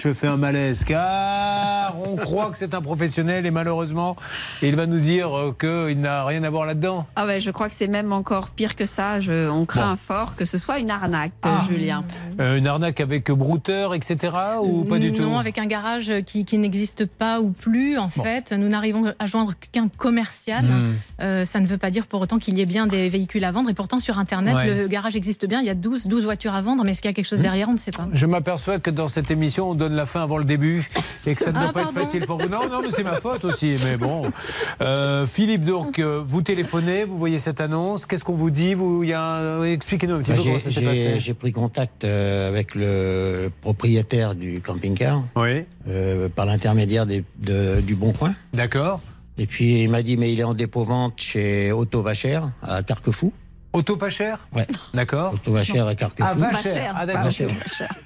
je fais un malaise car on croit que c'est un professionnel et malheureusement, il va nous dire euh, qu'il n'a rien à voir là-dedans. Ah ouais, je crois que c'est même encore pire que ça. Je- on craint fort que ce soit une arnaque, Ah. Julien. Euh, une arnaque avec brouteur, etc. ou pas du tout Non, avec un garage qui, qui n'existe pas ou plus, en fait. Nous n'arrivons à joindre qu'un commercial. Hmm. Euh, ça ne veut pas dire pour autant qu'il y ait bien des véhicules à vendre. Et pourtant, sur Internet, Ouais. le garage existe bien. Il y a 12, 12 voitures à vendre, mais est-ce qu'il y a quelque chose Hmm. derrière On ne sait pas. Je m'aperçois que dans cette émission, on donne la fin avant le début et que ça ne doit Ah, pas être facile pour vous. Non, non, mais c'est ma faute aussi. Mais bon. Euh, Philippe, donc, euh, vous téléphonez, vous voyez cette annonce. Qu'est-ce qu'on vous dit vous, il y a un- Expliquez-nous un petit Bah, peu comment ça s'est passé. j'ai pris contact euh, avec le propriétaire du camping-car Oui. euh, par l'intermédiaire de- du Bon Coin. D'accord. Et puis il m'a dit mais il est en dépôt-vente chez Auto Vachère à Carquefou. Auto pas cher Ouais. D'accord. Auto Vachère à Carquefou. Ah, Vachère. Ah, d'accord. Vachère.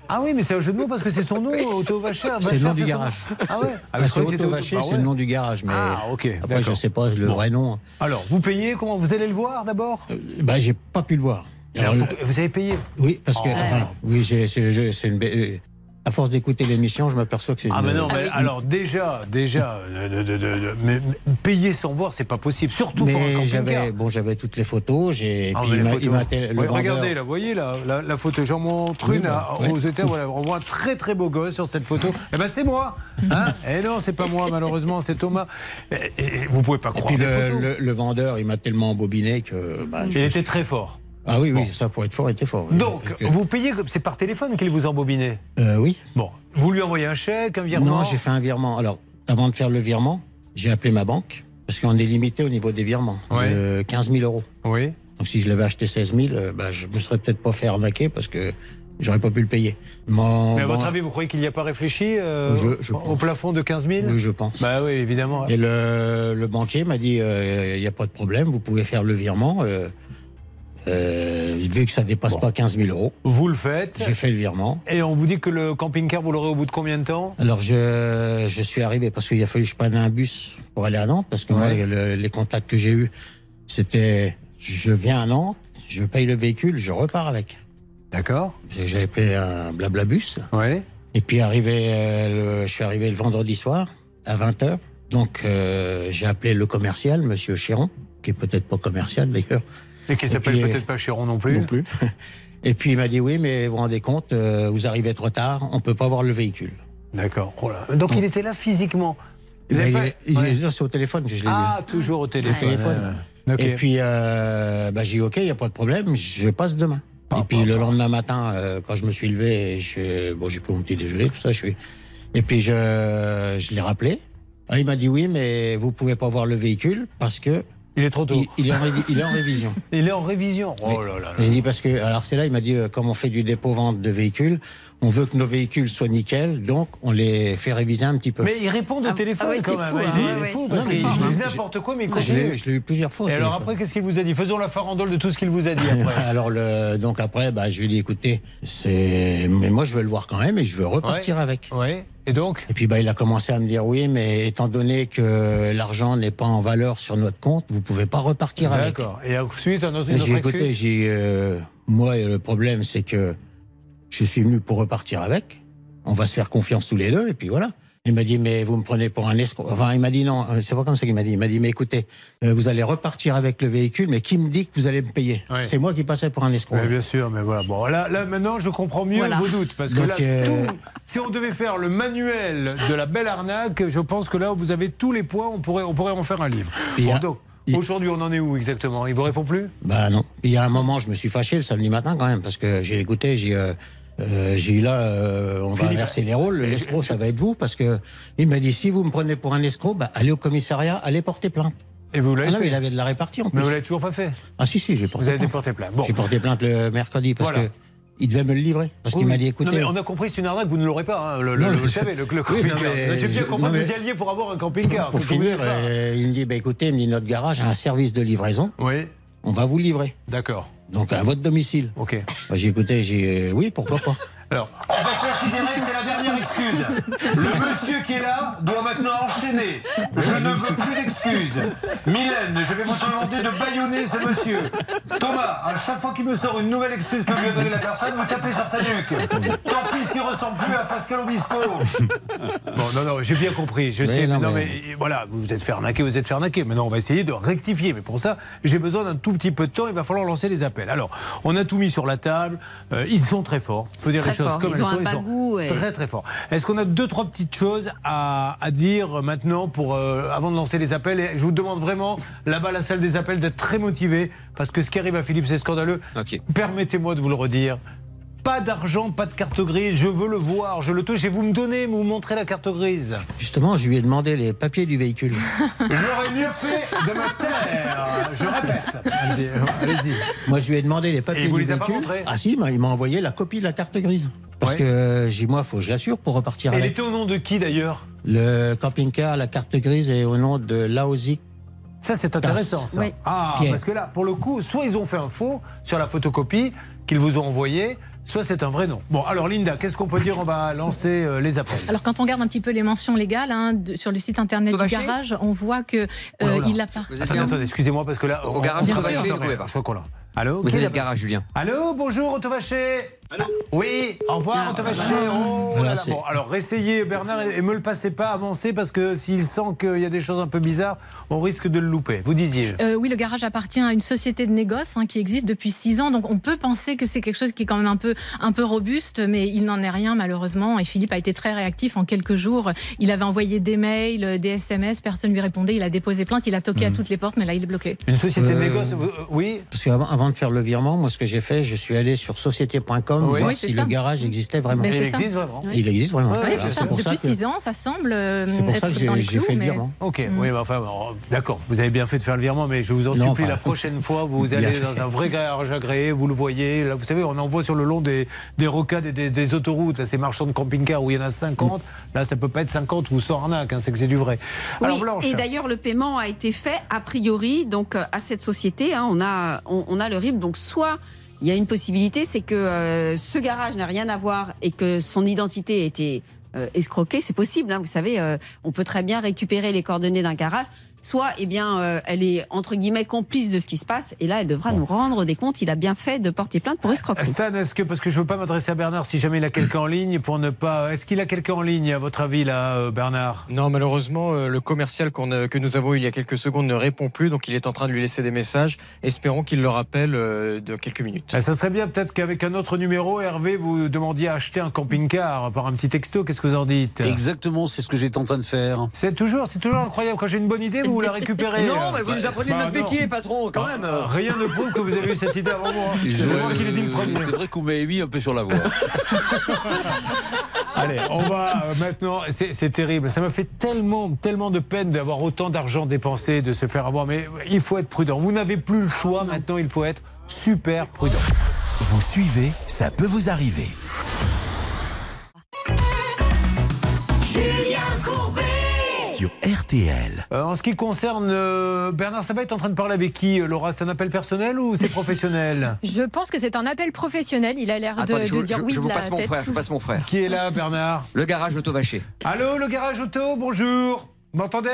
Ah oui, mais c'est un jeu de mots parce que c'est son nom, Auto Vachère. C'est le nom du garage. Ah ouais C'est- Ah, Auto Vachère, c'est le nom du garage. Mais Ah, ok, Après, je d'accord. sais pas le Bon. vrai nom. Alors, vous payez comment Vous allez le voir d'abord? Bah, j'ai pas pu le voir. Alors, Alors, vous, avez payé? Oui, parce que, Oh. enfin, oui, c'est une. À force d'écouter l'émission, je m'aperçois que c'est. Ah mais non, mais alors déjà, déjà, euh, de- de- de- de- mais- payer sans voir, c'est pas possible, surtout pour un Mais camping-car. j'avais bon, j'avais toutes les photos. J'ai. Ah, puis mais il m'a- photos. il m'a tel- le Ouais, regardez, là, vous voyez là, la, la photo. J'en montre Oui, une bah, à- ouais. aux états. Voilà, on voit un très très beau gosse sur cette photo. Eh ben c'est moi. Hein eh non, c'est pas moi, malheureusement, c'est Thomas. Et, et- et vous pouvez pas Et croire puis les le, photos. le- le vendeur, il m'a tellement embobiné que. bah, Il était suis- très fort. Ah oui, oui, ça pour être fort, était fort. Donc, vous payez, c'est par téléphone qu'il vous embobinait? Euh, oui. Bon, vous lui envoyez un chèque, un virement? Non, j'ai fait un virement. Alors, avant de faire le virement, j'ai appelé ma banque parce qu'on est limité au niveau des virements. Ouais. de 15 000 euros. Oui. Donc, si je l'avais acheté 16 000, euh, bah, je me serais peut-être pas fait arnaquer parce que j'aurais pas pu le payer. Mon- Mais à votre avis, vous croyez qu'il n'y a pas réfléchi euh, Je- je au pense. plafond de 15 000 Oui, je pense. Bah oui, évidemment. Et le, le banquier m'a dit euh, il n'y a pas de problème, vous pouvez faire le virement. euh, euh, vu que ça dépasse pas 15 000 euros. Vous le faites. J'ai fait le virement. Et on vous dit que le camping-car, vous l'aurez au bout de combien de temps? Alors je, je suis arrivé parce qu'il a fallu que je prenne un bus pour aller à Nantes parce que moi, le- les contacts que j'ai eus, c'était je viens à Nantes, je paye le véhicule, je repars avec. D'accord. J'avais pris un blablabus. Ouais. Et puis arrivé, euh, le- je suis arrivé le vendredi soir à 20h. Donc euh, j'ai appelé le commercial, Monsieur Chéron, qui est peut-être pas commercial d'ailleurs. Et qui s'appelle peut-être pas Chéron non plus. Non plus. Et puis il m'a dit oui, mais vous vous rendez compte, euh, vous arrivez trop tard, on peut pas voir le véhicule. D'accord. Oh. Donc il était là physiquement. Vous avez pas- est- Ouais. non, c'est au téléphone que je l'ai Ah, vu. toujours au téléphone. téléphone. Ok. Et puis, euh, bah, j'ai dit, OK, il n'y a pas de problème, je passe demain. et puis, le lendemain matin, euh, quand je me suis levé, je, bon, j'ai pris mon petit déjeuner, tout ça, je suis. Et puis, je, je l'ai rappelé. Ah, il m'a dit oui, mais vous pouvez pas voir le véhicule parce que. Il est trop tôt. Il, il est, en révi- il est en révision. Il est en révision. Oh là là là. J'ai dit parce que, alors c'est là, il m'a dit, euh, comme on fait du dépôt-vente de véhicules, on veut que nos véhicules soient nickel, donc on les fait réviser un petit peu. Mais il répond au téléphone ah ouais, quand même. fou, hein. Ouais, fou parce l'ai- n'importe quoi, mais il Je continue. l'ai- je l'ai eu plusieurs fois. Et alors téléphone. après, qu'est-ce qu'il vous a dit? Faisons la farandole de tout ce qu'il vous a dit après. Alors le, donc après, bah, je lui ai dit, écoutez, c'est, mais moi je veux le voir quand même et je veux repartir Ouais. avec. Ouais. Et donc? Et puis bah, il a commencé à me dire oui, mais étant donné que l'argent n'est pas en valeur sur notre compte, vous pouvez pas repartir avec. D'accord. Et ensuite, un autre, J'ai écouté, j'ai euh, moi le problème c'est que je suis venu pour repartir avec. On va se faire confiance tous les deux et puis voilà. Il m'a dit mais vous me prenez pour un escroc. Enfin il m'a dit non, euh, c'est pas comme ça qu'il m'a dit. Il m'a dit mais écoutez, euh, vous allez repartir avec le véhicule, mais qui me dit que vous allez me payer. C'est moi qui passais pour un escroc. Ouais, bien sûr, mais voilà. Bon, là, là maintenant, je comprends mieux Voilà. vos doutes. Parce que Donc, là, euh, tout- si on devait faire le manuel de la belle arnaque, je pense que là, vous avez tous les points, on pourrait, on pourrait en faire un livre. Il y Bon, a- aujourd'hui, on en est où exactement? Il vous répond plus? Bah non. Il y a un moment, je me suis fâché le samedi matin quand même, parce que j'ai écouté, j'ai euh, euh, j'ai eu là, euh, on va inverser les rôles. L'escroc, ça va être vous, parce que il m'a dit si vous me prenez pour un escroc, bah allez au commissariat, allez porter plainte. Et vous l'avez Ah non, il avait de la répartie en Mais plus. vous l'avez toujours pas fait Ah si si, j'ai porté. Vous avez plainte. déporté plainte. Bon. J'ai porté plainte le mercredi parce Voilà. que il devait me le livrer, parce qu'il Oui, m'a oui. dit écoutez. Non, mais on a compris, c'est une arnaque, vous ne l'aurez pas. hein, le, le- Non, le- je- savez, le, le Oui, camping-car. mais J'ai bien compris que vous y alliez pour avoir un camping-car. Pour finir, euh, il me dit bah écoutez, il me dit notre garage a un service de livraison. Oui. On va vous livrer. D'accord. Donc à votre domicile. Ok. Bah, j'ai écouté, j'ai euh, oui pourquoi pas. Alors, on va considérer que c'est la Le monsieur qui est là doit maintenant enchaîner. Je ne veux plus d'excuses. Mylène, je vais vous demander de baïonner ce monsieur. Thomas, à chaque fois qu'il me sort une nouvelle excuse que lui a donnée la personne, vous tapez sur sa nuque. Tant pis s'il ressemble plus à Pascal Obispo. Bon, non, non, j'ai bien compris. Je sais, non, non, mais... mais- voilà, vous vous êtes fait arnaquer, vous êtes fait arnaquer. Maintenant, on va essayer de rectifier. Mais pour ça, j'ai besoin d'un tout petit peu de temps. Il va falloir lancer les appels. Alors, on a tout mis sur la table. Euh, ils sont très forts. Il faut dire Très les choses forts. comme Ils elles ont sont. un bagou et- Très très fort. Est-ce qu'on a deux trois petites choses à, à dire maintenant pour euh, avant de lancer les appels? Et je vous demande vraiment là-bas la salle des appels d'être très motivé parce que ce qui arrive à Philippe c'est scandaleux. Permettez-moi de vous le redire. Pas d'argent, pas de carte grise. Je veux le voir, je le touche et vous me donnez, vous me montrez la carte grise. Justement, je lui ai demandé les papiers du véhicule. J'aurais mieux fait de me taire. Je répète. Allez-y. allez-y. Moi, je lui ai demandé les papiers Et il vous du les a pas véhicule. montrés Ah si, il m'a- m'a envoyé la copie de la carte grise. Parce Ouais. que euh, j'ai moi, faut que je l'assure pour repartir Elle avec. était au nom de qui d'ailleurs? Le camping-car, la carte grise est au nom de Laozi. Ça, c'est intéressant, ça. Oui. Ah, Pièce. parce que là, pour le coup, soit ils ont fait un faux sur la photocopie qu'ils vous ont envoyée, soit c'est un vrai nom. Bon, alors Linda, qu'est-ce qu'on peut dire? On va lancer euh, les appels. Alors quand on regarde un petit peu les mentions légales hein, de- sur le site internet du Vacher garage, on voit que Oh là euh, là. il appartient. Attendez, attendez, excusez-moi parce que là, Au on- garage on travaille. Je crois qu'on l'a. Allô Vous avez le garage, Julien. Allô, bonjour, Autovaché. Oui, au revoir. Oh Voilà, là là. c'est- Bon, alors essayez, Bernard, et et me le passez pas, avancez, parce que s'il sent qu'il y a des choses un peu bizarres, on risque de le louper. Vous disiez. Euh, oui, le garage appartient à une société de négoce hein, qui existe depuis six ans, donc on peut penser que c'est quelque chose qui est quand même un peu, un peu robuste, mais il n'en est rien malheureusement. Et Philippe a été très réactif en quelques jours. Il avait envoyé des mails, euh, des SMS, personne lui répondait. Il a déposé plainte, il a toqué à toutes les portes, mais là il est bloqué. Une société de Euh, négoce, vous- oui Parce qu'avant avant de faire le virement, moi, ce que j'ai fait, je suis allé sur société.com Oui. voir Oui, c'est si ça. le garage existait vraiment. Mais Il existe vraiment Oui. Il existe vraiment. Oui, c'est pour ça Depuis que- six ans, ça semble euh, C'est pour être ça que j'ai fait le virement. Ok, oui, enfin, bon, d'accord, vous avez bien fait de faire le virement, mais je vous en Non, supplie, pas- la prochaine fois, vous allez fait. dans un vrai garage agréé, vous le voyez. Là, vous savez, on en voit sur le long des, des rocades et des, des autoroutes, là, ces marchands de camping-car où il y en a 50. Là, ça peut pas être 50 ou 100 arnaques, hein, c'est que c'est du vrai. Alors, Blanche. et d'ailleurs, le paiement a été fait a priori donc euh, à cette société. hein, on a on, on a le RIB. Donc soit il y a une possibilité, c'est que euh, ce garage n'a rien à voir et que son identité a été euh, escroquée. C'est possible. hein, vous savez, euh, on peut très bien récupérer les coordonnées d'un garage. Soit, eh bien, euh, elle est entre guillemets complice de ce qui se passe, et là, elle devra nous rendre des comptes. Il a bien fait de porter plainte pour escroquerie. Stan, est-ce que, parce que je veux pas m'adresser à Bernard si jamais il a quelqu'un en ligne, pour ne pas. Est-ce qu'il a quelqu'un en ligne, à votre avis, là, euh, Bernard? Non, malheureusement, euh, le commercial a- que nous avons eu il y a quelques secondes ne répond plus, donc il est en train de lui laisser des messages. Espérons qu'il le rappelle euh, de quelques minutes. Ah, Ça serait bien peut-être qu'avec un autre numéro, Hervé, vous demandiez à acheter un camping-car par un petit texto. Qu'est-ce que vous en dites? Exactement, c'est ce que j'étais en train de faire. C'est toujours, c'est toujours incroyable. Quand j'ai une bonne idée, vous la récupérez. Non, mais vous nous apprenez Bah, notre non. métier, patron, quand même. Rien ne prouve que vous avez eu cette idée avant moi. C'est moi qui l'ai dit le premier. C'est vrai qu'on m'avait mis un peu sur la voie. Allez, on va euh, maintenant. C'est c'est terrible. Ça m'a fait tellement, tellement de peine d'avoir autant d'argent dépensé, de se faire avoir. Mais il faut être prudent. Vous n'avez plus le choix maintenant. Il faut être super prudent. Vous suivez, ça peut vous arriver. Sur RTL. Euh, en ce qui concerne euh, Bernard Sabat est en train de parler avec qui euh, Laura, c'est un appel personnel ou c'est professionnel? Je pense que c'est un appel professionnel. Il a l'air de, Attendez, je, de vous- dire je- oui je de vous la passe mon tête. frère, je vous passe mon frère. Qui est là, Bernard? Le garage auto vaché. Allô, le garage auto, bonjour. Vous m'entendez?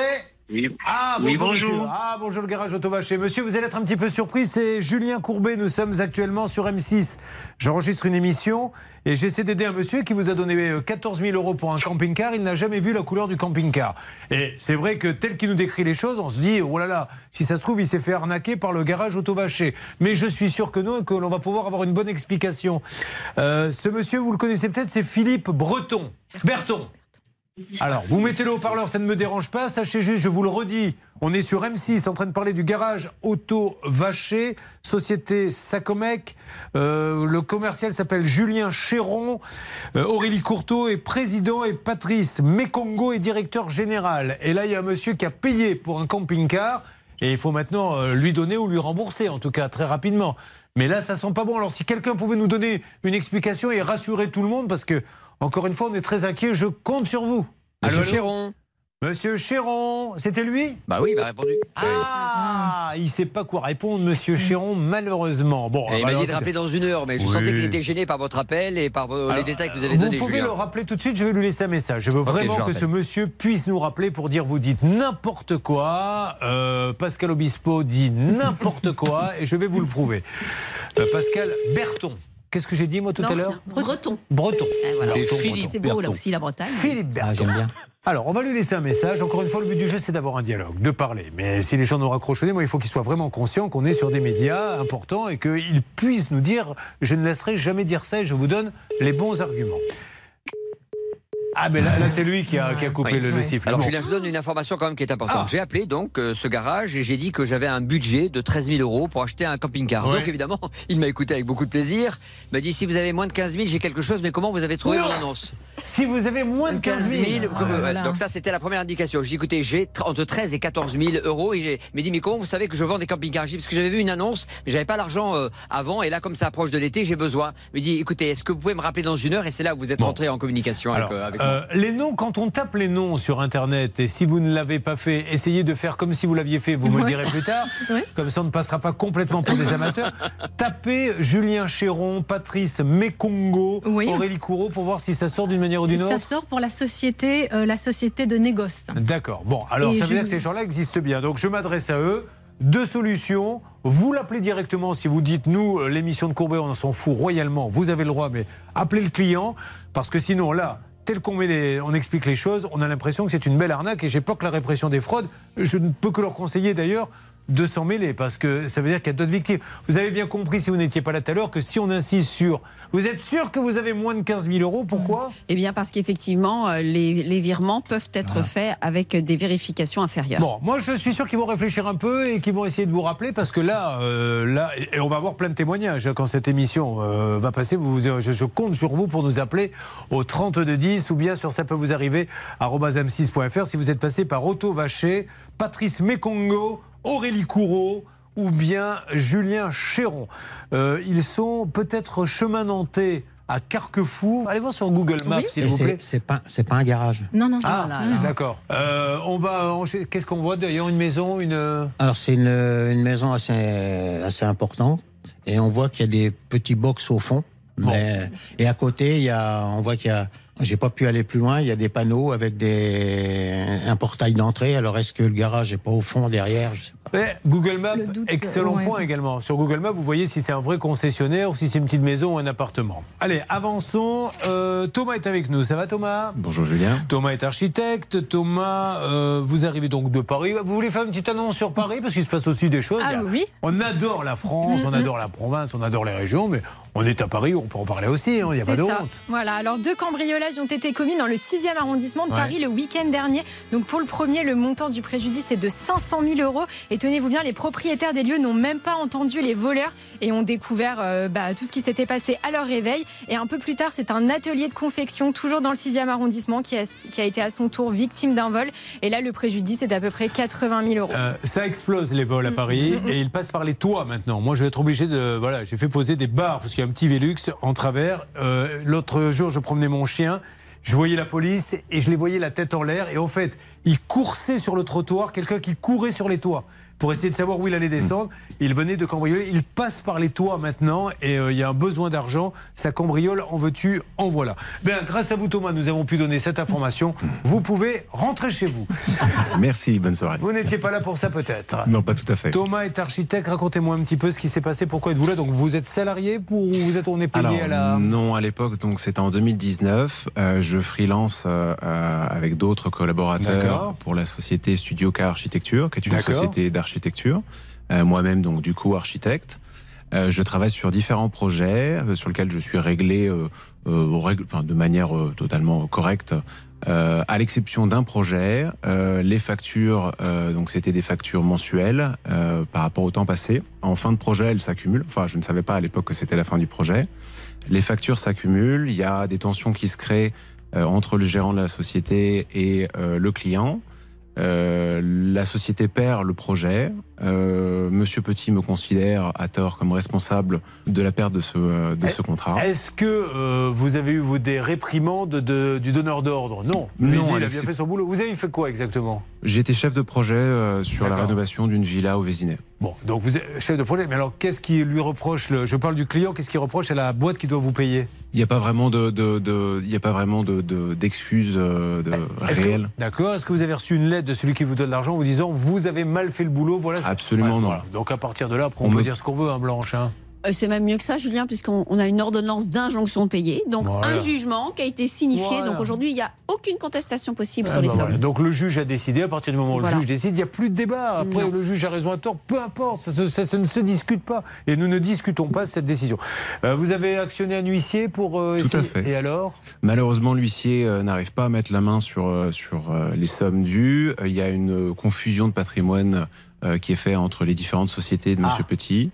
Oui. Ah, Oui, bonjour, bonjour. monsieur. Ah, bonjour le garage auto vaché. Monsieur, vous allez être un petit peu surpris, c'est Julien Courbet. Nous sommes actuellement sur M6. J'enregistre une émission et j'essaie d'aider un monsieur qui vous a donné euh, 14 000 euros pour un camping-car. Il n'a jamais vu la couleur du camping-car. Et c'est vrai que tel qu'il nous décrit les choses, on se dit, oh là là, si ça se trouve, il s'est fait arnaquer par le garage auto vaché. Mais je suis sûr que non que l'on va pouvoir avoir une bonne explication. Euh, ce monsieur, vous le connaissez peut-être, c'est Philippe Breton. Berton. Alors, vous mettez le haut-parleur, ça ne me dérange pas. Sachez juste, je vous le redis, on est sur M6 en train de parler du garage auto vaché, société Sacomec. Euh, le commercial s'appelle Julien Chéron. Euh, Aurélie Courteau est président et Patrice Mekongo est directeur général. Et là, il y a un monsieur qui a payé pour un camping-car. Et il faut maintenant euh, lui donner ou lui rembourser, en tout cas très rapidement. Mais là, ça sent pas bon. Alors, si quelqu'un pouvait nous donner une explication et rassurer tout le monde, parce que, encore une fois, on est très inquiet, je compte sur vous. Monsieur Allô, allô Chéron. Monsieur Chéron, c'était lui? Bah oui, il m'a répondu. Ah, il sait pas quoi répondre, Monsieur Chéron, malheureusement. Bon, il bah m'a alors, dit de rappeler dans une heure, mais je Oui. sentais qu'il était gêné par votre appel et par vos- les détails que vous avez Vous donnés, pouvez Julien. le rappeler tout de suite, je vais lui laisser un message. Je veux vraiment je que ce monsieur puisse nous rappeler pour dire vous dites n'importe quoi, euh, Pascal Obispo dit n'importe quoi, et je vais vous le prouver. Euh, Pascal Berton. Qu'est-ce que j'ai dit moi tout Non, à l'heure. Breton. Breton. Eh, voilà. Breton, C'est Breton. C'est beau là aussi la Bretagne. Philippe Berton. Alors, on va lui laisser un message. Encore une fois, le but du jeu, c'est d'avoir un dialogue, de parler. Mais si les gens nous raccrochent au nez, moi, il faut qu'ils soient vraiment conscients qu'on est sur des médias importants et qu'ils puissent nous dire je ne laisserai jamais dire ça et je vous donne les bons arguments. Ah, mais là, là, c'est lui qui a, qui a coupé Oui. le, le sifflet. Alors Bon. Julien, je donne une information quand même qui est importante. Ah. J'ai appelé donc euh, ce garage et j'ai dit que j'avais un budget de 13 000 euros pour acheter un camping-car. Donc évidemment, il m'a écouté avec beaucoup de plaisir. Il m'a dit si vous avez moins de 15 000, j'ai quelque chose. Mais comment vous avez trouvé mon annonce? Si vous avez moins de 15 000. comme- Ah, ouais, voilà. Donc ça, c'était la première indication. Je dis écoutez, j'ai tr- entre 13 et 14 000 euros. Et j'ai- il m'a dit mais comment vous savez que je vends des camping-cars? Parce que j'avais vu une annonce, mais j'avais pas l'argent euh, avant. Et là, comme ça approche de l'été, j'ai besoin. Il me dit écoutez, est-ce que vous pouvez me rappeler dans une heure? Et c'est là où vous êtes rentré en communication avec, Alors, euh, avec euh, moi. les noms, quand on tape les noms sur Internet, et si vous ne l'avez pas fait, essayez de faire comme si vous l'aviez fait, vous me le direz plus tard. Comme ça, on ne passera pas complètement pour des amateurs. Tapez Julien Chéron, Patrice Mekongo, Aurélie Courreau pour voir si ça sort d'une manière ou d'une Ça sort pour la société, euh, la société de négoce. D'accord. Bon, alors Et ça veut je- dire que ces gens-là existent bien. Donc je m'adresse à eux. Deux solutions. Vous l'appelez directement si vous dites nous, euh, l'émission de Courbet, on s'en fout royalement. Vous avez le droit, mais appelez le client parce que sinon là. Tel qu'on met les- on explique les choses, on a l'impression que c'est une belle arnaque et j'ai pas que la répression des fraudes. Je ne peux que leur conseiller d'ailleurs de s'en mêler parce que ça veut dire qu'il y a d'autres victimes. Vous avez bien compris si vous n'étiez pas là tout à l'heure que si on insiste sur vous êtes sûr que vous avez moins de 15 000 euros, pourquoi? Eh bien, parce qu'effectivement, euh, les, les virements peuvent être faits avec des vérifications inférieures. Bon, moi je suis sûr qu'ils vont réfléchir un peu et qu'ils vont essayer de vous rappeler parce que là, euh, là, et on va avoir plein de témoignages hein, quand cette émission euh, va passer. Vous, je, je compte sur vous pour nous appeler au 3210 ou bien sur ça peut vous arriver m6.fr si vous êtes passé par Otto Vacher, Patrice Mekongo, Aurélie Courreau ou bien Julien Chéron. Euh, ils sont peut-être chemin nantais à Carquefou. Allez voir sur Google Maps, Oui. s'il vous plaît. C'est pas, c'est pas un garage. Non, non. Ah, là, là. d'accord. Euh, on va. Qu'est-ce qu'on voit d'ailleurs Une maison, une. Alors c'est une, une maison assez, assez importante et on voit qu'il y a des petits box au fond. Mais, et à côté, il y a, on voit qu'il y a. J'ai pas pu aller plus loin. Il y a des panneaux avec des un portail d'entrée. Alors est-ce que le garage est pas au fond derrière? Je sais pas. Google Maps, doute, excellent ouais. point également. Sur Google Maps, vous voyez si c'est un vrai concessionnaire ou si c'est une petite maison ou un appartement. Allez, avançons. Euh, Thomas est avec nous. Ça va, Thomas? Bonjour Julien. Thomas est architecte. Thomas, euh, vous arrivez donc de Paris. Vous voulez faire une petite annonce sur Paris? Parce qu'il se passe aussi des choses. Ah a- oui. On adore la France, on Mhm. adore la province, on adore les régions, mais on est à Paris, on peut en parler aussi, hein, il n'y a pas de honte. Voilà, alors deux cambriolages ont été commis dans le 6e arrondissement de Ouais. Paris le week-end dernier. Donc pour le premier, le montant du préjudice est de 500 000 euros. Et tenez-vous bien, les propriétaires des lieux n'ont même pas entendu les voleurs et ont découvert euh, bah, tout ce qui s'était passé à leur réveil. Et un peu plus tard, c'est un atelier de confection, toujours dans le 6e arrondissement, qui a, qui a été à son tour victime d'un vol. Et là, le préjudice est d'à peu près 80 000 euros. Euh, ça explose les vols à Paris et ils passent par les toits maintenant. Moi, je vais être obligé de. Voilà, j'ai fait poser des barres parce qu'il un petit Vélux en travers. Euh, L'autre jour, je promenais mon chien. Je voyais la police et je les voyais la tête en l'air. Et en fait, ils coursaient sur le trottoir, quelqu'un qui courait sur les toits pour essayer de savoir où il allait descendre. Il venait de cambrioler. Il passe par les toits maintenant et euh, il y a un besoin d'argent. Ça cambriole, en veux-tu, en voilà. Bien, grâce à vous, Thomas, nous avons pu donner cette information. Vous pouvez rentrer chez vous. Merci, bonne soirée. Vous n'étiez pas là pour ça peut-être Non, pas tout à fait. Thomas est architecte, racontez-moi un petit peu ce qui s'est passé, pourquoi êtes-vous là? Donc vous êtes salarié pour, ou vous êtes, on est payé Alors, à la... Non, à l'époque, donc c'était en 2019. euh, je freelance euh, avec d'autres collaborateurs pour la société Studio K Architecture, qui est une société d'architecture. Euh, Moi-même, donc du coup, architecte. Euh, je travaille sur différents projets euh, sur lesquels je suis réglé de manière totalement correcte. À l'exception d'un projet, les factures, donc c'était des factures mensuelles par rapport au temps passé. En fin de projet, elles s'accumulent. Enfin, je ne savais pas à l'époque que c'était la fin du projet. Les factures s'accumulent. Il y a des tensions qui se créent entre le gérant de la société et le client. Euh, la société perd le projet. Euh, Monsieur Petit me considère à tort comme responsable de la perte de ce, de ce contrat. Est-ce que euh, vous avez eu vous, des réprimandes de- du donneur d'ordre? Non. Lui Non, dit, il a bien fait son boulot. Vous avez fait quoi exactement? J'étais chef de projet euh, sur la rénovation d'une villa au Vésinet. Bon, donc vous êtes chef de projet, mais alors qu'est-ce qui lui reproche le- Je parle du client, qu'est-ce qu'il reproche à la boîte qui doit vous payer? Il n'y a pas vraiment de, de, de- il y a pas vraiment de, de- d'excuses euh, de, réelles. D'accord. Est-ce que vous avez reçu une lettre de celui qui vous donne l'argent vous disant vous avez mal fait le boulot Voilà. Absolument non. voilà. Donc à partir de là, après, on, On peut me- dire ce qu'on veut, hein, Blanche. hein. Euh, C'est même mieux que ça, Julien, puisqu'on on a une ordonnance d'injonction payée, donc Voilà. un jugement qui a été signifié. Voilà. Donc aujourd'hui, il n'y a aucune contestation possible Ah sur les bah sommes. voilà. Donc le juge a décidé, à partir du moment où Voilà. le juge décide, il n'y a plus de débat. Après, Non. le juge a raison à tort, peu importe, ça, se- ça- ça ne se discute pas. Et nous ne discutons pas cette décision. Euh, vous avez actionné un huissier pour euh, Tout à essayer- fait. Et alors? Malheureusement, l'huissier euh, n'arrive pas à mettre la main sur, euh, sur euh, les sommes dues. Euh, Il y a une confusion de patrimoine euh, qui est faite entre les différentes sociétés de Ah. Monsieur Petit,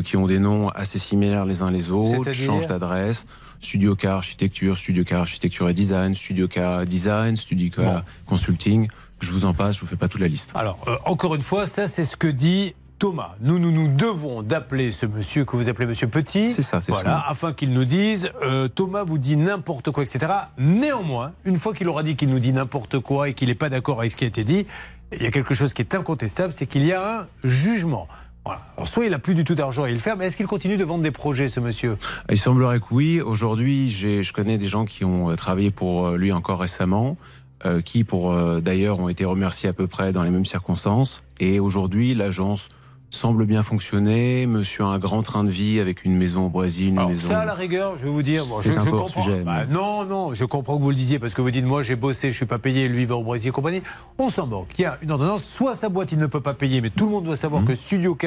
qui ont des noms assez similaires les uns les autres, changent d'adresse. Studio K Architecture, Studio K Architecture et Design, Studio K Design, Studio K Consulting. Je vous en passe, je vous fais pas toute la liste. Alors, euh, encore une fois, ça, c'est ce que dit Thomas. Nous, nous, nous devons d'appeler ce monsieur que vous appelez monsieur Petit. C'est ça, c'est Voilà, ça. afin qu'il nous dise euh, Thomas vous dit n'importe quoi, etc. Néanmoins, une fois qu'il aura dit qu'il nous dit n'importe quoi et qu'il n'est pas d'accord avec ce qui a été dit, il y a quelque chose qui est incontestable c'est qu'il y a un jugement. Alors, soit il a plus du tout d'argent et il le ferme, mais est-ce qu'il continue de vendre des projets, ce monsieur? Il semblerait que oui. Aujourd'hui, je connais des gens qui ont euh, travaillé pour euh, lui encore récemment, euh, qui pour d'ailleurs ont été remerciés à peu près dans les mêmes circonstances. Et aujourd'hui, l'agence semble bien fonctionner. Monsieur a un grand train de vie avec une maison au Brésil, une Alors, maison. ça, à la rigueur, je vais vous dire, bon, C'est je, un je peu hors comprends. sujet, Bah, mais- non, non, je comprends que vous le disiez parce que vous dites, moi, j'ai bossé, je suis pas payé, lui va au Brésil et compagnie. On s'en moque. Il y a une ordonnance, soit sa boîte, il ne peut pas payer, mais tout le monde doit savoir Mhm. que Studio K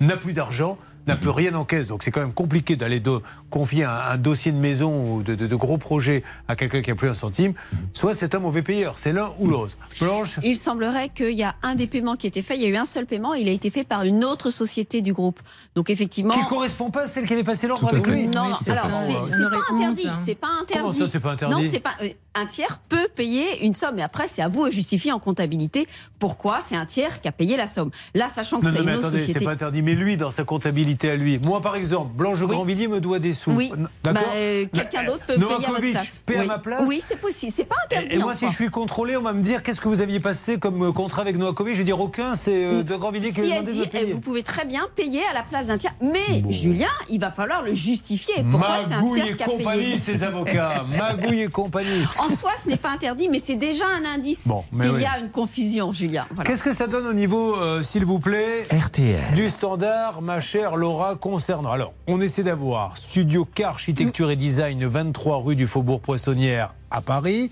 n'a plus d'argent, n'a plus rien en caisse. Donc c'est quand même compliqué d'aller confier un, un dossier de maison ou de, de- de gros projets à quelqu'un qui n'a plus un centime. Soit c'est un mauvais payeur, c'est l'un ou l'autre. Blanche? Il semblerait qu'il y a un des paiements qui a été fait. Il y a eu un seul paiement. Il a été fait par une autre société du groupe. Donc effectivement. Qui ne correspond pas à celle qui avait passé l'ordre avec lui. Non, non, c'est alors c'est pas interdit, hein. c'est pas interdit. Comment ça, c'est pas interdit Non, c'est pas euh, un tiers peut payer une somme, mais après c'est à vous de justifier en comptabilité pourquoi c'est un tiers qui a payé la somme. Là, sachant que Non, c'est non, mais une autre attendez, c'est pas interdit. Mais lui, dans sa comptabilité à lui, moi par exemple, Blanche Grandvilliers me doit des sous. Oui, D'accord Bah, euh, quelqu'un d'autre peut payer à votre place. à oui. ma place Oui, c'est possible. C'est pas interdit. Et, et moi, si soi. je suis contrôlé, on va me dire qu'est-ce que vous aviez passé comme euh, contrat avec Novakovic Je vais dire aucun, c'est euh, de Grandvilliers qui si elle demandé dit, de payer. vous pouvez très bien payer à la place d'un tiers. Mais Julien, il va falloir le justifier. Pourquoi c'est un Magouille tiers et qui a compagnie, payé ces avocats. Magouille et compagnie. En soi, ce n'est pas interdit, mais c'est déjà un indice Bon, mais qu'il oui. y a une confusion, Julien. Voilà. Qu'est-ce que ça donne au niveau, euh, s'il vous plaît RTL. Du standard, ma chère Laurent Laura, concernant. Alors, on essaie d'avoir Studio K Architecture et Design, 23 rue du Faubourg Poissonnière à Paris,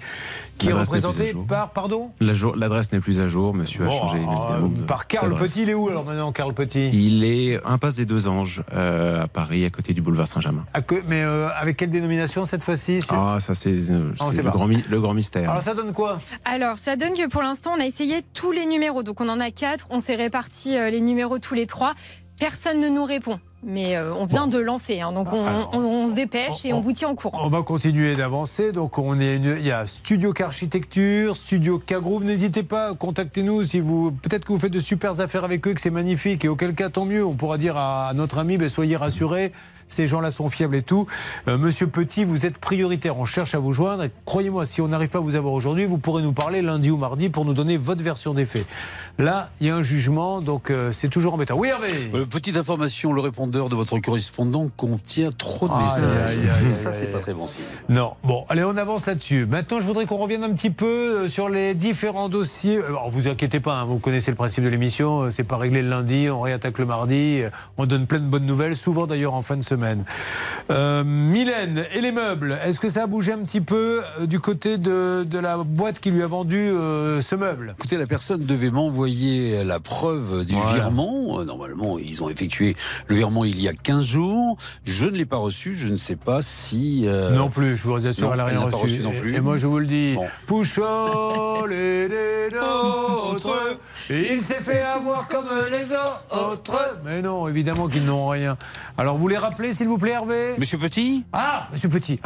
qui est représenté par, pardon L'adresse n'est plus à jour, monsieur a Bon, changé. euh, Par Karl d'adresse. Petit, il est où alors maintenant, Karl Petit Il est impasse des Deux Anges euh, à Paris, à côté du boulevard Saint-Germain. Mais euh, avec quelle dénomination cette fois-ci Ah, ça c'est euh, le, grand mi- le grand mystère. Alors ça donne quoi Alors, ça donne que pour l'instant, on a essayé tous les numéros. Donc, on en a quatre. On s'est réparti euh, les numéros tous les trois. Personne ne nous répond. Mais euh, on vient de lancer. hein. donc, on, on- on se dépêche et on, vous tient au courant. On va continuer d'avancer. Donc, on est une- il y a Studio Architecture, Studio K Group. N'hésitez pas, contactez-nous si vous. Peut-être que vous faites de super affaires avec eux, que c'est magnifique. Et auquel cas, tant mieux. On pourra dire à, à notre ami, ben, soyez rassurés. Ces gens-là sont fiables et tout. Euh, Monsieur Petit, vous êtes prioritaire. On cherche à vous joindre. Croyez-moi, si on n'arrive pas à vous avoir aujourd'hui, vous pourrez nous parler lundi ou mardi pour nous donner votre version des faits. Là, il y a un jugement, donc euh, c'est toujours embêtant. Oui, Hervé Euh, petite information, le répondeur de votre correspondant contient trop de messages. Ça, c'est pas très bon signe. Non. Bon, allez, on avance là-dessus. Maintenant, je voudrais qu'on revienne un petit peu sur les différents dossiers. Alors, vous inquiétez pas, hein, vous connaissez le principe de l'émission. C'est pas réglé le lundi, on réattaque le mardi. On donne plein de bonnes nouvelles, souvent d'ailleurs en fin de semaine. Euh, Mylène et les meubles, est-ce que ça a bougé un petit peu euh, du côté de, de la boîte qui lui a vendu euh, ce meuble? Écoutez, la personne devait m'envoyer la preuve du Voilà. virement. Euh, Normalement, ils ont effectué le virement il y a 15 jours. Je ne l'ai pas reçu. Je ne sais pas si. euh, Non plus, je vous assure, non, elle n'a rien reçu. non Et- plus. Et, moi, je vous le dis, Bon. Nôtres, et il s'est fait avoir comme les autres. Mais non, évidemment qu'ils n'ont rien. Alors, vous les rappelez, s'il vous plaît, Hervé? Monsieur Petit? Ah, Monsieur Petit.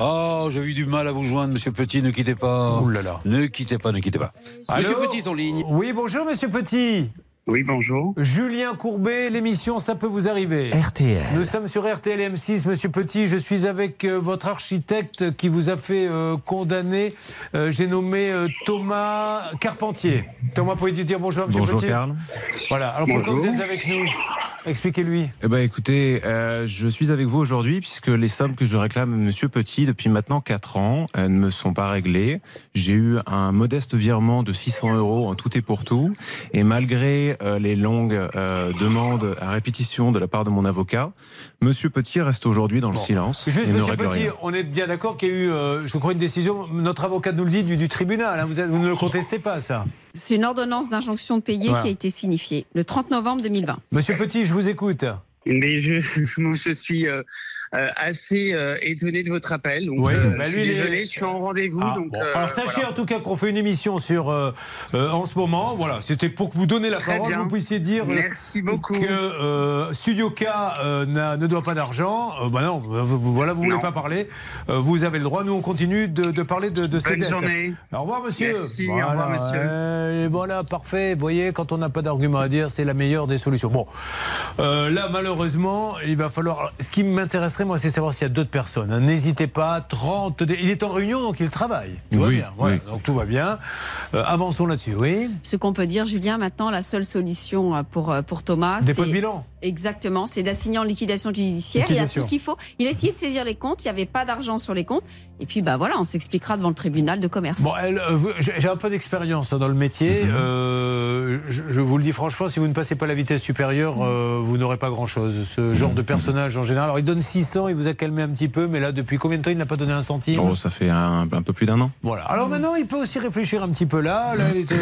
Oh, j'ai eu du mal à vous joindre, Monsieur Petit. Ne quittez pas. Ouh là là. Ne quittez pas, ne quittez pas. Allô Monsieur Petit est en ligne. Oui, bonjour, Monsieur Petit. Oui, bonjour. Julien Courbet, l'émission Ça peut vous arriver. RTL. Nous sommes sur RTL et M6, Monsieur Petit. Je suis avec euh, votre architecte qui vous a fait euh, condamner. Euh, J'ai nommé euh, Thomas Carpentier. Thomas, pouvez-vous dire bonjour à Monsieur Bonjour, Petit Karl. Voilà. Alors pourquoi Bonjour. vous êtes avec nous? Expliquez-lui. Eh ben, écoutez, euh, je suis avec vous aujourd'hui puisque les sommes que je réclame à Monsieur Petit depuis maintenant 4 ans euh, ne me sont pas réglées. J'ai eu un modeste virement de 600 euros en tout et pour tout. Et malgré euh, les longues euh, demandes à répétition de la part de mon avocat, Monsieur Petit reste aujourd'hui dans le silence Juste, Monsieur Petit, rien. on est bien d'accord qu'il y a eu, euh, je crois, une décision. Notre avocat nous le dit du, du tribunal. hein. Vous, ne le contestez pas, ça. C'est une ordonnance d'injonction de payer Voilà. qui a été signifiée le 30 novembre 2020. Monsieur Petit, je vous écoute. Mais je, je suis euh, euh, assez euh, étonné de votre appel. Donc, Oui, euh, bah je lui, suis il est- désolé, je suis en rendez-vous. Ah, bon. euh, Alors sachez voilà. en tout cas qu'on fait une émission sur euh, euh, en ce moment. Voilà, c'était pour que vous donniez la Très parole, bien. vous puissiez dire Merci beaucoup. que euh, Studio K euh, ne doit pas d'argent. Euh, bah non, vous, voilà, vous voulez Non. pas parler. Euh, vous avez le droit. Nous on continue de, de parler de, de ces Bonne dettes. journée. Au revoir monsieur. Merci, au revoir, monsieur. Et voilà, parfait. Vous voyez, quand on n'a pas d'argument à dire, c'est la meilleure des solutions. Bon, euh, là malheureusement, il va falloir. Ce qui m'intéresserait moi, c'est savoir s'il y a d'autres personnes. hein. N'hésitez pas. 30. dé- Il est en réunion, donc il travaille. Tout va Oui, bien. Voilà, oui. donc tout va bien. Euh, avançons là-dessus. Oui. Ce qu'on peut dire, Julien, maintenant, la seule solution euh, pour, euh, pour Thomas, Dépôt de c'est- bilan. Exactement, c'est d'assigner en liquidation judiciaire. Il a tout ce qu'il faut. Il a essayé de saisir les comptes, il n'y avait pas d'argent sur les comptes. Et puis, bah voilà, on s'expliquera devant le tribunal de commerce. Bon, euh, j'ai un peu d'expérience hein, dans le métier. Mhm. Euh, je, je vous le dis franchement, si vous ne passez pas la vitesse supérieure, euh, vous n'aurez pas grand-chose. Ce genre de personnage en général. Alors, il donne 600, il vous a calmé un petit peu, mais là, depuis combien de temps il n'a pas donné un centime? Oh, ça fait un, un peu plus d'un an. Voilà. Alors maintenant, il peut aussi réfléchir un petit peu là, là il était-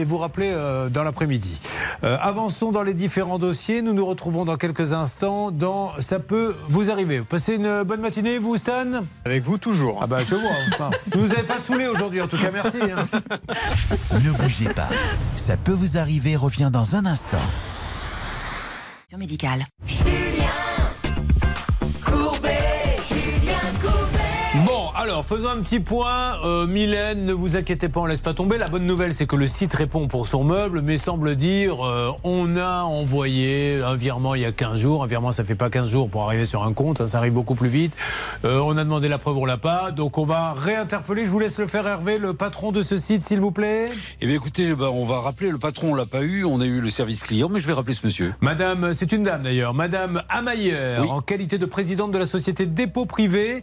et vous rappeler euh, dans l'après-midi. Euh, avançons dans les différents dossiers. Nous nous retrouvons dans quelques instants dans Ça peut vous arriver. Vous passez une bonne matinée, vous, Stan? Avec vous toujours. Ah bah je vois. Enfin, vous nous avez pas saoulé aujourd'hui, en tout cas, merci. hein. Ne bougez pas. Ça peut vous arriver revient dans un instant. Médical. Alors faisons un petit point. Euh, Mylène, ne vous inquiétez pas, on laisse pas tomber. La bonne nouvelle, c'est que le site répond pour son meuble, mais semble dire euh, on a envoyé un virement il y a 15 jours. Un virement, ça fait pas 15 jours pour arriver sur un compte, hein, ça arrive beaucoup plus vite. Euh, on a demandé la preuve, on l'a pas. Donc on va réinterpeller. Je vous laisse le faire, Hervé, le patron de ce site, s'il vous plaît. Eh bien, écoutez, bah, on va rappeler le patron, on l'a pas eu. On a eu le service client, mais je vais rappeler ce monsieur. Madame, c'est une dame d'ailleurs, Madame Amayer, Oui. en qualité de présidente de la société Dépôt Privé.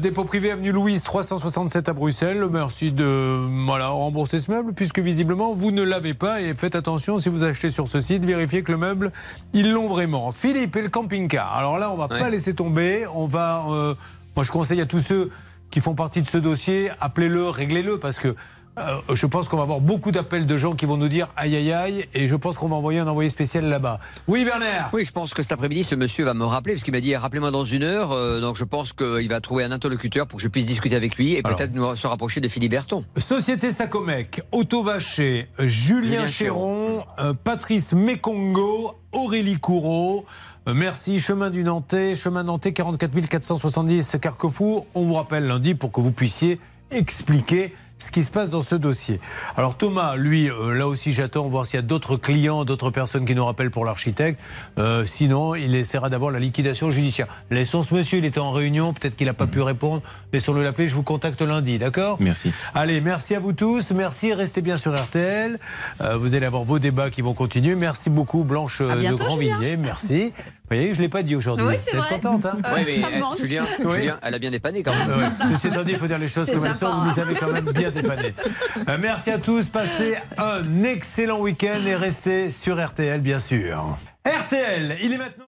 Dépôt Privé avenue Louise 367 à Bruxelles. Merci de voilà, rembourser ce meuble puisque visiblement vous ne l'avez pas et faites attention si vous achetez sur ce site, vérifiez que le meuble, ils l'ont vraiment. Philippe et le camping-car. Alors là, on va pas laisser tomber. On va, euh, moi je conseille à tous ceux qui font partie de ce dossier, appelez-le, réglez-le parce que euh, je pense qu'on va avoir beaucoup d'appels de gens qui vont nous dire aïe aïe aïe et je pense qu'on va envoyer un envoyé spécial là-bas. Oui Bernard Oui, je pense que cet après-midi, ce monsieur va me rappeler, parce qu'il m'a dit rappelez-moi dans une heure. euh, donc je pense qu'il va trouver un interlocuteur pour que je puisse discuter avec lui et peut-être nous se rapprocher de Philippe Berton. Société Sacomec, Auto Vacher, Julien, Julien Chéron, euh, Patrice Mekongo, Aurélie Courreau. Merci, chemin du Nantais, chemin Nantais 44 470 Carquefou. On vous rappelle lundi pour que vous puissiez expliquer ce qui se passe dans ce dossier. Alors Thomas, lui, euh, là aussi j'attends voir s'il y a d'autres clients, d'autres personnes qui nous rappellent pour l'architecte. Euh, sinon, il essaiera d'avoir la liquidation judiciaire. Laissons ce monsieur, il était en réunion, peut-être qu'il n'a pas pu répondre. Laissons-le l'appeler, je vous contacte lundi, d'accord? Merci. Allez, merci à vous tous. Merci, restez bien sur RTL. Euh, vous allez avoir vos débats qui vont continuer. Merci beaucoup, Blanche euh, de Grandvilliers. Merci. Vous voyez, je ne l'ai pas dit aujourd'hui. Oui, vous c'est vrai. contente, hein Oui, mais euh, Julien, Oui. Julien, elle a bien dépanné quand même. Ouais. Ceci étant dit, il faut dire les choses comme elles sont. Vous nous avez quand même bien dépanné. Euh, merci à tous. Passez un excellent week-end et restez sur RTL, bien sûr. RTL, il est maintenant.